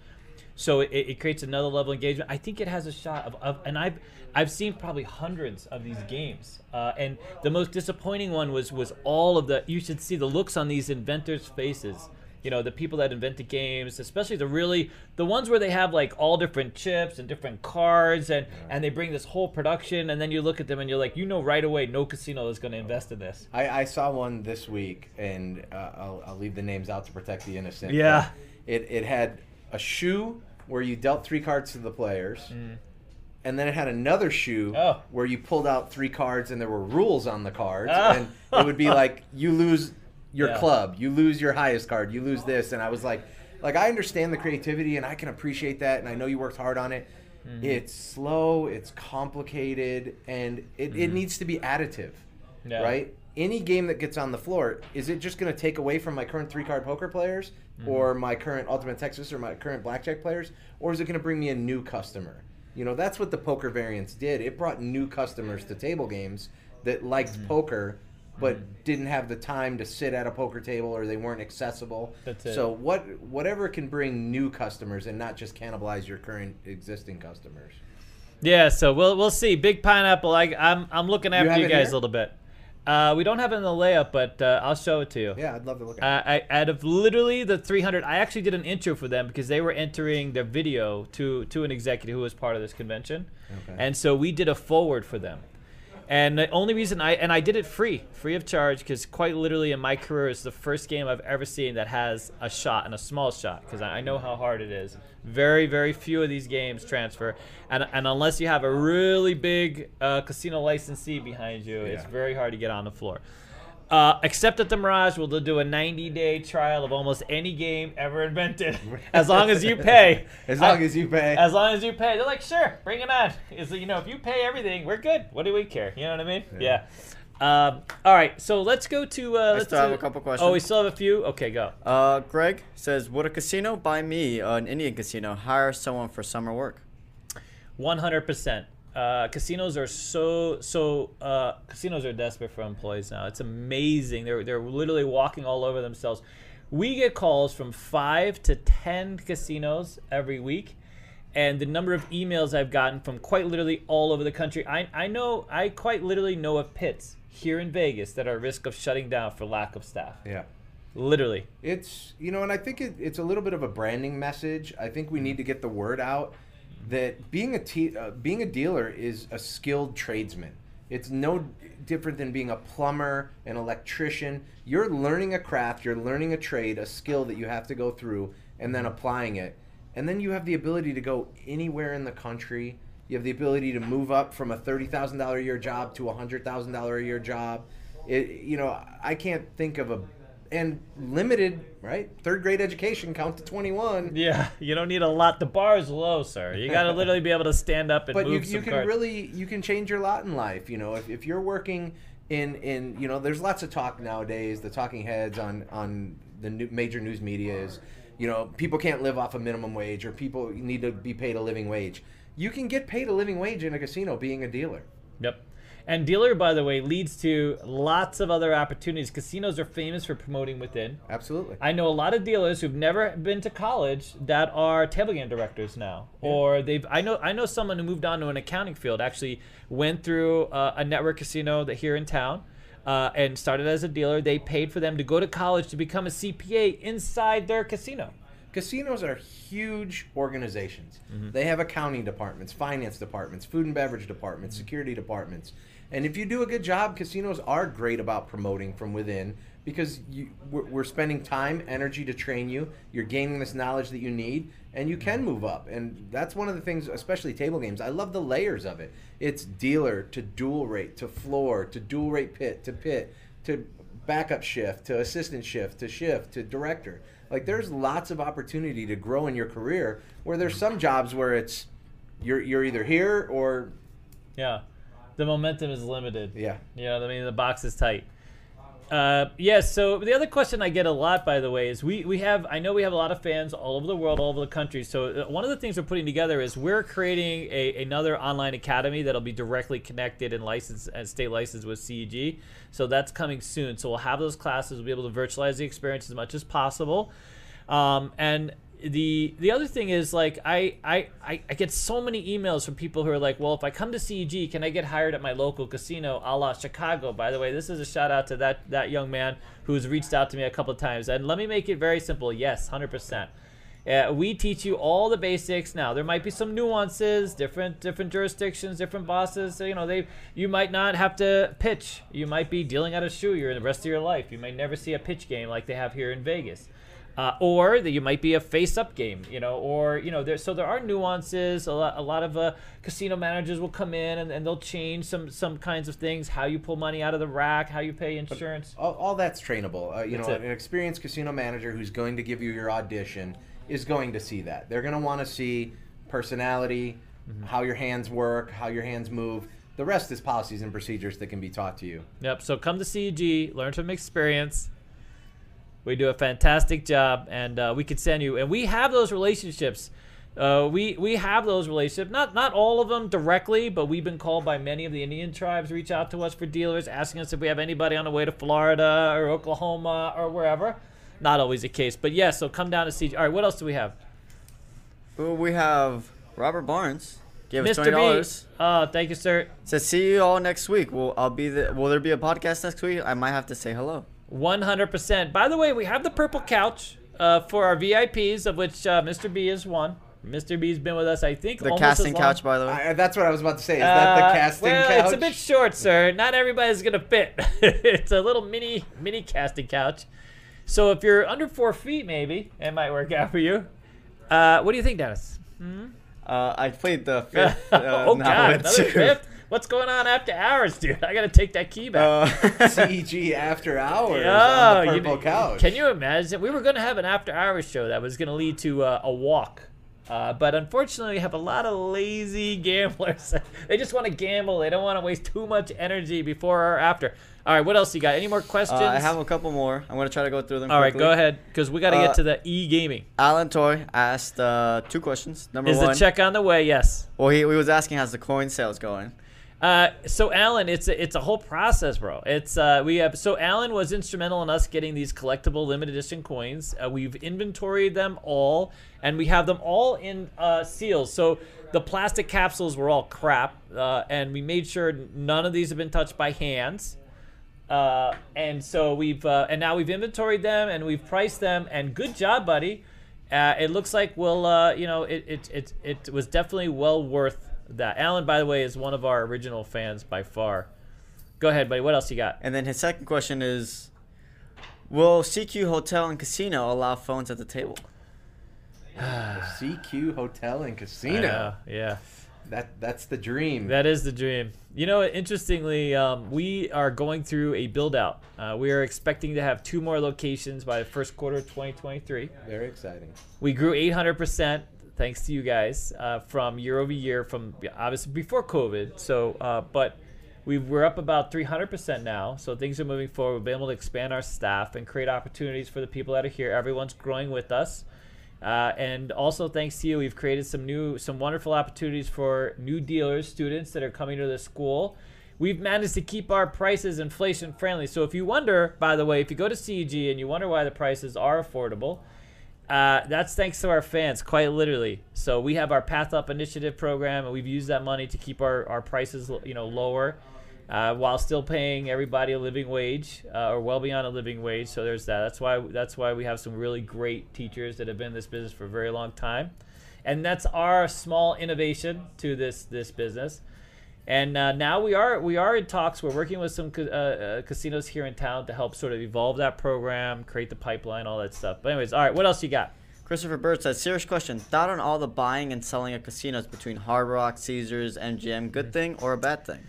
So it, it creates another level of engagement. I think it has a shot of, of and I've I've seen probably hundreds of these games. Uh, and the most disappointing one was was all of the you should see the looks on these inventors' faces. You know, the people that invent the games, especially the really the ones where they have like all different chips and different cards and and they bring this whole production and then you look at them and you're like, you know right away no casino is going to invest in this. I, I saw one this week, and uh, I'll, I'll leave the names out to protect the innocent. Yeah. It, it had a shoe where you dealt three cards to the players, and then it had another shoe Mm. Oh. where you pulled out three cards and there were rules on the cards, Oh. and it would be like you lose your Yeah. club, you lose your highest card, you lose this, and I was like, like I understand the creativity and I can appreciate that, and I know you worked hard on it. Mm-hmm. It's slow, it's complicated, and it, it needs to be additive Mm-hmm. Yeah. right? Any game that gets on the floor, is it just going to take away from my current three card poker players Mm-hmm. or my current Ultimate Texas or my current blackjack players? Or is it going to bring me a new customer? You know, that's what the poker variants did. It brought new customers to table games that liked Mm-hmm. poker but didn't have the time to sit at a poker table or they weren't accessible. That's it. So what whatever can bring new customers and not just cannibalize your current existing customers. Yeah, so we'll we'll see. Big pineapple. I, I'm I'm looking after have you, guys here? a little bit. Uh, we don't have it in the layup, but uh, I'll show it to you. Yeah, I'd love to look at it. Uh, I, out of literally the 300, I actually did an intro for them because they were entering their video to to an executive who was part of this convention, Okay. and so we did a forward for them. And the only reason I and I did it free, free of charge, because quite literally in my career, it's the first game I've ever seen that has a shot and a small shot, because I I know how hard it is. Very, very few of these games transfer, and and unless you have a really big uh, casino licensee behind you, it's very hard to get on the floor. Uh, except at the Mirage, we'll do a 90-day trial of almost any game ever invented, <laughs> as long as you pay. As long I- as you pay. as long as you pay, they're like, sure, bring it on. Is you know, if you pay everything, we're good. What do we care? You know what I mean? Yeah. Um, all right, so let's go to. Uh, let's still have a couple questions. Oh, we still have a few. Okay, go. Uh, Greg says, "Would a casino buy me, uh, an Indian casino, hire someone for summer work?" One hundred percent. Uh, casinos are so so. Uh, casinos are desperate for employees now. It's amazing. They're they're literally walking all over themselves. We get calls from five to ten casinos every week, and the number of emails I've gotten from quite literally all over the country. I I know I quite literally know of pits here in Vegas that are at risk of shutting down for lack of staff. yeah. Literally. It's you know, and I think it, it's a little bit of a branding message. I think we need to get the word out that being a te- uh, being a dealer is a skilled tradesman. It's no different than being a plumber, an electrician. You're learning a craft, you're learning a trade, a skill that you have to go through, and then applying it. And then you have the ability to go anywhere in the country. You have the ability to move up from a thirty thousand dollar a year job to a hundred thousand dollar a year job. It, you know, I can't think of a and limited, right? Third grade education, count to 21. Yeah, you don't need a lot. The bar is low, sir. You got to <laughs> literally be able to stand up and But you, move you some can cards. really, you can change your lot in life. You know, if, if you're working in in you know there's lots of talk nowadays the talking heads on on the new, major news media is you know people can't live off a minimum wage or people need to be paid a living wage you can get paid a living wage in a casino being a dealer Yep. And dealer, by the way, leads to lots of other opportunities. Casinos are famous for promoting within. absolutely I know a lot of dealers who've never been to college that are table game directors now, or they've. I know I know someone who moved on to an accounting field. Actually, went through uh, a network casino that here in town, uh, and started as a dealer. They paid for them to go to college to become a CPA inside their casino. Casinos are huge organizations. They have accounting departments, finance departments, food and beverage departments, security departments. And if you do a good job, casinos are great about promoting from within because you, we're, spending time, energy to train you. You're gaining this knowledge that you need, and you can move up. And that's one of the things, especially table games. I love the layers of it. It's dealer to dual rate to floor to dual rate pit to pit to backup shift to assistant shift to shift to director. Like there's lots of opportunity to grow in your career where there's some jobs where it's you're you're either here or Yeah, the momentum is limited. yeah. You know, I mean, the box is tight. Uh, yes. so the other question I get a lot, by the way, is we we have I know we have a lot of fans all over the world, all over the country. So uh, one of the things we're putting together is we're creating a, another online academy that'll be directly connected and licensed and state licensed with CEG. So that's coming soon. So we'll have those classes. We'll be able to virtualize the experience as much as possible. Um, and the the other thing is like I, I I get so many emails from people who are like, well, if I come to CEG, can I get hired at my local casino, a la Chicago? By the way, this is a shout out to that that young man who's reached out to me a couple of times. And let me make it very simple. Yes, hundred percent. Uh, we teach you all the basics. Now there might be some nuances, different different jurisdictions, different bosses. So, you know, they you might not have to pitch. You might be dealing out a shoe your the rest of your life. You may never see a pitch game like they have here in Vegas. Uh, or that you might be a face-up game, you know, or you know, there. So there are nuances. A lot, a lot of uh, casino managers will come in and, and they'll change some some kinds of things. How you pull money out of the rack, how you pay insurance. All, all that's trainable. Uh, you That's know, it. an experienced casino manager who's going to give you your audition is going to see that. They're going to want to see personality, Mm-hmm. how your hands work, how your hands move. The rest is policies and procedures that can be taught to you. Yep. So come to CEG, learn from experience. We do a fantastic job, and uh, we could send you. And we have those relationships. Uh, we we have those relationships. Not not all of them directly, but we've been called by many of the Indian tribes. Reach out to us for dealers, asking us if we have anybody on the way to Florida or Oklahoma or wherever. Not always the case, but yes. so come down to CEG. All right. What else do we have? Well, we have Robert Barnes. Gave us Mr. twenty dollars. Oh, thank you, sir. Says see you all next week. Will I'll be the, Will there be a podcast next week? I might have to say hello. 100%. By the way, we have the purple couch uh, for our VIPs, of which uh, Mr. B is one. Mr. B's been with us, I think, The almost casting as long. couch, by the way. I, that's what I was about to say. Is that the Uh, casting well, couch? it's a bit short, sir. Not everybody's gonna fit. <laughs> it's a little mini mini casting couch. So if you're under four feet, maybe it might work out for you. Uh, what do you think, Dennis? Uh, I played the fifth. <laughs> Uh, oh now God, with another two. fifth. What's going on after hours, dude? I gotta take that key back. Uh, <laughs> CEG after hours Yeah, on the you- purple couch. Can you imagine? We were going to have an after hours show that was going to lead to uh, a walk. Uh, but unfortunately, we have a lot of lazy gamblers. <laughs> they just want to gamble. They don't want to waste too much energy before or after. All right, what else you got? Any more questions? uh, I have a couple more. I'm gonna try to go through them. All right, quickly. go ahead, because we got to Uh, get to the e gaming. Alan Toy asked uh, two questions. Number Is one, Is the check on the way? Yes. well, he, he was asking how's the coin sales going. Uh, so Alan, it's a, it's a whole process, bro. It's uh, we have so Alan was instrumental in us getting these collectible limited edition coins. Uh, we've inventoried them all, and we have them all in uh, seals. So the plastic capsules were all crap, uh, and we made sure none of these have been touched by hands. And so we've and now we've inventoried them and we've priced them. And good job, buddy. It looks like we'll you know it, it it it was definitely well worth that. Alan, by the way, is one of our original fans by far. Go ahead, buddy. What else you got? And then his second question is, will CQ Hotel and Casino allow phones at the table? <sighs> CQ Hotel and I Casino. know, yeah. That that's the dream. That is the dream. You know, interestingly, um, we are going through a build out. Uh, we are expecting to have two more locations by the first quarter of 2023. Very exciting. We grew 800% thanks to you guys uh, from year over year, from obviously before COVID. So, uh, but we we're up about 300% now, so things are moving forward. We've been able to expand our staff and create opportunities for the people that are here. Everyone's growing with us. Uh, and also thanks to you, we've created some new, some wonderful opportunities for new dealers, students that are coming to the school. We've managed to keep our prices inflation friendly. So if you wonder, by the way, if you go to CEG and you wonder why the prices are affordable, uh, that's thanks to our fans, quite literally. So we have our Path Up Initiative program, and we've used that money to keep our, our prices, you know, lower, uh, while still paying everybody a living wage, uh, or well beyond a living wage. So there's that. That's why that's why we have some really great teachers that have been in this business for a very long time, and that's our small innovation to this this business. And uh, now we are we are in talks. We're working with some ca- uh, uh, casinos here in town to help sort of evolve that program, create the pipeline, all that stuff. But anyways, all right, what else you got? Christopher Bird says, serious question. Thought on all the buying and selling of casinos between Hard Rock, Caesars, MGM. Good thing or a bad thing?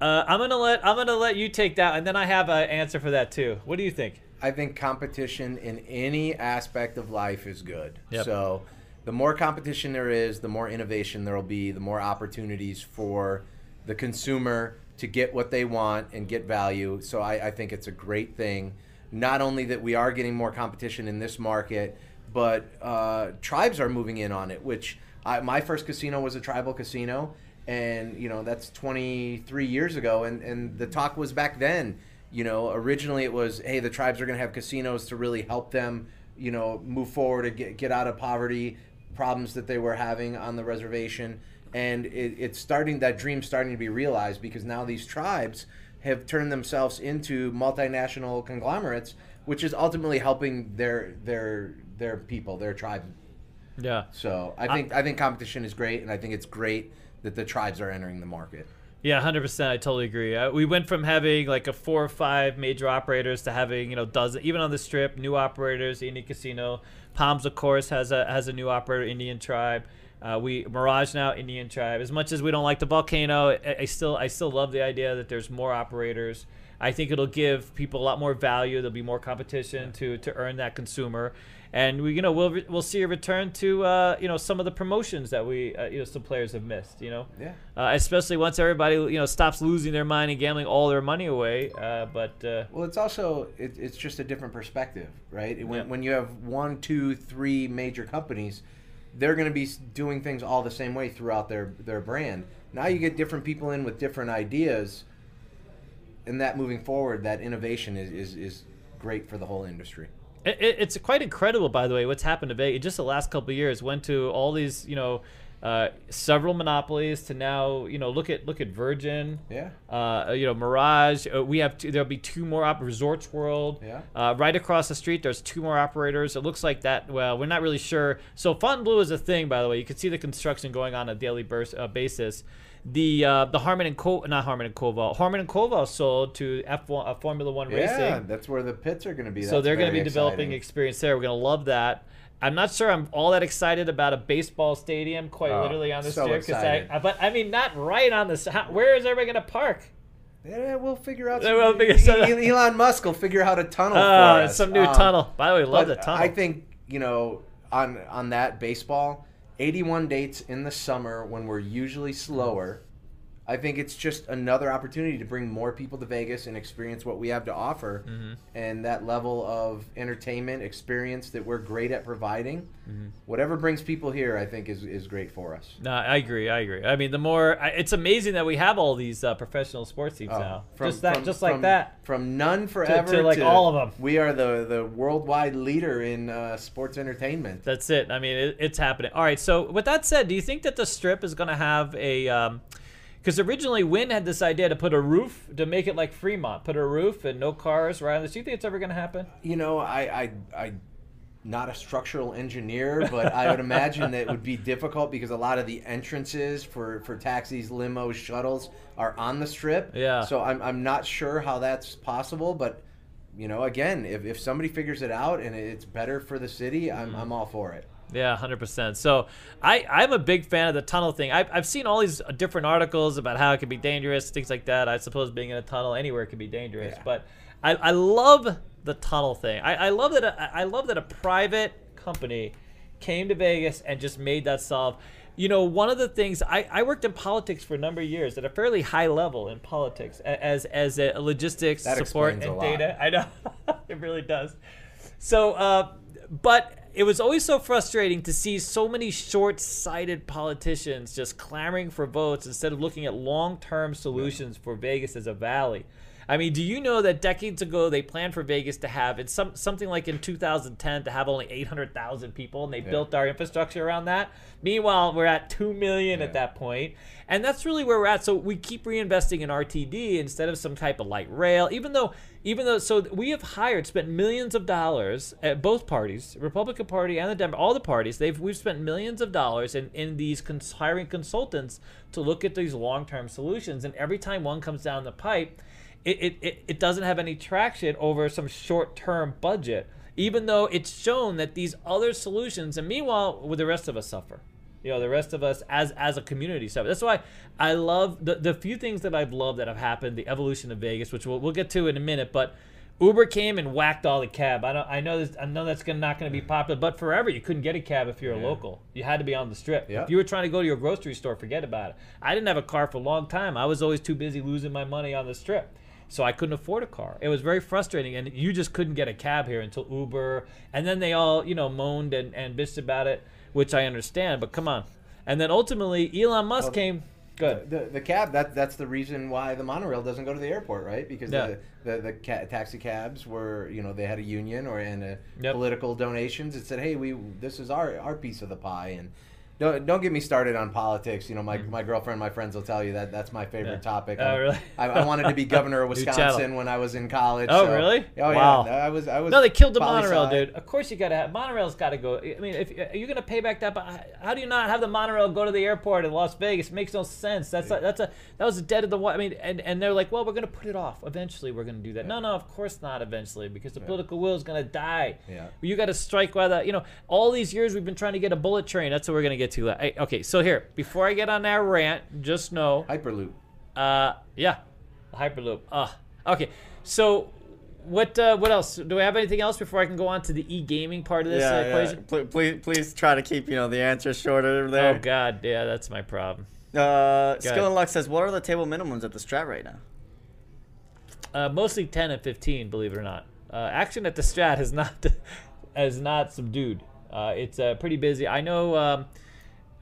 Uh, I'm gonna let I'm gonna let you take that, and then I have an answer for that too. What do you think? I think competition in any aspect of life is good. Yep. So, the more competition there is, the more innovation there will be, the more opportunities for the consumer to get what they want and get value. So, I, I think it's a great thing. Not only that we are getting more competition in this market, but uh, tribes are moving in on it. Which I, my first casino was a tribal casino, and you know that's 23 years ago, and and the talk was back then you know originally it was hey the tribes are going to have casinos to really help them you know move forward and get, get out of poverty problems that they were having on the reservation and it, it's starting that dream starting to be realized because now these tribes have turned themselves into multinational conglomerates which is ultimately helping their their their people their tribe Yeah. so i think i think competition is great and i think it's great that the tribes are entering the market Yeah, hundred percent. I totally agree. Uh, we went from having like a four or five major operators to having you know dozen, even on the strip, new operators. Indian Casino, Palms of course has a has a new operator, Indian Tribe. Uh, we Mirage now, Indian Tribe. As much as we don't like the volcano, I, I still I still love the idea that there's more operators. I think it'll give people a lot more value. There'll be more competition to to earn that consumer, and we you know we'll we'll see a return to uh, you know some of the promotions that we uh, you know some players have missed. You know yeah uh, especially once everybody you know stops losing their mind and gambling all their money away. Uh, but uh, Well, it's also it, it's just a different perspective, right? When, Yeah. when you have one, two, three major companies, they're going to be doing things all the same way throughout their their brand. Now you get different people in with different ideas, and that moving forward, that innovation is is, is great for the whole industry. it, it, it's quite incredible, by the way, what's happened to Vegas. Just the last couple years, went to all these you know uh, several monopolies to now you know look at look at Virgin. Yeah. Uh, you know, Mirage. Uh, we have two, there'll be two more op- Resorts World. Yeah. Uh, right across the street, there's two more operators. It looks like that. Well, we're not really sure. So Fontainebleau is a thing, by the way. You can see the construction going on a daily burst, uh, basis. The uh, the Harmon and Co not Harmon and Koval. Harmon and Koval sold to F1 uh, Formula One Yeah, Racing. that's where the pits are going to be. So they're going to be very developing experience there. We're going to love that. I'm not sure I'm all that excited about a baseball stadium, quite Oh, literally on the so strip. 'cause excited. I, but I mean, not right on the. s- how- Where is everybody going to park? Yeah, we'll figure out. Some- we'll figure Elon Musk will figure out a tunnel for us. some new Um, tunnel. By the way, love the tunnel. I think you know on on that baseball, 81 dates in the summer when we're usually slower. I think it's just another opportunity to bring more people to Vegas and experience what we have to offer, Mm-hmm. and that level of entertainment experience that we're great at providing. Mm-hmm. Whatever brings people here, I think is is great for us. No, I agree. I agree. I mean, the more I, it's amazing that we have all these uh, professional sports teams Oh, now. from- just that, from- just like from- that. From none forever to like, all of them. We are the the worldwide leader in uh, sports entertainment. That's it. I mean, it, it's happening. All right. So, with that said, do you think that the strip is going to have a? Because originally, Wynn had this idea to put a roof to make it like Fremont, put a roof and no cars right on this. Do you think it's ever going to happen? You know, I, I, I, not a structural engineer, but I would imagine that it would be difficult because a lot of the entrances for, for taxis, limos, shuttles are on the strip. Yeah. So I'm, I'm not sure how that's possible, but you know, again, if, if somebody figures it out and it's better for the city, I'm, Mm-hmm. I'm all for it. Yeah, hundred percent. So I I'm a big fan of the tunnel thing. I've I've seen all these different articles about how it can be dangerous, things like that. I suppose being in a tunnel anywhere can be dangerous, Yeah. but I, I love the tunnel thing. I, I love that a, I love that a private company came to Vegas and just made that solve. You know, one of the things I, I worked in politics for a number of years at a fairly high level in politics as as a logistics That support and data. <laughs> I know <laughs> it really does. So, uh, but it was always so frustrating to see so many short-sighted politicians just clamoring for votes instead of looking at long-term solutions for Vegas as a valley. I mean, do you know that decades ago they planned for Vegas to have it's some something like in 2010 to have only 800,000 people, and they built our infrastructure around that. Meanwhile, we're at two million at Yeah. that point, and that's really where we're at. So we keep reinvesting in RTC instead of some type of light rail, even though even though so we have hired spent millions of dollars at both parties republican party and the Democrat, all the parties they've we've spent millions of dollars in in these cons- hiring consultants to look at these long-term solutions and every time one comes down the pipe it, it, it, it doesn't have any traction over some short-term budget even though it's shown that these other solutions and meanwhile with the rest of us suffer? You know the rest of us as as a community suffer. That's why i love the, the few things that i've loved that have happened the evolution of vegas which we'll, we'll get to in a minute but uber came and whacked all the cab. I don't i know this i know that's gonna, not going to be mm. popular but forever you couldn't get a cab if you're a local. You had to be on the strip. Yeah. if you were trying to go to your grocery store forget about it. I didn't have a car for a long time. I was always too busy losing my money on the strip so I couldn't afford a car. It was very frustrating, and you just couldn't get a cab here until Uber. And then they all, you know, moaned and, and bitched about it, which I understand. But come on. And then ultimately, Elon Musk Well, came. Good. The, the cab that that's the reason why the monorail doesn't go to the airport, right? Because Yeah. the the, the ca- taxi cabs were you know they had a union or and a Yep. political donations. It said, hey, we this is our our piece of the pie and. Don't, don't get me started on politics. You know, my, mm-hmm. my girlfriend, my friends will tell you that that's my favorite. Yeah. topic. Oh, really? I, I wanted to be <laughs> governor of Wisconsin when I was in college. Oh, so- really? Oh, Wow. yeah. I was. I was. No, they killed the monorail, dude. Of course you gotta have monorail's got to go. I mean, if are you gonna pay back that, but how do you not have the monorail go to the airport in Las Vegas? It makes no sense. That's a, that's a that was a dead of the. I mean, and, and they're like, well, we're gonna put it off. Eventually, we're gonna do that. No, no, of course not. Eventually, because the political will is gonna die. Yeah. You got to strike while the you know all these years we've been trying to get a bullet train. That's what we're gonna get to. Hey, Okay, so here before I get on that rant, just know Hyperloop. uh, yeah, Hyperloop. Uh, okay, so what uh, what else? Do we have anything else before I can go on to the e gaming part of this uh, equation? Pl- Please, please try to keep you know the answers shorter there. Oh God, yeah, that's my problem. Uh, Skill ahead. and Luck says, "What are the table minimums at the Strat right now?" Uh, mostly ten and fifteen, believe it or not. Uh, action at the Strat has not <laughs> has not subdued. Uh, it's uh, pretty busy. I know. Um,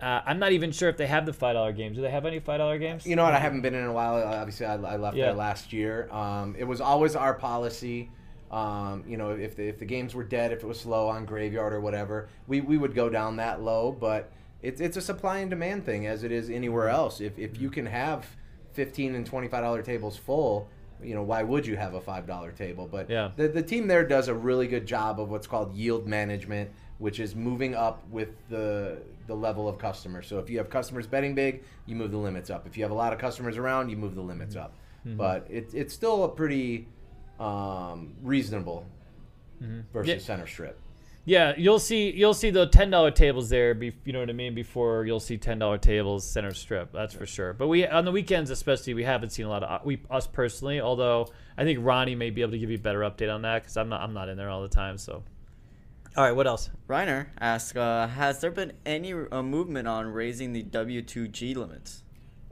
uh, I'm not even sure if they have the five dollar games. Do they have any five dollar games? You know what? I haven't been in a while. Obviously, I, I left Yeah. there last year. Um, it was always our policy. Um, you know, if the, if the games were dead, if it was slow on graveyard or whatever, we, we would go down that low. But it's it's a supply and demand thing, as it is anywhere else. If if you can have fifteen and twenty five dollar tables full, you know, why would you have a five dollar table? But Yeah. the the team there does a really good job of what's called yield management, which is moving up with the the level of customers. So if you have customers betting big, you move the limits up. If you have a lot of customers around, you move the limits up. But it, it's still a pretty um, reasonable versus Yeah. center strip. Yeah, you'll see you'll see the ten dollar tables there. Be, you know what I mean? Before you'll see ten dollar tables center strip. That's for sure. But we on the weekends especially we haven't seen a lot of uh, we us personally. Although I think Ronnie may be able to give you a better update on that because I'm not I'm not in there all the time. So, all right, what else? Reiner asks, uh, "Has there been any uh, movement on raising the W2G limits?"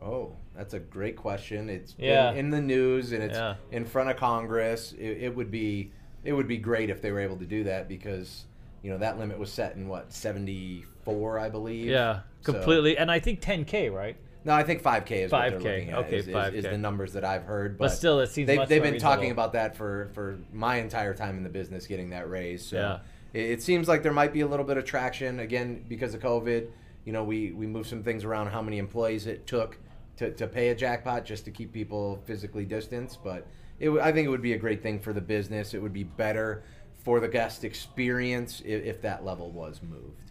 Oh, that's a great question. It's Yeah. been in the news and it's Yeah. in front of Congress. It, it would be it would be great if they were able to do that because you know that limit was set in what seventy four, I believe. Yeah, So- completely. And I think 10k, right? No, I think 5K is what 5K, they're looking at. okay, is, is- 5K. is the numbers that I've heard. But But, still, it seems they've, much they've more been talking about that for, for my entire time in the business, getting that raise. So Yeah. It, it seems like there might be a little bit of traction again because of COVID. You know, we we moved some things around how many employees it took to, to pay a jackpot just to keep people physically distanced. But it, w- I think it would be a great thing for the business. It would be better for the guest experience if, if that level was moved.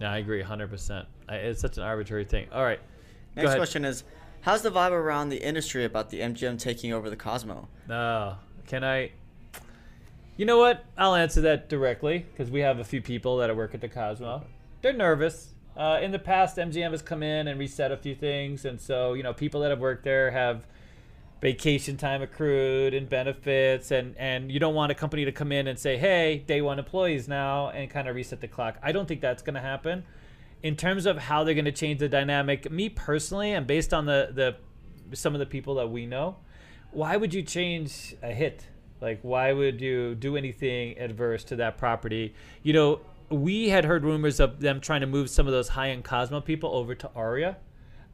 Yeah, I agree 100%. I, it's such an arbitrary thing. All right. Go Next ahead. question is, "How's the vibe around the industry about the MGM taking over the Cosmo?" No. Can I? You know what? I'll answer that directly because we have a few people that work at the Cosmo. They're nervous. Uh, in the past, MGM has come in and reset a few things, and so you know people that have worked there have vacation time accrued and benefits and and you don't want a company to come in and say hey day one employees now and kind of reset the clock i don't think that's going to happen in terms of how they're going to change the dynamic me personally and based on the the some of the people that we know why would you change a hit like why would you do anything adverse to that property you know we had heard rumors of them trying to move some of those high-end cosmo people over to aria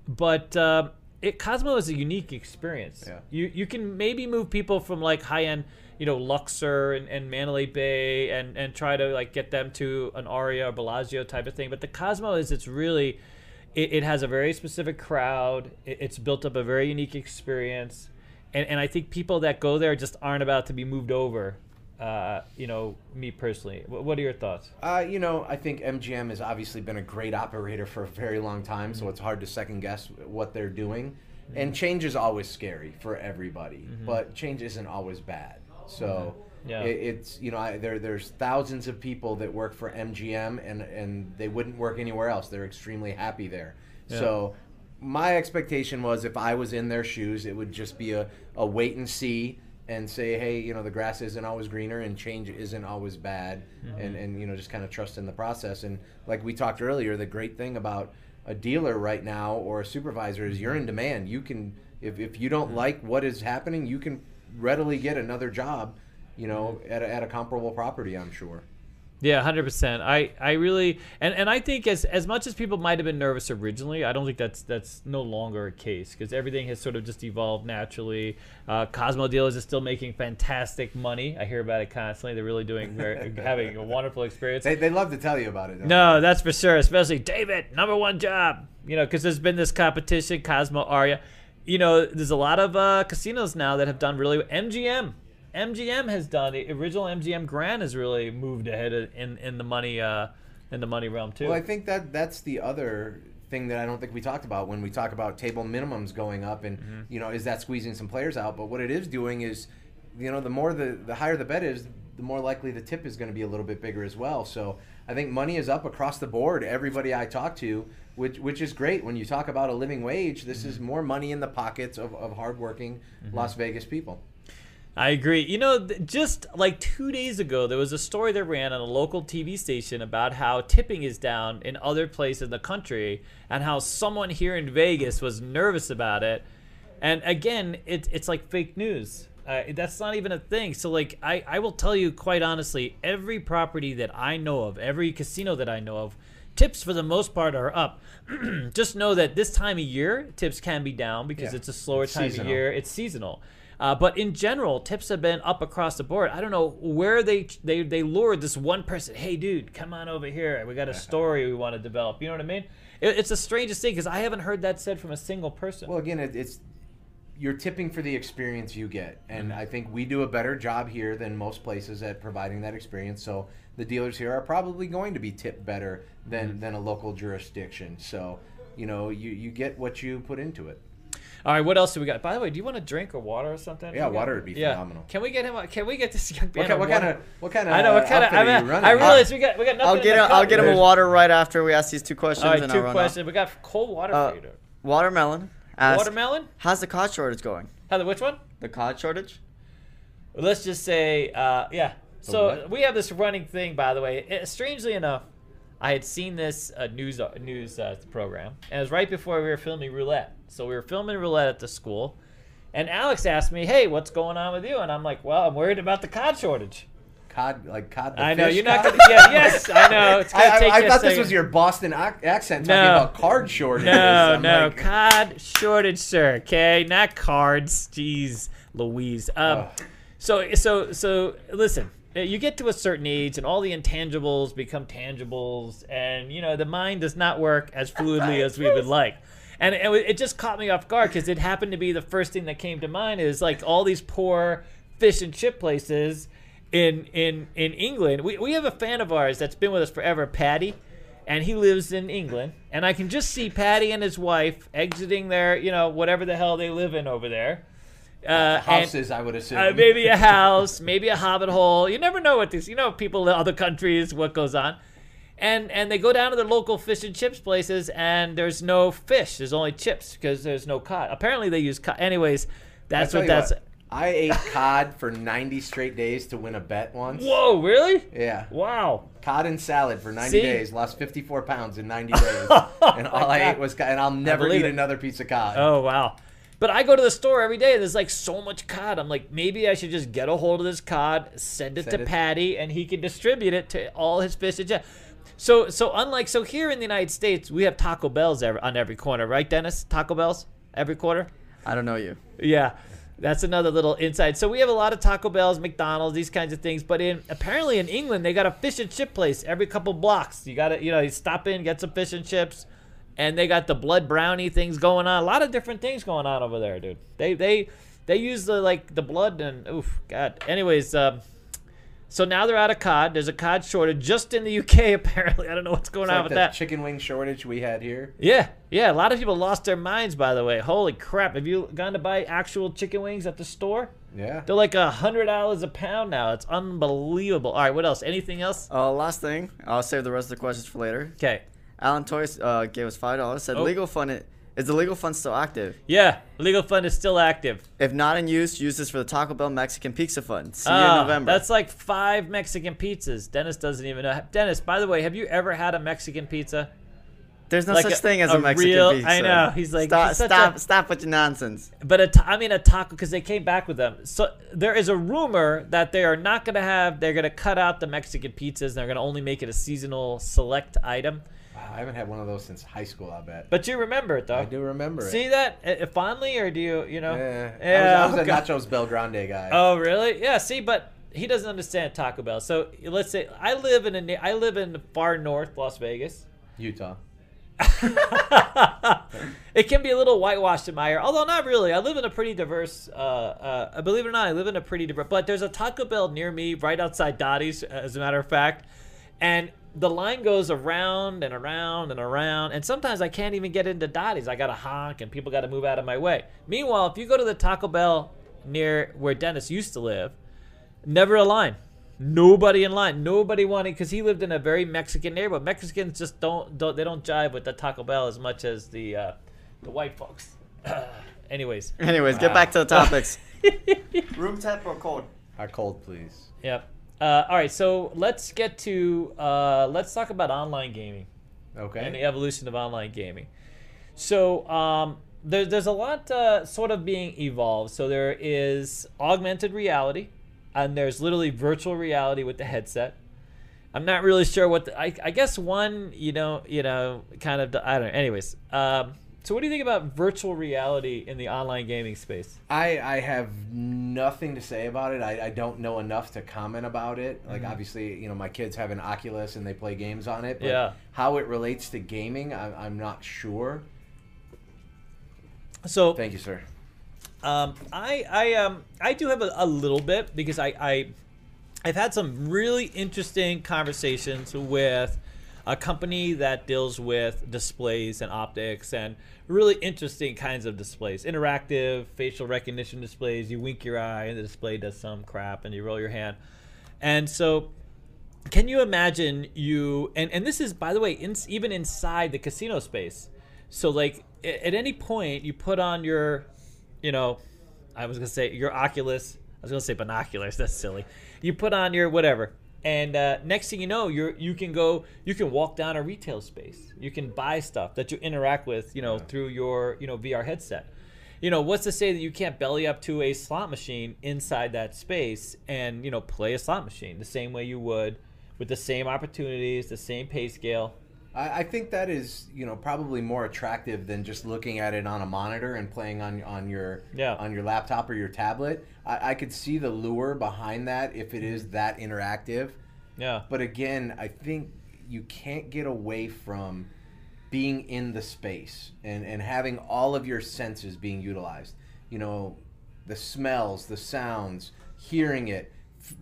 but uh, it Cosmo is a unique experience. Yeah. You you can maybe move people from like high end, you know, Luxor and, and Mandalay Bay and and try to like get them to an Aria or Bellagio type of thing. But the Cosmo is it's really it, it has a very specific crowd. It, it's built up a very unique experience. And, and I think people that go there just aren't about to be moved over. Uh, you know, me personally. What, what are your thoughts? Uh, you know, I think MGM has obviously been a great operator for a very long time, so it's hard to second guess what they're doing. And change is always scary for everybody, but change isn't always bad. So Yeah. it, it's you know I, there there's thousands of people that work for MGM and and they wouldn't work anywhere else. They're extremely happy there. Yeah. So my expectation was if I was in their shoes, it would just be a, a wait and see and say, hey, you know, the grass isn't always greener and change isn't always bad, mm-hmm. and and you know just kind of trust in the process. And like we talked earlier, the great thing about a dealer right now or a supervisor is you're in mm-hmm. demand. You can if if you don't mm-hmm. like what is happening, you can readily get another job, you know, at a, at a comparable property. I'm sure. Yeah, hundred percent. I, I really and, and I think as as much as people might have been nervous originally, I don't think that's that's no longer a case because everything has sort of just evolved naturally. Uh, Cosmo dealers are still making fantastic money. I hear about it constantly. They're really doing very, <laughs> having a wonderful experience. They, they love to tell you about it. don't No, that's for sure. Especially David, number one job. You know, because there's been this competition, Cosmo Aria. You know, there's a lot of uh, casinos now that have done really. MGM, MGM has done. The original MGM Grand has really moved ahead in in the money uh, in the money realm too. Well, I think that that's the other thing that I don't think we talked about when we talk about table minimums going up, and Mm-hmm. you know, is that squeezing some players out? But what it is doing is, you know, the more the the higher the bet is, the more likely the tip is going to be a little bit bigger as well. So I think money is up across the board. Everybody I talk to, which which is great. When you talk about a living wage, this is more money in the pockets of, of hardworking Las Vegas people. I agree. You know, th- just like two days ago, there was a story that ran on a local TV station about how tipping is down in other places in the country and how someone here in Vegas was nervous about it. And again, it, it's like fake news. Uh, that's not even a thing. So, like, I, I will tell you quite honestly, every property that I know of, every casino that I know of, tips for the most part are up. <clears throat> Just know that this time of year, tips can be down because Yeah. it's a slower It's time seasonal. of year. It's seasonal. Uh, but in general, tips have been up across the board. I don't know where they they they lured this one person. Hey, dude, come on over here. We got a <laughs> story we want to develop. You know what I mean? It, it's the strangest thing because I haven't heard that said from a single person. Well, again, it, it's you're tipping for the experience you get, and I think we do a better job here than most places at providing that experience. So the dealers here are probably going to be tipped better than than a local jurisdiction. So you know, you you get what you put into it. All right, what else do we got? By the way, do you want a drink or water or something? Yeah, We got- water would be yeah. phenomenal. Can we get him? a- Can we get this young man? What, kind, what kind of what kind of I know what kind of. outfit I, are you mean. I realize we got we got nothing. I'll in get the a, I'll get him a water right after we ask these two questions. All right, and two I'll run off. questions. We got cold water Uh, for you. to- Watermelon. Ask, Watermelon? How's the cod shortage going? How the which one? The cod shortage? let's just say, uh, yeah. So what? we have this running thing, by the way. Eh, strangely enough, I had seen this uh, news uh, news uh, program, and it was right before we were filming roulette. So we were filming roulette at the school, and Alex asked me, "Hey, what's going on with you?" And I'm like, "Well, I'm worried about the cod shortage." cod like cod. The I know you're not gonna. Yeah, yes, I <laughs> know. It's gonna I, take I, you I a thought this was your Boston ac- accent talking No. about card shortage. No, I'm no, like, cod shortage, sir. Okay, not cards. Jeez, Louise. Um, Ugh. so, so, so, listen. uh, You get to a certain age, and all the intangibles become tangibles, and you know the mind does not work as fluidly as we would <laughs> like. And it, it just caught me off guard because it happened to be the first thing that came to mind is like all these poor fish and chip places in in in England. We we have a fan of ours that's been with us forever, Patty and he lives in England. And I can just see Patty and his wife exiting their, you know, whatever the hell they live in over there. Uh, and- houses, I would assume. uh, maybe a house, maybe a hobbit hole. You never know what these, you know, people in other countries, what goes on. And and they go down to the local fish and chips places, and there's no fish. There's only chips because there's no cod. Apparently they use cod. Anyways, That's what that's. I ate cod for 90 straight days to win a bet once. Whoa, really? Yeah. Wow. Cod and salad for 90 See? days. Lost 54 pounds in 90 <laughs> days. and all I ate was cod. And I'll never eat it. another piece of cod. Oh wow. But I go to the store every day. And there's like so much cod. I'm like, maybe I should just get a hold of this cod, send it Send to it- Patty, and he can distribute it to all his fish and jet. So, so unlike so here in the United States, we have Taco Bell's every, on every corner, right, Dennis? Taco Bell's every corner. I don't know you. Yeah, that's another little insight. So we have a lot of Taco Bells, McDonald's, these kinds of things. But in apparently in England, they got a fish and chip place every couple blocks. You got to you know you stop in, get some fish and chips, and they got the blood brownie things going on. A lot of different things going on over there, dude. They they they use the like the blood and oof, god. Anyways, um, so now they're out of cod. There's a cod shortage just in the UK <laughs> apparently. I don't know what's going It's on like with the that. chicken wing shortage we had here. Yeah, yeah. A lot of people lost their minds, by the way. Holy crap! Have you gone to buy actual chicken wings at the store? Yeah. They're like a hundred dollars a pound now. It's unbelievable. All right, what else? Anything else? Uh, last thing, I'll save the rest of the questions for later. Okay. Alan Toys uh, gave us five dollars. Said Oh. legal fund it. Is the legal fund still active? Yeah, legal fund is still active. If not in use, use this for the Taco Bell Mexican Pizza Fund. See you Ah, in November. That's like five Mexican pizzas. Dennis doesn't even know. Dennis, by the way, have you ever had a Mexican pizza? There's no like such a- thing as a a, Mexican real- pizza. I know, he's like- stop, he's such stop, a- stop with your nonsense. But a ta- I mean a taco because they came back with them. So there is a rumor that they are not going to have. They're going to cut out the Mexican pizzas. and They're going to only make it a seasonal select item. Wow, I haven't had one of those since high school, I bet. But you remember it though. I do remember it. See that uh, fondly, or do you, you know? Yeah. Yeah, I was, I was a Nachos BellGrande guy. Oh, really? Yeah. See, but he doesn't understand Taco Bell. So let's say I live in a I live in far north Las Vegas. Utah. <laughs> it can be a little whitewashed in my area, although not really. I live in a pretty diverse. Uh, uh, believe it or not, I live in a pretty diverse. But there's a Taco Bell near me, right outside Dottie's, as a matter of fact, and the line goes around and around and around, and sometimes I can't even get into Dottie's. I got to honk, and people got to move out of my way. Meanwhile, if you go to the Taco Bell near where Dennis used to live, never a line. Nobody in line. Nobody wanted because he lived in a very Mexican neighborhood. Mexicans just don't, don't they don't jive with the Taco Bell as much as the uh, the white folks. <coughs> Anyways, Anyways, get back to the topics. <laughs> Room temp or cold? Hot cold, please. yep. Uh, all right, so let's get to uh, let's talk about online gaming Okay. and the evolution of online gaming. So um, there, there's a lot uh, sort of being evolved. So there is augmented reality, and there's literally virtual reality with the headset. I'm not really sure what the, I, I guess one you know you know kind of I don't know. Anyways, um, so what do you think about virtual reality in the online gaming space? I, I have nothing to say about it. I, I don't know enough to comment about it. Like Mm-hmm. obviously, you know, my kids have an Oculus and they play games on it. But Yeah. How it relates to gaming, I, I'm not sure. So Thank you, sir. Um, I I um I do have a, a little bit because I I I've had some really interesting conversations with a company that deals with displays and optics and really interesting kinds of displays, interactive facial recognition displays. You wink your eye and the display does some crap, and you roll your hand, and so. Can you imagine you and, and this is by the way in, even inside the casino space so like at any point you put on your you know, I was gonna say your Oculus. I was gonna say binoculars. <laughs> That's silly. You put on your whatever, and uh, next thing you know, you're you can go, you can walk down a retail space. You can buy stuff that you interact with, you know, through your you know VR headset. You know, what's to say that you can't belly up to a slot machine inside that space and you know play a slot machine the same way you would with the same opportunities, the same pay scale. I, I think that is, you know, probably more attractive than just looking at it on a monitor and playing on on your Yeah. on your laptop or your tablet. I, I could see the lure behind that if it is that interactive. Yeah. But again, I think you can't get away from being in the space and, and having all of your senses being utilized. You know, the smells, the sounds, hearing it.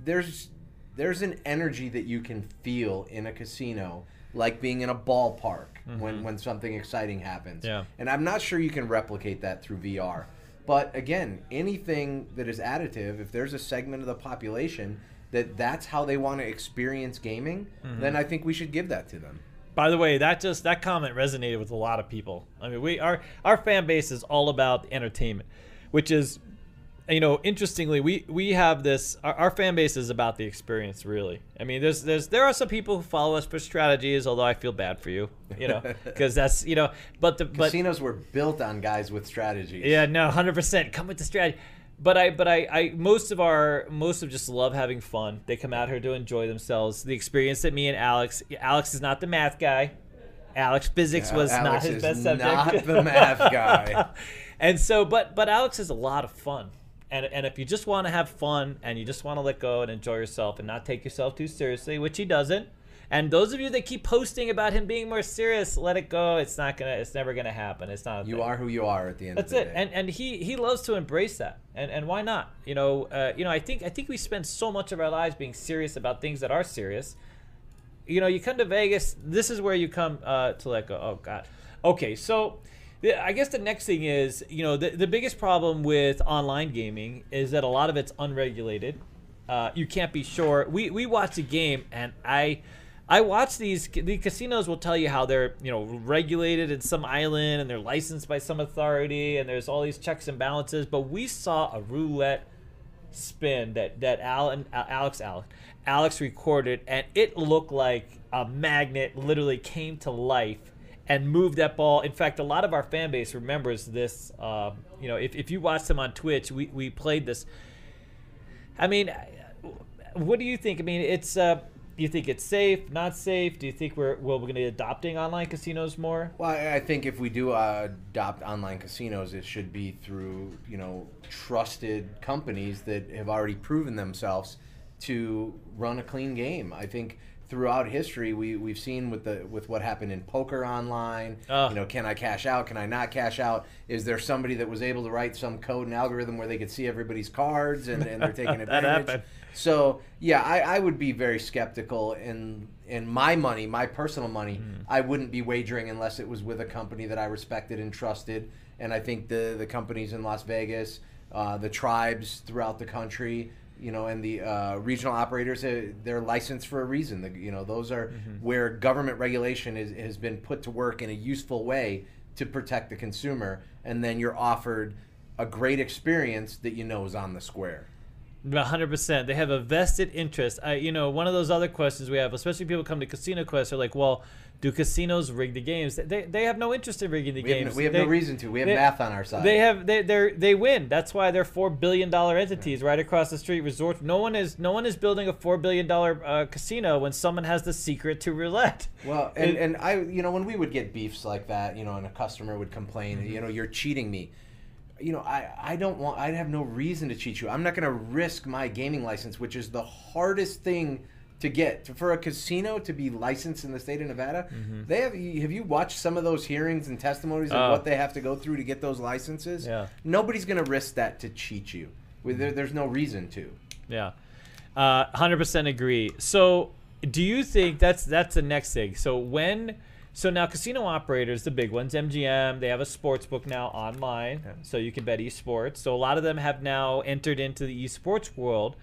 There's there's an energy that you can feel in a casino, like being in a ballpark when, mm-hmm. when something exciting happens. Yeah. And I'm not sure you can replicate that through VR. But again, anything that is additive, if there's a segment of the population that that's how they want to experience gaming, mm-hmm. then I think we should give that to them. By the way, that just that comment resonated with a lot of people. I mean, we our our fan base is all about entertainment, which is you know, interestingly, we we have this. Our, our, fan base is about the experience, really. I mean, there's there's there are some people who follow us for strategies, although I feel bad for you, you know, <laughs> because that's you know, but the but, casinos were built on guys with strategies. Yeah, no, hundred percent. Come with the strategy. But I, but I, I, most of our, most of just love having fun. They come out here to enjoy themselves. The experience that me and Alex, Alex is not the math guy. Alex physics yeah, was Alex not his best subject. Not the math guy. <laughs> and so, but, but Alex is a lot of fun and and if you just want to have fun and you just want to let go and enjoy yourself and not take yourself too seriously, which he doesn't. And those of you that keep posting about him being more serious, let it go. It's not gonna. It's never gonna happen. It's not. you thing. are who you are at the end. That's the it. Day. And and he he loves to embrace that. And and why not? You know. Uh, you know. I think I think we spend so much of our lives being serious about things that are serious. You know. You come to Vegas. This is where you come uh, to let go. Oh God. Okay. So I guess the next thing is, you know, the, the biggest problem with online gaming is that a lot of it's unregulated. Uh, you can't be sure. We we watch a game, and I I watch these. The casinos will tell you how they're you know regulated in some island and they're licensed by some authority, and there's all these checks and balances. But we saw a roulette spin that that Alan, Alex Alex Alex recorded, and it looked like a magnet literally came to life and move that ball. In fact, a lot of our fan base remembers this. Um, you know, if, if you watch them on Twitch, we, we played this. I mean, what do you think? I mean, it's. Uh, do you think it's safe, not safe? Do you think we're well, we're going to be adopting online casinos more? Well, I think if we do uh, adopt online casinos, it should be through you know trusted companies that have already proven themselves to run a clean game. I think throughout history we we've seen with the with what happened in poker online uh. you know can i cash out? Can i not cash out? Is there somebody that was able to write some code and algorithm where they could see everybody's cards and, and they're taking <laughs> advantage? So yeah I, I would be very skeptical in in my money my personal money mm. i wouldn't be wagering unless it was with a company that i respected and trusted. And i think the the companies in las vegas uh, the tribes throughout the country you know, and the uh, regional operators, uh, they're licensed for a reason. The, you know, those are mm-hmm. where government regulation is, has been put to work in a useful way to protect the consumer, and then you're offered a great experience that you know is on the square. 100%. They have a vested interest. I, you know, one of those other questions we have, especially people come to Casino Quest, are like, well, do casinos rig the games? They, they have no interest in rigging the we games. Have no, we have they, no reason to. We have they, math on our side. They have they they they win. That's why they're four billion dollar entities right across the street. Resort. No one is no one is building a four billion dollar uh, casino when someone has the secret to roulette. Well, and, and I you know when we would get beefs like that, you know, and a customer would complain, mm-hmm. you know, you're cheating me you know, I, I don't want, I have no reason to cheat you. I'm not going to risk my gaming license, which is the hardest thing to get to, for a casino to be licensed in the state of Nevada. Mm-hmm. They have have you watched some of those hearings and testimonies of uh, what they have to go through to get those licenses? Yeah. Nobody's going to risk that to cheat you. There, there's no reason to. Yeah. Uh, 100% agree. So, do you think that's that's the next thing? So when so now casino operators, the big ones, MGM, they have a sports book now online, yeah. so you can bet esports. So a lot of them have now entered into the esports world.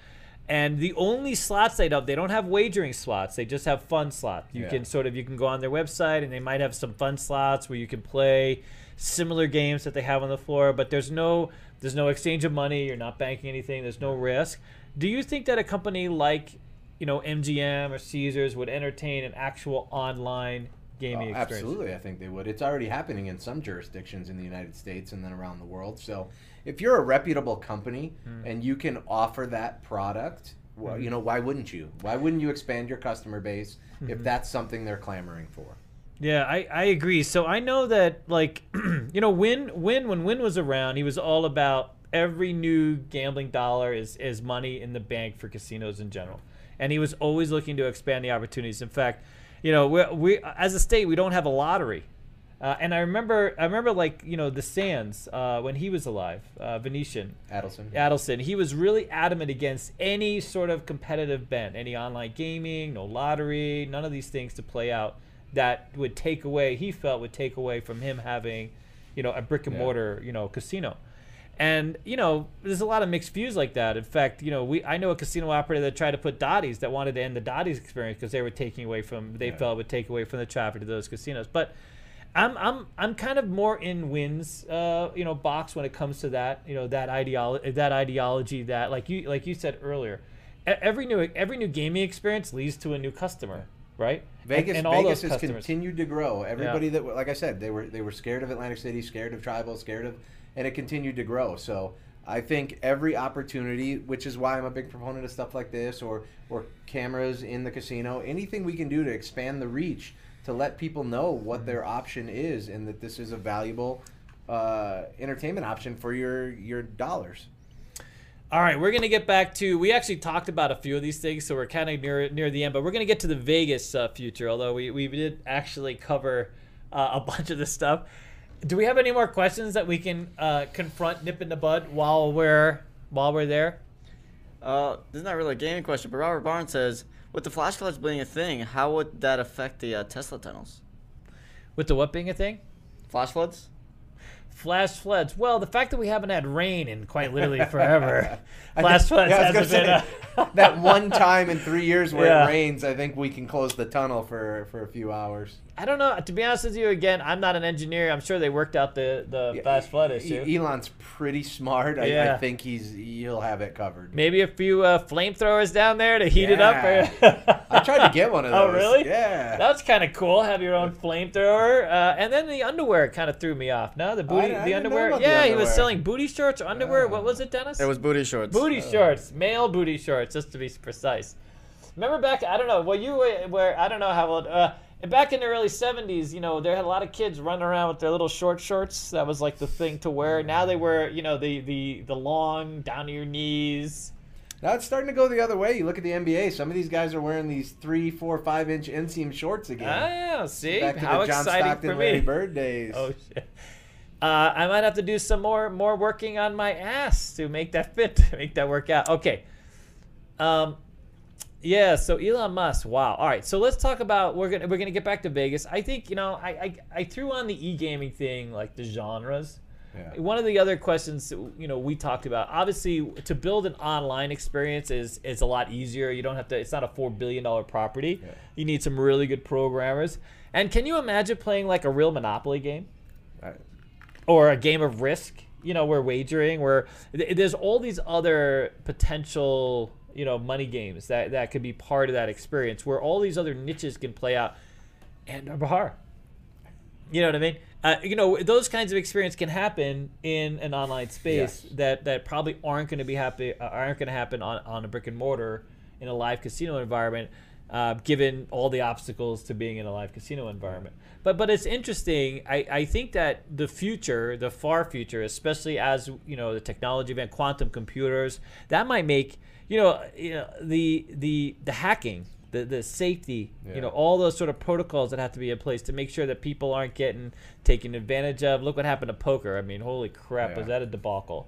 And the only slots they have, they don't have wagering slots. They just have fun slots. You yeah. can sort of you can go on their website and they might have some fun slots where you can play similar games that they have on the floor, but there's no there's no exchange of money, you're not banking anything, there's no risk. Do you think that a company like, you know, MGM or Caesars would entertain an actual online gaming oh, experience? Absolutely, I think they would. It's already happening in some jurisdictions in the United States and then around the world. So if you're a reputable company mm. and you can offer that product, well, mm-hmm. you know, why wouldn't you? Why wouldn't you expand your customer base mm-hmm. if that's something they're clamoring for? Yeah, I, I agree. So I know that like <clears throat> you know, Wynn Wynn when Wynn was around, he was all about every new gambling dollar is, is money in the bank for casinos in general. And he was always looking to expand the opportunities. In fact, you know, we, we as a state we don't have a lottery. Uh, and I remember, I remember, like you know, the Sands uh, when he was alive, uh, Venetian Adelson. Adelson. He was really adamant against any sort of competitive bent, any online gaming, no lottery, none of these things to play out that would take away. He felt would take away from him having, you know, a brick and mortar, yeah. you know, casino. And you know, there's a lot of mixed views like that. In fact, you know, we I know a casino operator that tried to put Dottie's that wanted to end the Dottie's experience because they were taking away from they yeah. felt would take away from the traffic to those casinos. But I'm I'm I'm kind of more in Wynn's, uh, you know, box when it comes to that, you know, that ideology, that ideology that, like you like you said earlier, every new every new gaming experience leads to a new customer, right? And- Vegas, and, all Vegas has customers. continued to grow. Everybody that, like I said, they were they were scared of Atlantic City, scared of Tribal, scared of, and it continued to grow. So I think every opportunity, which is why I'm a big proponent of stuff like this, or or cameras in the casino, anything we can do to expand the reach, to let people know what their option is, and that this is a valuable uh, entertainment option for your your dollars. All right, we're gonna get back to. We actually talked about a few of these things, so we're kind of near near the end. But we're gonna get to the Vegas uh, future, although we, we did actually cover uh, a <laughs> bunch of this stuff. Do we have any more questions that we can uh, confront, nip in the bud while we're while we're there? Uh, this is not really a gaming question, but Robert Barnes says, with the flash floods being a thing, how would that affect the uh, Tesla tunnels? With the what being a thing? Flash floods? Flash floods. Well, the fact that we haven't had rain in quite literally <laughs> forever. Flash think- floods yeah, hasn't been. A, that <laughs> one time in three years where Yeah. it rains, I think we can close the tunnel for for a few hours. I don't know. To be honest with you, again, I'm not an engineer. I'm sure they worked out the the Yeah, flash flood issue. Elon's pretty smart. I, I think he's he'll have it covered. Maybe a few uh, flamethrowers down there to heat it up. Yeah. I tried to get one of <laughs> those. Oh, really? Yeah. That's kind of cool. Have your own flamethrower. Uh, and then the underwear kind of threw me off. No, the booty, I the didn't underwear. about the yeah, he was selling booty shorts or underwear. What Oh. was it, Dennis? It was booty shorts. booty shorts, male booty shorts, just to be precise. Remember back? I don't know. Well, you were, were I don't know how old. Uh, back in the early '70s, you know, there had a lot of kids running around with their little short shorts. That was like the thing to wear. Now they wear, you know, the the the long down to your knees. Now it's starting to go the other way. You look at the NBA. Some of these guys are wearing these three, four, five inch inseam shorts again. Ah, see Back to how the John exciting Stockton, for Larry me. Bird days. <laughs> Oh shit. Uh, I might have to do some more more working on my ass to make that <laughs> fit, to make that work out. Okay. Um, yeah. So Elon Musk. Wow. All right. So let's talk about we're gonna we're gonna get back to Vegas. I think you know I I, I threw on the e gaming thing like the genres. Yeah. One of the other questions you know we talked about, obviously, to build an online experience is is a lot easier. You don't have to. It's not a four billion dollar property. Yeah. You need some really good programmers. And can you imagine playing like a real Monopoly game or a game of Risk? You know, where wagering, where th- there's all these other potential, you know, money games that that could be part of that experience, where all these other niches can play out. And a bar You know what I mean? Uh, you know, those kinds of experience can happen in an online space Yes. that, that probably aren't going to be happy, uh, aren't going to happen on, on a brick and mortar in a live casino environment, uh, given all the obstacles to being in a live casino environment. But but it's interesting. I, I think that the future, the far future, especially as you know the technology event, quantum computers, that might make you know, you know the the the hacking the, the safety, you know, all those sort of protocols that have to be in place to make sure that people aren't getting taken advantage of. Look what happened to poker. I mean, holy crap, was that a debacle?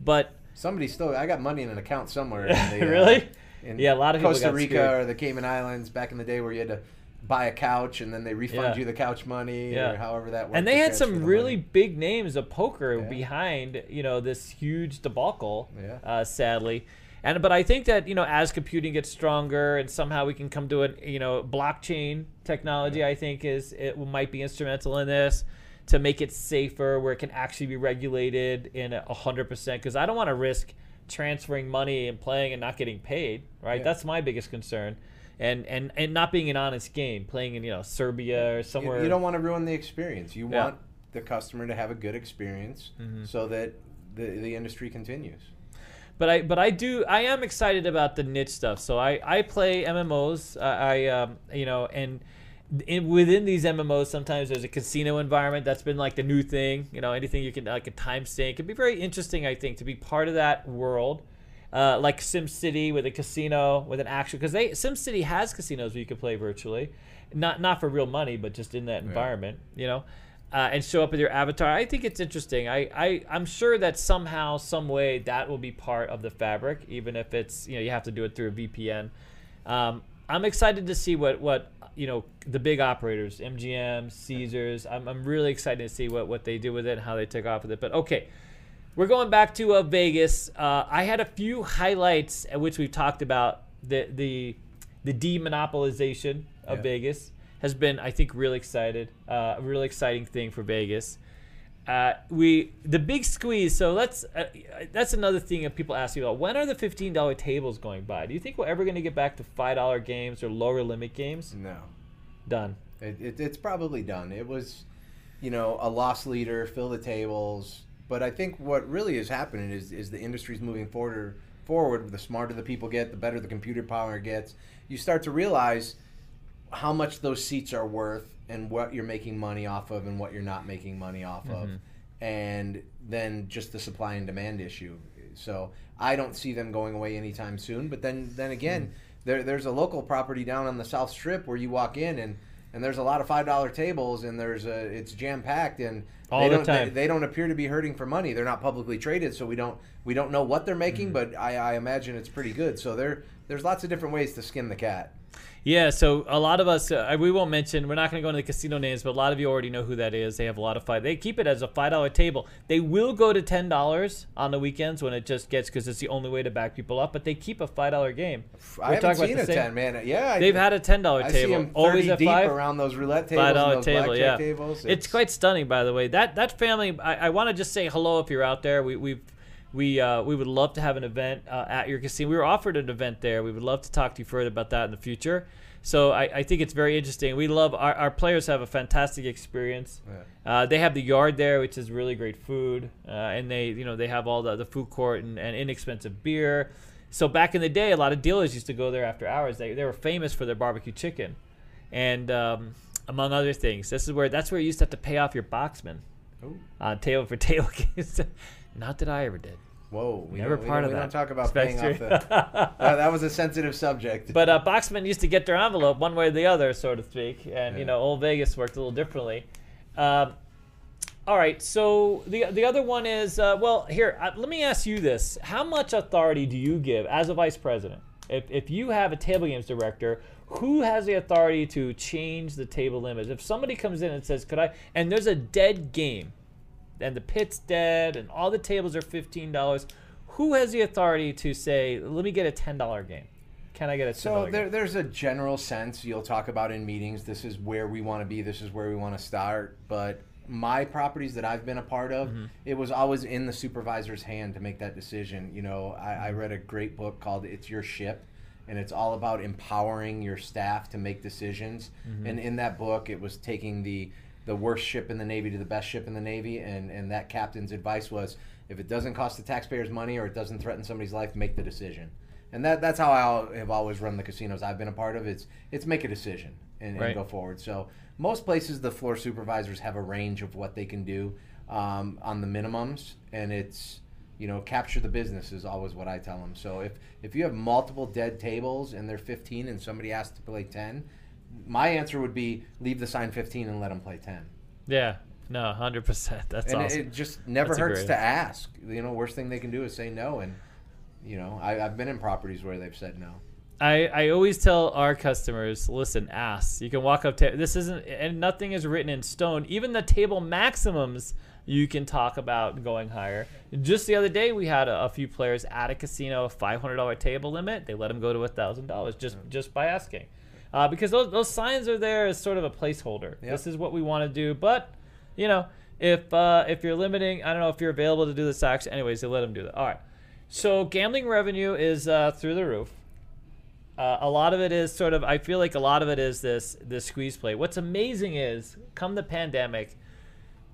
But Somebody still. I got money in an account somewhere. <laughs> In the, uh, really, in Yeah, a lot of Costa Rica or the Cayman Islands back in the day where you had to buy a couch and then they refund Yeah. you the couch money Yeah. or however that worked. and they had some the really money. big names of poker Yeah. behind, you know, this huge debacle. Yeah. Uh, sadly. And but I think that you know as computing gets stronger and somehow we can come to an you know blockchain technology I think is it might be instrumental in this to make it safer where it can actually be regulated in a hundred percent because I don't want to risk transferring money and playing and not getting paid right Yeah. that's my biggest concern and and and not being an honest game playing in you know Serbia or somewhere You, don't want to ruin the experience. You Yeah. Mm-hmm. want the customer to have a good experience so that the, the industry continues. but I but I do I am excited about the niche stuff. So I I play MMOs. I, I um you know and in, within these MMOs sometimes there's a casino environment that's been like the new thing. You know anything you can like a time sink. It'd be very interesting I think to be part of that world. Uh, like SimCity with a casino with an actual because they SimCity has casinos where you can play virtually, not not for real money but just in that environment. You know uh, and show up with your avatar. I think it's interesting. I, I I'm sure that somehow, some way, that will be part of the fabric, even if it's you know you have to do it through a VPN. Um, I'm excited to see what what you know the big operators, MGM, Caesars. I'm, I'm really excited to see what what they do with it and how they take off with it. But okay. We're going back to uh, Vegas. Uh, I had a few highlights at which we've talked about the the the demonopolization of Yeah. Vegas has been, I think, really excited. Uh, a really exciting thing for Vegas. Uh, we the big squeeze. So let's. Uh, that's another thing that people ask you about. When are the fifteen dollar tables going by? Do you think we're ever going to get back to five dollar games or lower limit games? No, Done. it, it, it's probably done. It was, you know, a loss leader, fill the tables. But I think what really is happening is is the industry's moving forward. Forward, the smarter the people get, the better the computer power gets. You start to realize how much those seats are worth and what you're making money off of and what you're not making money off of. Mm-hmm. And then just the supply and demand issue. So i don't see them going away anytime soon but then then again mm. there, there's a local property down on the south strip where you walk in and and there's a lot of five dollar tables and there's a it's jam packed and All they the don't time. They, they don't appear to be hurting for money. They're not publicly traded so we don't we don't know what they're making mm-hmm. but I, I imagine it's pretty good. So there there's lots of different ways to skin the cat Yeah, so a lot of us, uh, we won't mention, we're not going to go into the casino names, but a lot of you already know who that is. They have a lot of five. They keep it as a $5 table. They will go to $10 on the weekends when it just gets, because it's the only way to back people up, but they keep a $5 game. I haven't about seen a same- ten man. Yeah, They've had a $10 I see table. them Always at deep 5 around those roulette tables, Five and those table, yeah. tables. It's, quite stunning, by the way. That that family, I, I want to just say hello if you're out there. We we we uh, we would love to have an event uh, at your casino. We were offered an event there. We would love to talk to you further about that in the future. So I, I think it's very interesting. We love our, our players have a fantastic experience. Uh, they have the yard there, which is really great food, uh, and they you know they have all the, the food court and, and inexpensive beer. So back in the day, a lot of dealers used to go there after hours. They, they were famous for their barbecue chicken, and um, among other things, this is where that's where you used to have to pay off your boxman on table for table <laughs> games. Not that I ever did. Whoa, we Never part we of don't, that. We don't talk about paying off the. <laughs> that, that was a sensitive subject. But uh, boxmen used to get their envelope one way or the other, so to speak, and you know, old Vegas worked a little differently. Um, all right, so the the other one is uh, well, here. Uh, let me ask you this: How much authority do you give as a vice president? If if you have a table games director, who has the authority to change the table limits? If somebody comes in and says, "Could I?" and there's a dead game, and the pit's dead, and all the tables are fifteen dollars. Who has the authority to say, "Let me get a ten dollar game"? Can I get a So there, game? there's a general sense you'll talk about in meetings. This is where we want to be. This is where we want to start. But my properties that I've been a part of, Mm-hmm. it was always in the supervisor's hand to make that decision. You know, I, I read a great book called "It's Your Ship," and it's all about empowering your staff to make decisions. Mm-hmm. And in that book, it was taking the the worst ship in the Navy to the best ship in the Navy, and and that captain's advice was, if it doesn't cost the taxpayers money or it doesn't threaten somebody's life, make the decision. And that that's how I have always run the casinos I've been a part of. It's it's make a decision and, and go forward. So most places the floor supervisors have a range of what they can do um, on the minimums, and it's you know capture the business is always what I tell them. So if if you have multiple dead tables and they're 15 and somebody asks to play 10, my answer would be leave the sign 15 and let them play 10. Yeah, no, hundred percent. <laughs> That's and it- awesome. it just never That's hurts great to ask. You know, worst thing they can do is say no. And you know, I, I've been in properties where they've said no. I, I always tell our customers, listen, ask. You can walk up to this isn't and nothing is written in stone. Even the table maximums you can talk about going higher. Just the other day we had a, a few players at a casino, a five hundred dollar table limit. They let them go to a thousand dollars just just by asking. Uh, because those, those signs are there as sort of a placeholder. Yep. This is what we want to do, but you know, if uh, if you're limiting, I don't know if you're available to do the action. Anyways, they let them do that. All right. So gambling revenue is uh, through the roof. Uh, a lot of it is sort of. I feel like a lot of it is this this squeeze play. What's amazing is, come the pandemic,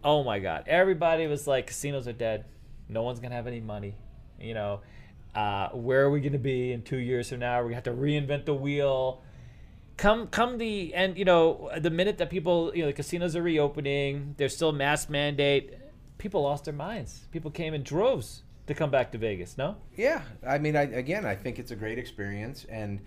oh my god, everybody was like, casinos are dead. No one's gonna have any money. You know, uh, where are we gonna be in two years from now? Gonna have to reinvent the wheel. Come, come the and you know the minute that people you know the casinos are reopening, there's still mask mandate. People lost their minds. People came in droves to come back to Vegas. No. Yeah, I mean, I, again, I think it's a great experience, and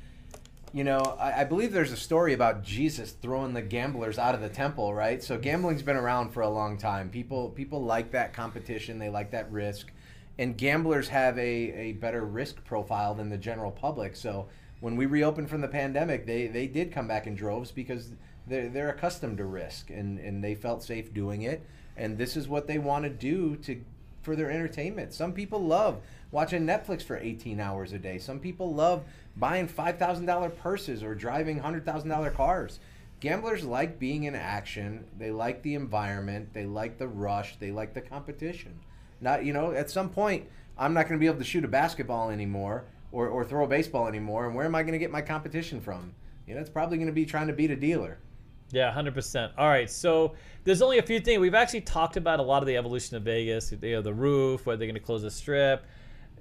you know, I, I believe there's a story about Jesus throwing the gamblers out of the temple, right? So gambling's been around for a long time. People people like that competition, they like that risk, and gamblers have a, a better risk profile than the general public. So when we reopened from the pandemic, they, they did come back in droves because they're, they're accustomed to risk and, and they felt safe doing it. And this is what they want to do to for their entertainment. Some people love watching Netflix for 18 hours a day. Some people love buying $5,000 purses or driving $100,000 cars. gamblers like being in action. They like the environment. They like the rush. They like the competition. Not you know, at some point, I'm not going to be able to shoot a basketball anymore or, or throw a baseball anymore. And where am I going to get my competition from? You know, it's probably going to be trying to beat a dealer. Yeah, hundred percent. All right, so there's only a few things we've actually talked about a lot of the evolution of Vegas. You know, the roof, whether they're going to close the strip,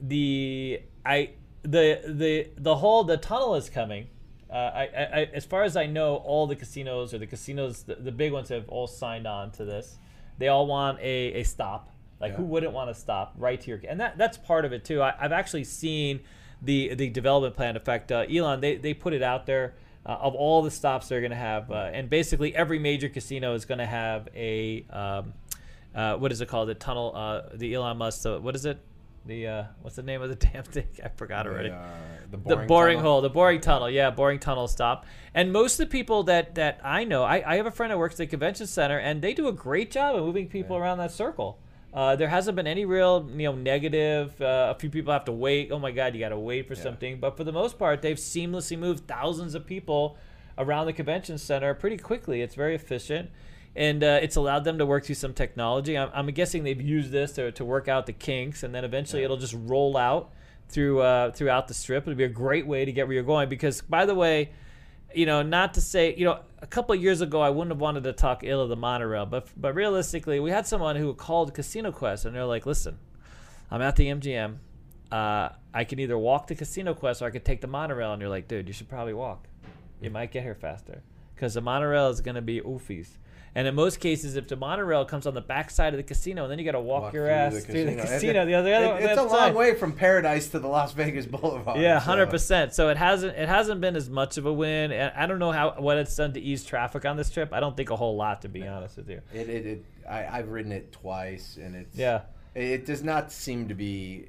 the I the the the whole the tunnel is coming. Uh, I, I, as far as I know, all the casinos or the casinos, the, the big ones have all signed on to this. They all want a, a stop. Like Yeah. who wouldn't want to stop right to your and that that's part of it too. I, I've actually seen the the development plan. In fact, uh, Elon they, they put it out there uh, of all the stops they're going to have, uh, and basically every major casino is going to have a um, uh, what is it called? The tunnel. Uh, the Elon Musk. Uh, what is it? The uh, what's the name of the <laughs> damn thing? I forgot already The, uh, the the boring, boring hole, the boring tunnel, yeah, boring tunnel stop. And most of the people that that I know, I, I have a friend that works at the convention center, and they do a great job of moving people Yeah. around that circle. Uh, there hasn't been any real, you know, negative. Uh, a few people have to wait. Oh my God, you got to wait for Yeah. something. But for the most part, they've seamlessly moved thousands of people around the convention center pretty quickly. It's very efficient. And uh, it's allowed them to work through some technology. I'm, I'm guessing they've used this to, to work out the kinks, and then eventually Yeah. it'll just roll out through uh, throughout the strip. It'll be a great way to get where you're going. Because by the way, you know, not to say, you know, a couple years ago I wouldn't have wanted to talk ill of the monorail, but but realistically, we had someone who called Casino Quest, and they're like, "Listen, I'm at the MGM. Uh, I can either walk to Casino Quest or I could take the monorail." And you're like, "Dude, you should probably walk. You might get here faster because the monorail is going to be oofies." And in most cases, if the monorail comes on the back side of the casino, and then you got to walk, Walk your through ass the through the casino. the other, the it- it's a other side. long way from Paradise to the Las Vegas Boulevard. Yeah, so- hundred percent. So it hasn't it hasn't been as much of a win, and I don't know how what it's done to ease traffic on this trip. I don't think a whole lot, to be honest with you. It, it, it I, I've ridden it twice, and it's Yeah, It, does not seem to be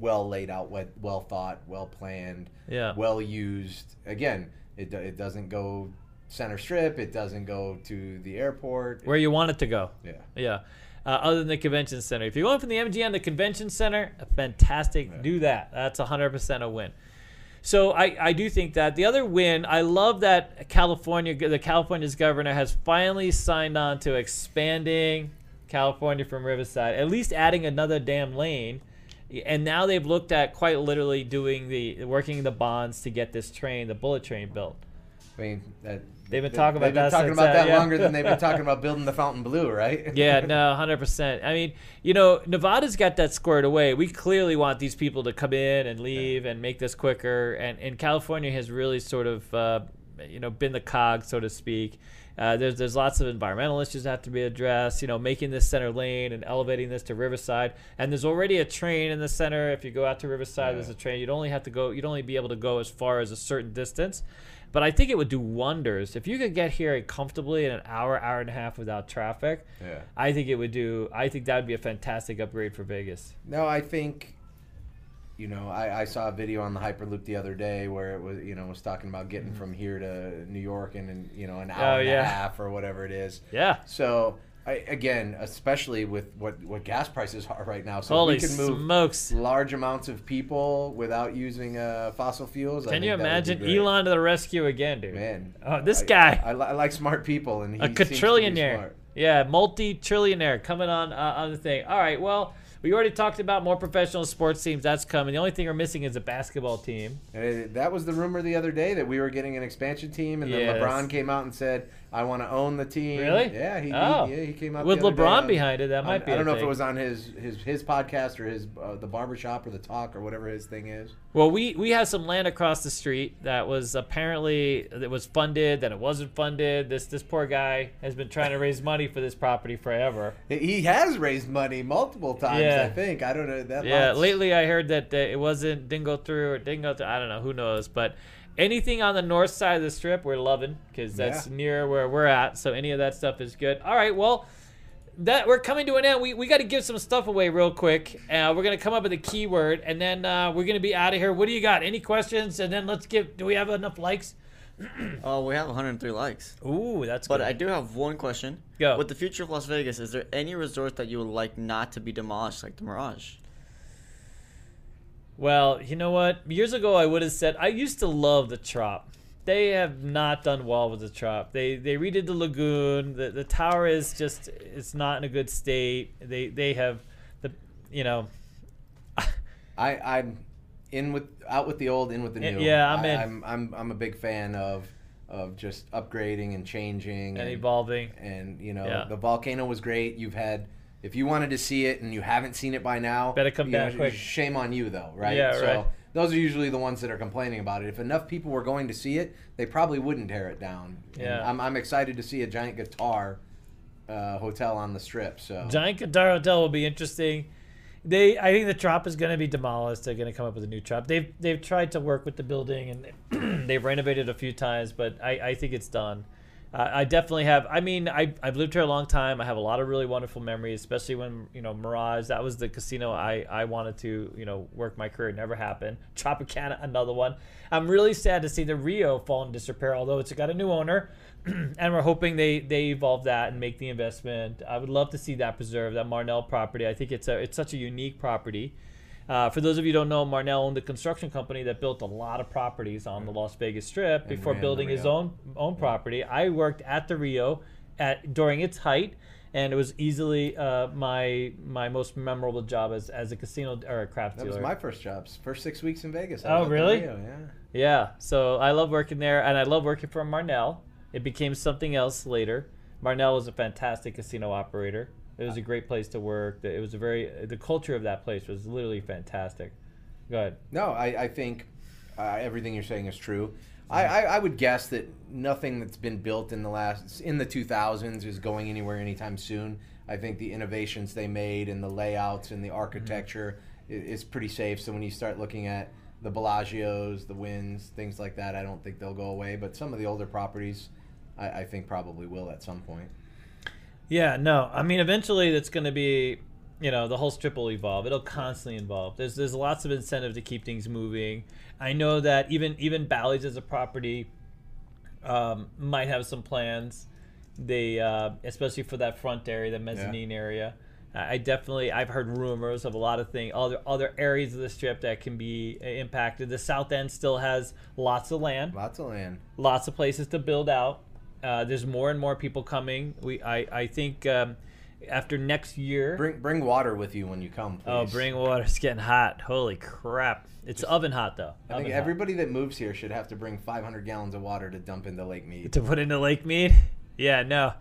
well laid out, well, well thought, well planned, yeah, well used. Again, it it doesn't go center strip. It doesn't go to the airport. where you want it to go. yeah. Yeah. Uh, other than the convention center, if you're going from the MGM to convention center, fantastic. Yeah. Do that. That's hundred percent a win. So I, I do think that the other win, I love that California, the California's governor has finally signed on to expanding California from Riverside, at least adding another damn lane. And now they've looked at quite literally doing the working the bonds to get this train, the bullet train built. I mean, that, They've been talking about they've been that talking about uh, that yeah. longer than they've been talking about <laughs> building the Fontainebleau, right? yeah, <laughs> no, hundred percent. I mean, you know, Nevada's got that squared away. We clearly want these people to come in and leave and make this quicker. And and California has really sort of, uh, you know, been the cog, so to speak. Uh, there's there's lots of environmental issues that have to be addressed. You know, making this center lane and elevating this to Riverside. And there's already a train in the center. If you go out to Riverside, Yeah. there's a train. You'd only have to go. You'd only be able to go as far as a certain distance. But I think it would do wonders if you could get here comfortably in an hour, hour and a half without traffic. yeah. I think it would do. I think that would be a fantastic upgrade for Vegas. No, I think, you know, I, I saw a video on the Hyperloop the other day where it was, you know, was talking about getting from here to New York in, in you know, an hour Mm-hmm. Oh, and yeah. a half or whatever it is. Yeah. So, I, again, especially with what, what gas prices are right now. So Holy we can move smokes! large amounts of people without using uh, fossil fuels. Can you think that would be imagine. Elon to the rescue again, dude? Man, Oh, this I- guy. I, I like smart people, and a seems to be quadrillionaire. Yeah, multi-trillionaire coming on uh, on the thing. All right, well, we already talked about more professional sports teams. That's coming. The only thing we're missing is a basketball team. And that was the rumor the other day that we were getting an expansion team, and then Yes. LeBron came out and said, "I want to own the team." Really? Yeah, he, Oh. he, yeah, he came out With the other day LeBron on- behind it, that might on- be I don't know if it was on his his his podcast or his uh, the barbershop or the talk or whatever his thing is. Well, we we have some land across the street that was apparently that was funded, then it wasn't funded. This this poor guy has been trying to <laughs> raise money for this property forever. He has raised money multiple times. Yeah. I think I don't know that. Yeah, lot's- lately I heard that it wasn't didn't go through or didn't go through. I don't know, who knows, but anything on the north side of the strip we're loving because that's Yeah. near where we're at. So any of that stuff is good. All right, well. That we're coming to an end. We, we got to give some stuff away real quick. Uh, we're gonna come up with a keyword, and then uh, we're gonna be out of here. What do you got? Any questions? And then let's give. Do we have enough likes? <clears throat> Oh, we have 103 likes. Ooh, that's But good. I do have one question. Go. With the future of Las Vegas, is there any resort that you would like not to be demolished, like the Mirage? Well, you know what? Years ago, I would have said I used to love the Trop, they have not done well with the Trop. They they redid the lagoon. The the tower is just it's not in a good state. They they have the you know <laughs> I I'm in with out with the old, in with the new. yeah, I'm I, in. I'm I'm I'm a big fan of of just upgrading and changing and evolving. and you know Yeah. the volcano was great. You've had if you wanted to see it and you haven't seen it by now, Better come back quick. Shame on you though, right? Yeah, so right. those are usually the ones that are complaining about it. If enough people were going to see it, they probably wouldn't tear it down. Yeah. I'm I'm excited to see a giant guitar uh, hotel on the strip. So Giant Guitar Hotel will be interesting. They, I think the Trop is going to be demolished. They're going to come up with a new Trop. They've they've tried to work with the building and <clears throat> they've renovated a few times, but I, I think it's done. I definitely have. I mean, I I've lived here a long time. I have a lot of really wonderful memories, especially when you know Mirage. That was the casino I I wanted to you know work my career. Never happened. <laughs> Tropicana, another one. I'm really sad to see the Rio fall in disrepair. Although it's got a new owner, <clears throat> and we're hoping they they evolve that and make the investment. I would love to see that preserved. That Marnell property. I think it's a it's such a unique property. Uh, for those of you who don't know, Marnell owned a construction company that built a lot of properties on the Las Vegas Strip And before building his own own property. I worked at the Rio at during its height, and it was easily uh, my my most memorable job as, as a casino or a craft that dealer. was my first job. First six weeks in Vegas. I Oh, was at the really? Rio, yeah. Yeah, so I love working there, and I love working for Marnell. It became something else later. Marnell was a fantastic casino operator. It was a great place to work. It was a very the culture of that place was literally fantastic. Go ahead. No, I, I think uh, everything you're saying is true. I, I, I would guess that nothing that's been built in the last in the 2000s is going anywhere anytime soon. I think the innovations they made and the layouts and the architecture i is pretty safe. So when you start looking at the Bellagio's, the Wynns, things like that, I don't think they'll go away. But some of the older properties, I, I think probably will at some point. Yeah, no. I mean, eventually it's going to be, you know, the whole strip will evolve. It'll constantly evolve. There's there's lots of incentive to keep things moving. I know that even even Bally's as a property um, might have some plans. They uh, especially for that front area, the mezzanine area. I I definitely I've heard rumors of a lot of things, other other areas of the strip that can be uh, impacted. The south end still has lots of land Lots of land. lots of places to build out. Uh, there's more and more people coming. We, I, I think um, after next year. Bring bring water with you when you come. Please. oh, bring water! It's getting hot. Holy crap! It's oven hot though. I think Oven hot. everybody that moves here should have to bring 500 gallons of water to dump into Lake Mead. to put into Lake Mead. <laughs> Yeah, no.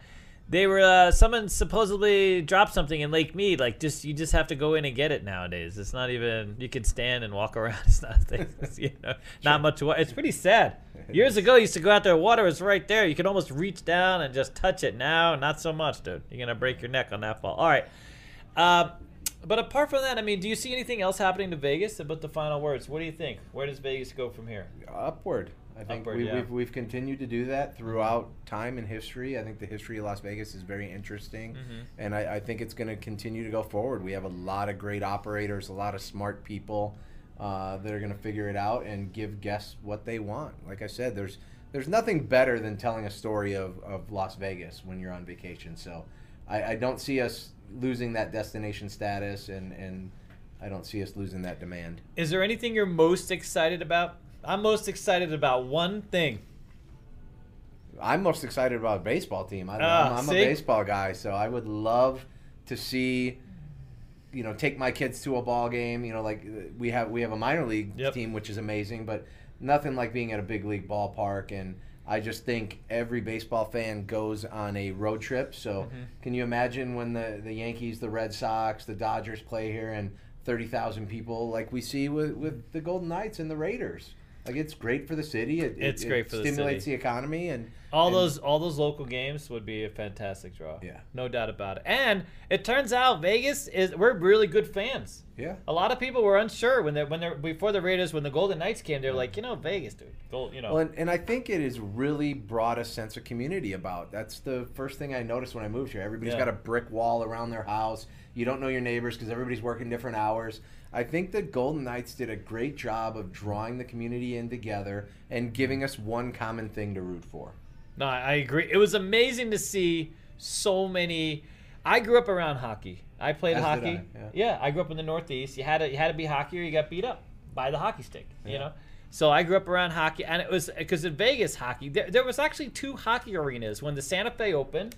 They were uh, someone supposedly dropped something in Lake Mead. Like just you just have to go in and get it nowadays. It's not even you can stand and walk <laughs> around. It's not a thing. It's, you know, not much. It's pretty sad. Years ago, you used to go out there. Water was right there. You could almost reach down and just touch it. Now, not so much, dude. You're gonna break your neck on that fall. All right. Um, but apart from that, I mean, do you see anything else happening to Vegas? About the final words, what do you think? Where does Vegas go from here? Upward. I think Upward, we, yeah. we've, we've continued to do that throughout time and history. I think the history of Las Vegas is very interesting, Mhm. and I, I think it's going to continue to go forward. We have a lot of great operators, a lot of smart people uh, that are going to figure it out and give guests what they want. Like I said, there's there's nothing better than telling a story of, of Las Vegas when you're on vacation. So I, I don't see us losing that destination status, and, and I don't see us losing that demand. Is there anything you're most excited about? I'm most excited about one thing. I'm most excited about a baseball team. I, Ah, I'm, I'm a baseball guy, so I would love to see, you know, take my kids to a ball game. You know, like uh, we have we have a minor league Yep. team, which is amazing, but nothing like being at a big league ballpark. And I just think every baseball fan goes on a road trip. So Mhm. can you imagine when the the Yankees, the Red Sox, the Dodgers play here and thirty thousand people, like we see with with the Golden Knights and the Raiders? Like it's great for the city. It, It's it, great it for the stimulates city. the economy and All and- those all those local games would be a fantastic draw. Yeah. No doubt about it. And it turns out Vegas is we're really good fans. Yeah. A lot of people were unsure when they when they before the Raiders when the Golden Knights came they're like, you know, Vegas, dude. Gold, you know. Well, and, and I think it has really brought a sense of community about. That's the first thing I noticed when I moved here. Everybody's Yeah. got a brick wall around their house. You don't know your neighbors because everybody's working different hours. I think the Golden Knights did a great job of drawing the community in together and giving us one common thing to root for. No, I agree. It was amazing to see so many. I grew up around hockey. I played As hockey. I, yeah. I grew up in the Northeast. You had to you had to be hockey or you got beat up by the hockey stick. You know, So I grew up around hockey, and it was because in Vegas hockey, there, there was actually two hockey arenas when the Santa Fe opened.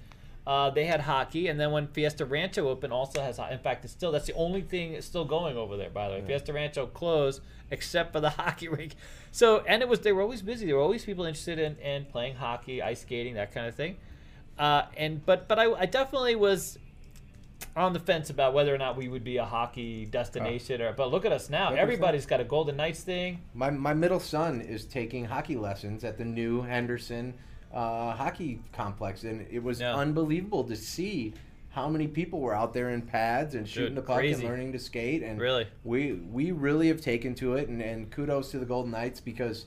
Uh, they had hockey, and then when Fiesta Rancho opened, also has. In fact, it's still that's the only thing still going over there. By the way, Fiesta Rancho closed except for the <laughs> hockey rink. So and it was they were always busy. There were always people interested in, in playing hockey, ice skating, that kind of thing. Uh, and but but I, I definitely was on the fence about whether or not we would be a hockey destination or but look at us now 100%. everybody's got a golden knights thing My, my middle son is taking hockey lessons at the new Henderson uh, hockey complex, and it was Yeah. unbelievable to see how many people were out there in pads and shooting the puck crazy. and learning to skate. And Really? we we really have taken to it, and, and kudos to the Golden Knights because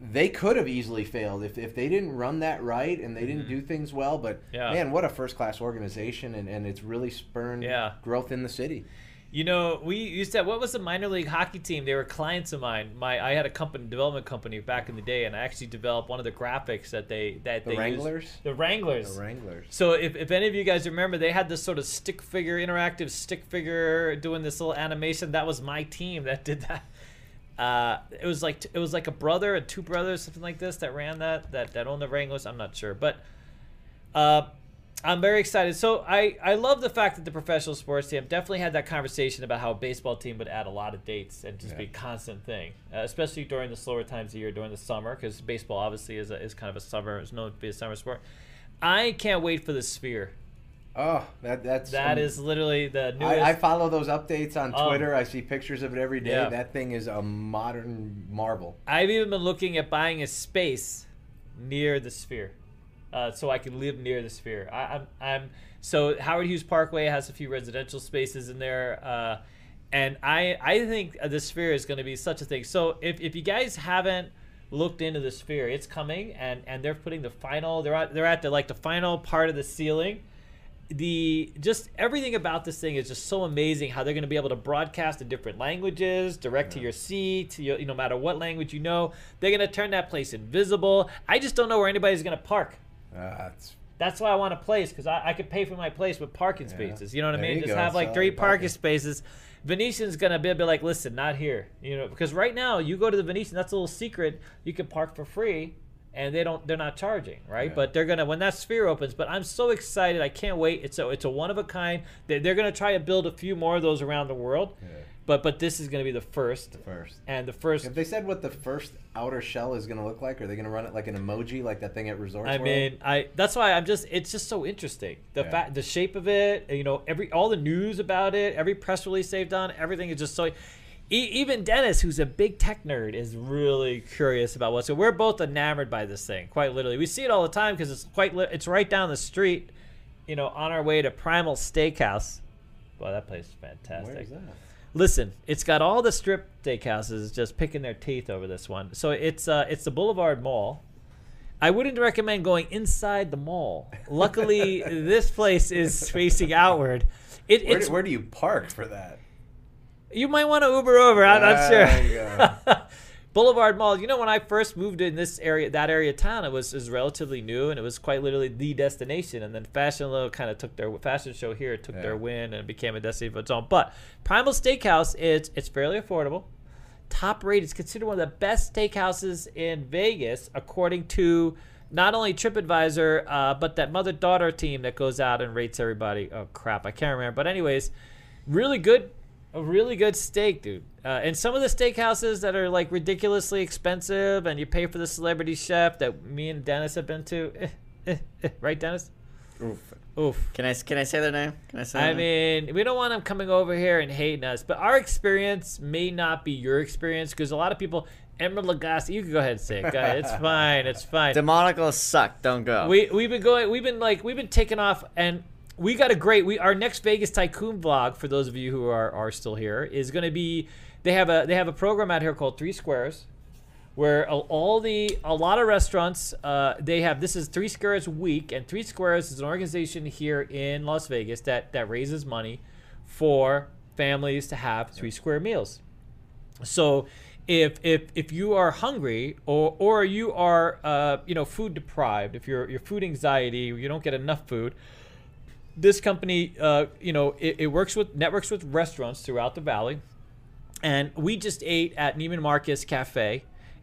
they could have easily failed if, if they didn't run that right and they didn't do things well. But Mm-hmm. Yeah. man, what a first class organization, and, and it's really spurned Yeah. growth in the city. You know we used to what was the minor league hockey team they were clients of mine my i had a company development company back in the day and i actually developed one of the graphics that they that The they Wranglers? used. the wranglers The Wranglers. So if, if any of you guys remember, they had this sort of stick figure, interactive stick figure, doing this little animation. That was my team that did that. Uh, it was like it was like a brother and two brothers, something like this, that ran that that that owned the Wranglers. I'm not sure, but uh, I'm very excited. So I I love the fact that the professional sports team definitely had that conversation about how a baseball team would add a lot of dates and just be a constant thing, uh, especially during the slower times of year, during the summer, because baseball obviously is a, is kind of a summer, is known to be a summer sport. I can't wait for the Sphere. Oh, that that's That um, is literally the newest. I, I follow those updates on Um, Twitter. I see pictures of it every day. yeah. That thing is a modern marvel. I've even been looking at buying a space near the Sphere, uh, so I can live near the Sphere. I, I'm, I'm so Howard Hughes Parkway has a few residential spaces in there, uh, and I I think the Sphere is going to be such a thing. So if, if you guys haven't looked into the Sphere, it's coming, and and they're putting the final. They're at they're at the like the final part of the ceiling. the just everything about this thing is just so amazing how they're going to be able to broadcast in different languages direct to your seat you, you no matter what language you know they're going to turn that place invisible i just don't know where anybody's going to park It's, that's why i want a place because I, I could pay for my place with parking spaces you know what i There mean you just go. have like Solid three parking parking. spaces venetian's going to be, be like listen not here you know because right now you go to the venetian that's a little secret you can park for free and they don't they're not charging right Yeah. but they're gonna when that sphere opens but i'm so excited i can't wait it's a it's a one of a kind they're, they're gonna try to build a few more of those around the world Yeah. but but this is gonna be the first first. and the first Have they said what the first outer shell is going to look like? Are they going to run it like an emoji, like that thing at Resorts I World? mean, I that's why I'm just it's just so interesting. The Yeah. fact the shape of it, you know, every all the news about it, every press release they've done, everything is just so e- even Dennis, who's a big tech nerd, is really curious about what. So we're both enamored by this thing, quite literally. We see it all the time because it's quite li- it's right down the street, you know, on our way to Primal Steakhouse. Well, that place is fantastic. Where is that? Listen, it's got all the strip steakhouses just picking their teeth over this one. So it's uh, it's the Boulevard Mall. I wouldn't recommend going inside the mall. Luckily, <laughs> this place is facing outward. It, Where do, where do you park for that? You might want to Uber over. I'm not sure. There you go. <laughs> Boulevard Mall. You know, when I first moved in this area, that area of town, it was, it was relatively new, and it was quite literally the destination. And then Fashion Low kind of took their fashion show here, took Yeah. their win, and became a destination of its own. But Primal Steakhouse, it's it's fairly affordable, top rated. It's considered one of the best steakhouses in Vegas, according to not only TripAdvisor, uh, but that mother daughter team that goes out and rates everybody. Oh crap, I can't remember. But anyways, really good a really good steak, dude. Uh, and some of the steakhouses that are like ridiculously expensive, and you pay for the celebrity chef that me and Dennis have been to, eh, eh, eh, right, Dennis? Oof. Oof. Can I can I say their name? Can I say? I their name? mean, we don't want them coming over here and hating us, but our experience may not be your experience because a lot of people. Emeril Lagasse, you can go ahead and say it. Go ahead. It's <laughs> fine. It's fine. Delmonico's suck. Don't go. We we've been going. We've been like we've been taking off, and we got a great. We our next Vegas Tycoon vlog for those of you who are are still here is going to be. They have a they have a program out here called Three Squares, where all the a lot of restaurants uh, they have. This is Three Squares Week, and Three Squares is an organization here in Las Vegas that that raises money for families to have three square meals. So if if if you are hungry or or you are uh, you know food deprived, if you're you're food anxiety, you don't get enough food. This company, uh, you know, it, it works with networks with restaurants throughout the valley, and we just ate at Neiman Marcus Cafe,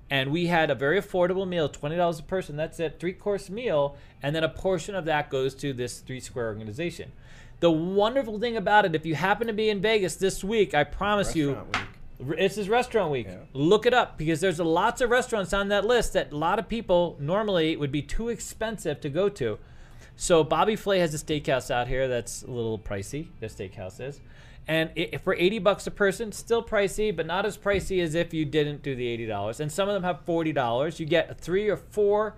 and we had a very affordable meal, twenty dollars a person. That's it, three course meal, and then a portion of that goes to this Three Square organization. The wonderful thing about it, if you happen to be in Vegas this week, I promise you, Restaurant week. this is restaurant week. Yeah. Look it up because there's lots of restaurants on that list that a lot of people normally would be too expensive to go to. So Bobby Flay has a steakhouse out here that's a little pricey. Their steakhouse is, and i for eighty bucks a person, still pricey, but not as pricey as if you didn't do the eighty dollars. And some of them have forty dollars. You get a three or four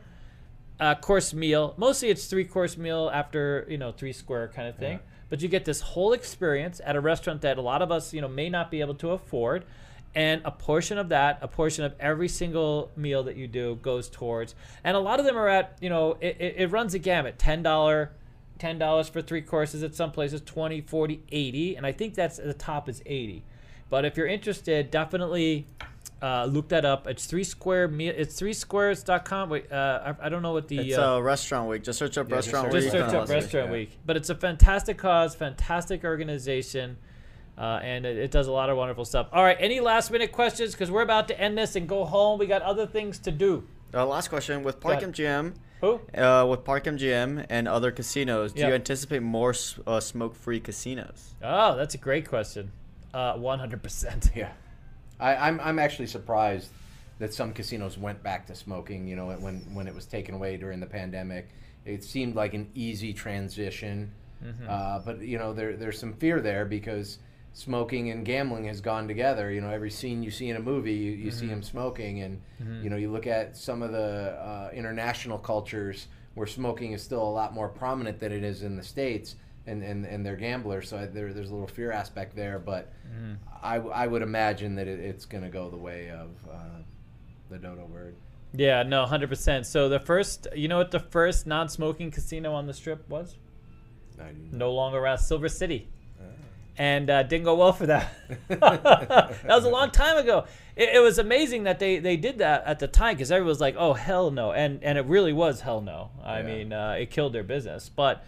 uh, course meal. Mostly it's three course meal after you know three square kind of thing. Yeah. But you get this whole experience at a restaurant that a lot of us you know may not be able to afford, and a portion of that, a portion of every single meal that you do goes towards. And a lot of them are at you know it, it, it runs a gamut ten dollar. Ten dollars for three courses at some places, 20, 40, 80, and I think that's the top is 80. But if you're interested, definitely uh, look that up. It's three square meal. It's three squares.com. Wait, uh, I, I don't know what the. It's uh, a restaurant week. Just search up Yeah, just restaurant search week. just search up Restaurant yeah. Week. But it's a fantastic cause, fantastic organization, uh, and it, it does a lot of wonderful stuff. All right, any last minute questions? Because we're about to end this and go home. We got other things to do. Uh, last question with Park ahead. MGM. Who? Uh, with Park MGM and other casinos, do Yep. you anticipate more uh, smoke-free casinos? Oh, that's a great question. Uh, 100%. Yeah, I, I'm I'm actually surprised that some casinos went back to smoking. You know, when when it was taken away during the pandemic, it seemed like an easy transition. Mm-hmm. Uh, but you know, there there's some fear there because smoking and gambling has gone together. You know, every scene you see in a movie, you, you Mm-hmm. see him smoking, and you know, you look at some of the uh, international cultures where smoking is still a lot more prominent than it is in the states. And, and, and they're gamblers, so I, there, there's a little fear aspect there. But Mm-hmm. I, I would imagine that it, it's going to go the way of uh, the dodo bird. Yeah, no, 100%. So the first, you know what the first non smoking casino on the strip was? No longer around Silver City. And uh, didn't go well for that. <laughs> <laughs> that was a long time ago. It, it was amazing that they, they did that at the time because everyone was like, "Oh hell no," and and it really was hell no. I Yeah. mean, uh, it killed their business. But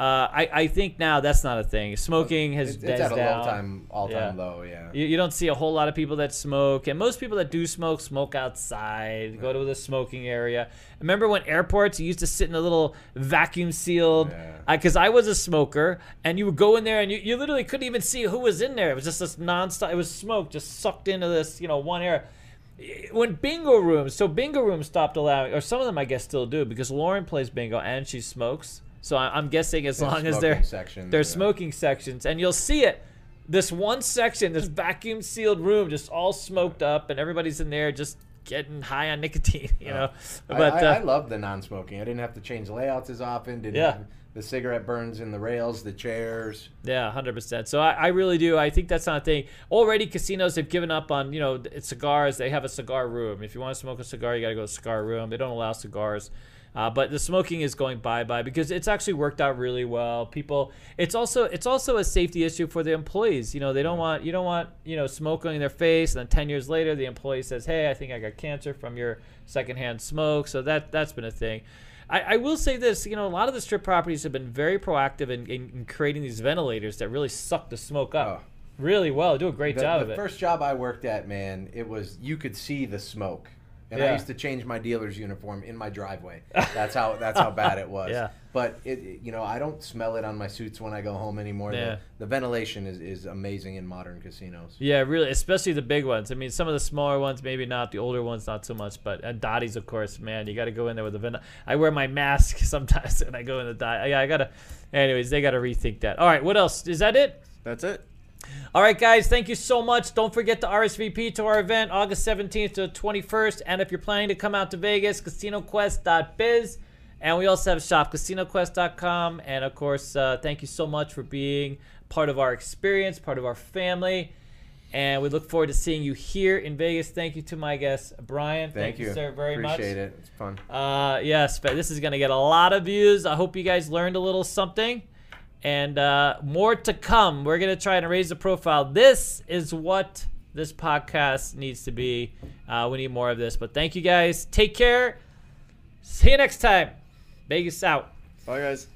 uh, I I think now that's not a thing. Smoking has It's, it's at a down. low time, all time Yeah. low. Yeah. You, you don't see a whole lot of people that smoke, and most people that do smoke smoke outside, go to the smoking area. Remember when airports you used to sit in a little vacuum sealed? Yeah. Because I was a smoker, and you would go in there, and you, you literally couldn't even see who was in there. It was just this nonstop. It was smoke just sucked into this, you know, one area. When bingo rooms, so bingo rooms stopped allowing, or some of them I guess still do, because Lauren plays bingo and she smokes. So I, I'm guessing as long as they're sections, there's yeah. smoking sections, and you'll see it. This one section, this vacuum sealed room, just all smoked up, and everybody's in there just getting high on nicotine, <laughs> you know. I, But I, uh, I love the non-smoking. I didn't have to change layouts as often. Didn't Yeah. have the cigarette burns in the rails, the chairs. Yeah, hundred percent. So I, I really do. I think that's not a thing. Already, casinos have given up on you know cigars. They have a cigar room. If you want to smoke a cigar, you got to go to the cigar room. They don't allow cigars. Uh, but the smoking is going bye bye because it's actually worked out really well. People, it's also it's also a safety issue for the employees. You know, they don't want you don't want you know smoke on their face, and then ten years later the employee says, "Hey, I think I got cancer from your secondhand smoke." So that that's been a thing. I, I will say this, you know, a lot of the strip properties have been very proactive in, in, in creating these ventilators that really suck the smoke up Oh. really well. Do a great The, job the of it. first job I worked at, man, it was you could see the smoke. And I used to change my dealer's uniform in my driveway. <laughs> That's how that's how bad it was. Yeah. But it, it- you know, I don't smell it on my suits when I go home anymore. Yeah. The, the ventilation is, is amazing in modern casinos. yeah, really, especially the big ones. I mean, some of the smaller ones, maybe not. The older ones, not so much. But and Dottie's, of course, man, you got to go in there with a vent. I wear my mask <laughs> sometimes when I go in the dot. Yeah, I gotta. Anyways, they gotta rethink that. All right, what else? Is that it? That's it. All right, guys, thank you so much. Don't forget to RSVP to our event August 17th to the 21st. And if you're planning to come out to Vegas, casinoquest.biz. And we also have a shop, casinoquest.com. And of course, uh, thank you so much for being part of our experience, part of our family. And we look forward to seeing you here in Vegas. Thank you to my guest, Brian. Thank, you, sir, very much. Appreciate it. It's fun. Uh, yes, but this is going to get a lot of views. I hope you guys learned a little something. And uh, more to come. We're going to try and raise the profile. This is what this podcast needs to be. Uh, we need more of this. But thank you guys. Take care. See you next time. Vegas out. Bye, guys.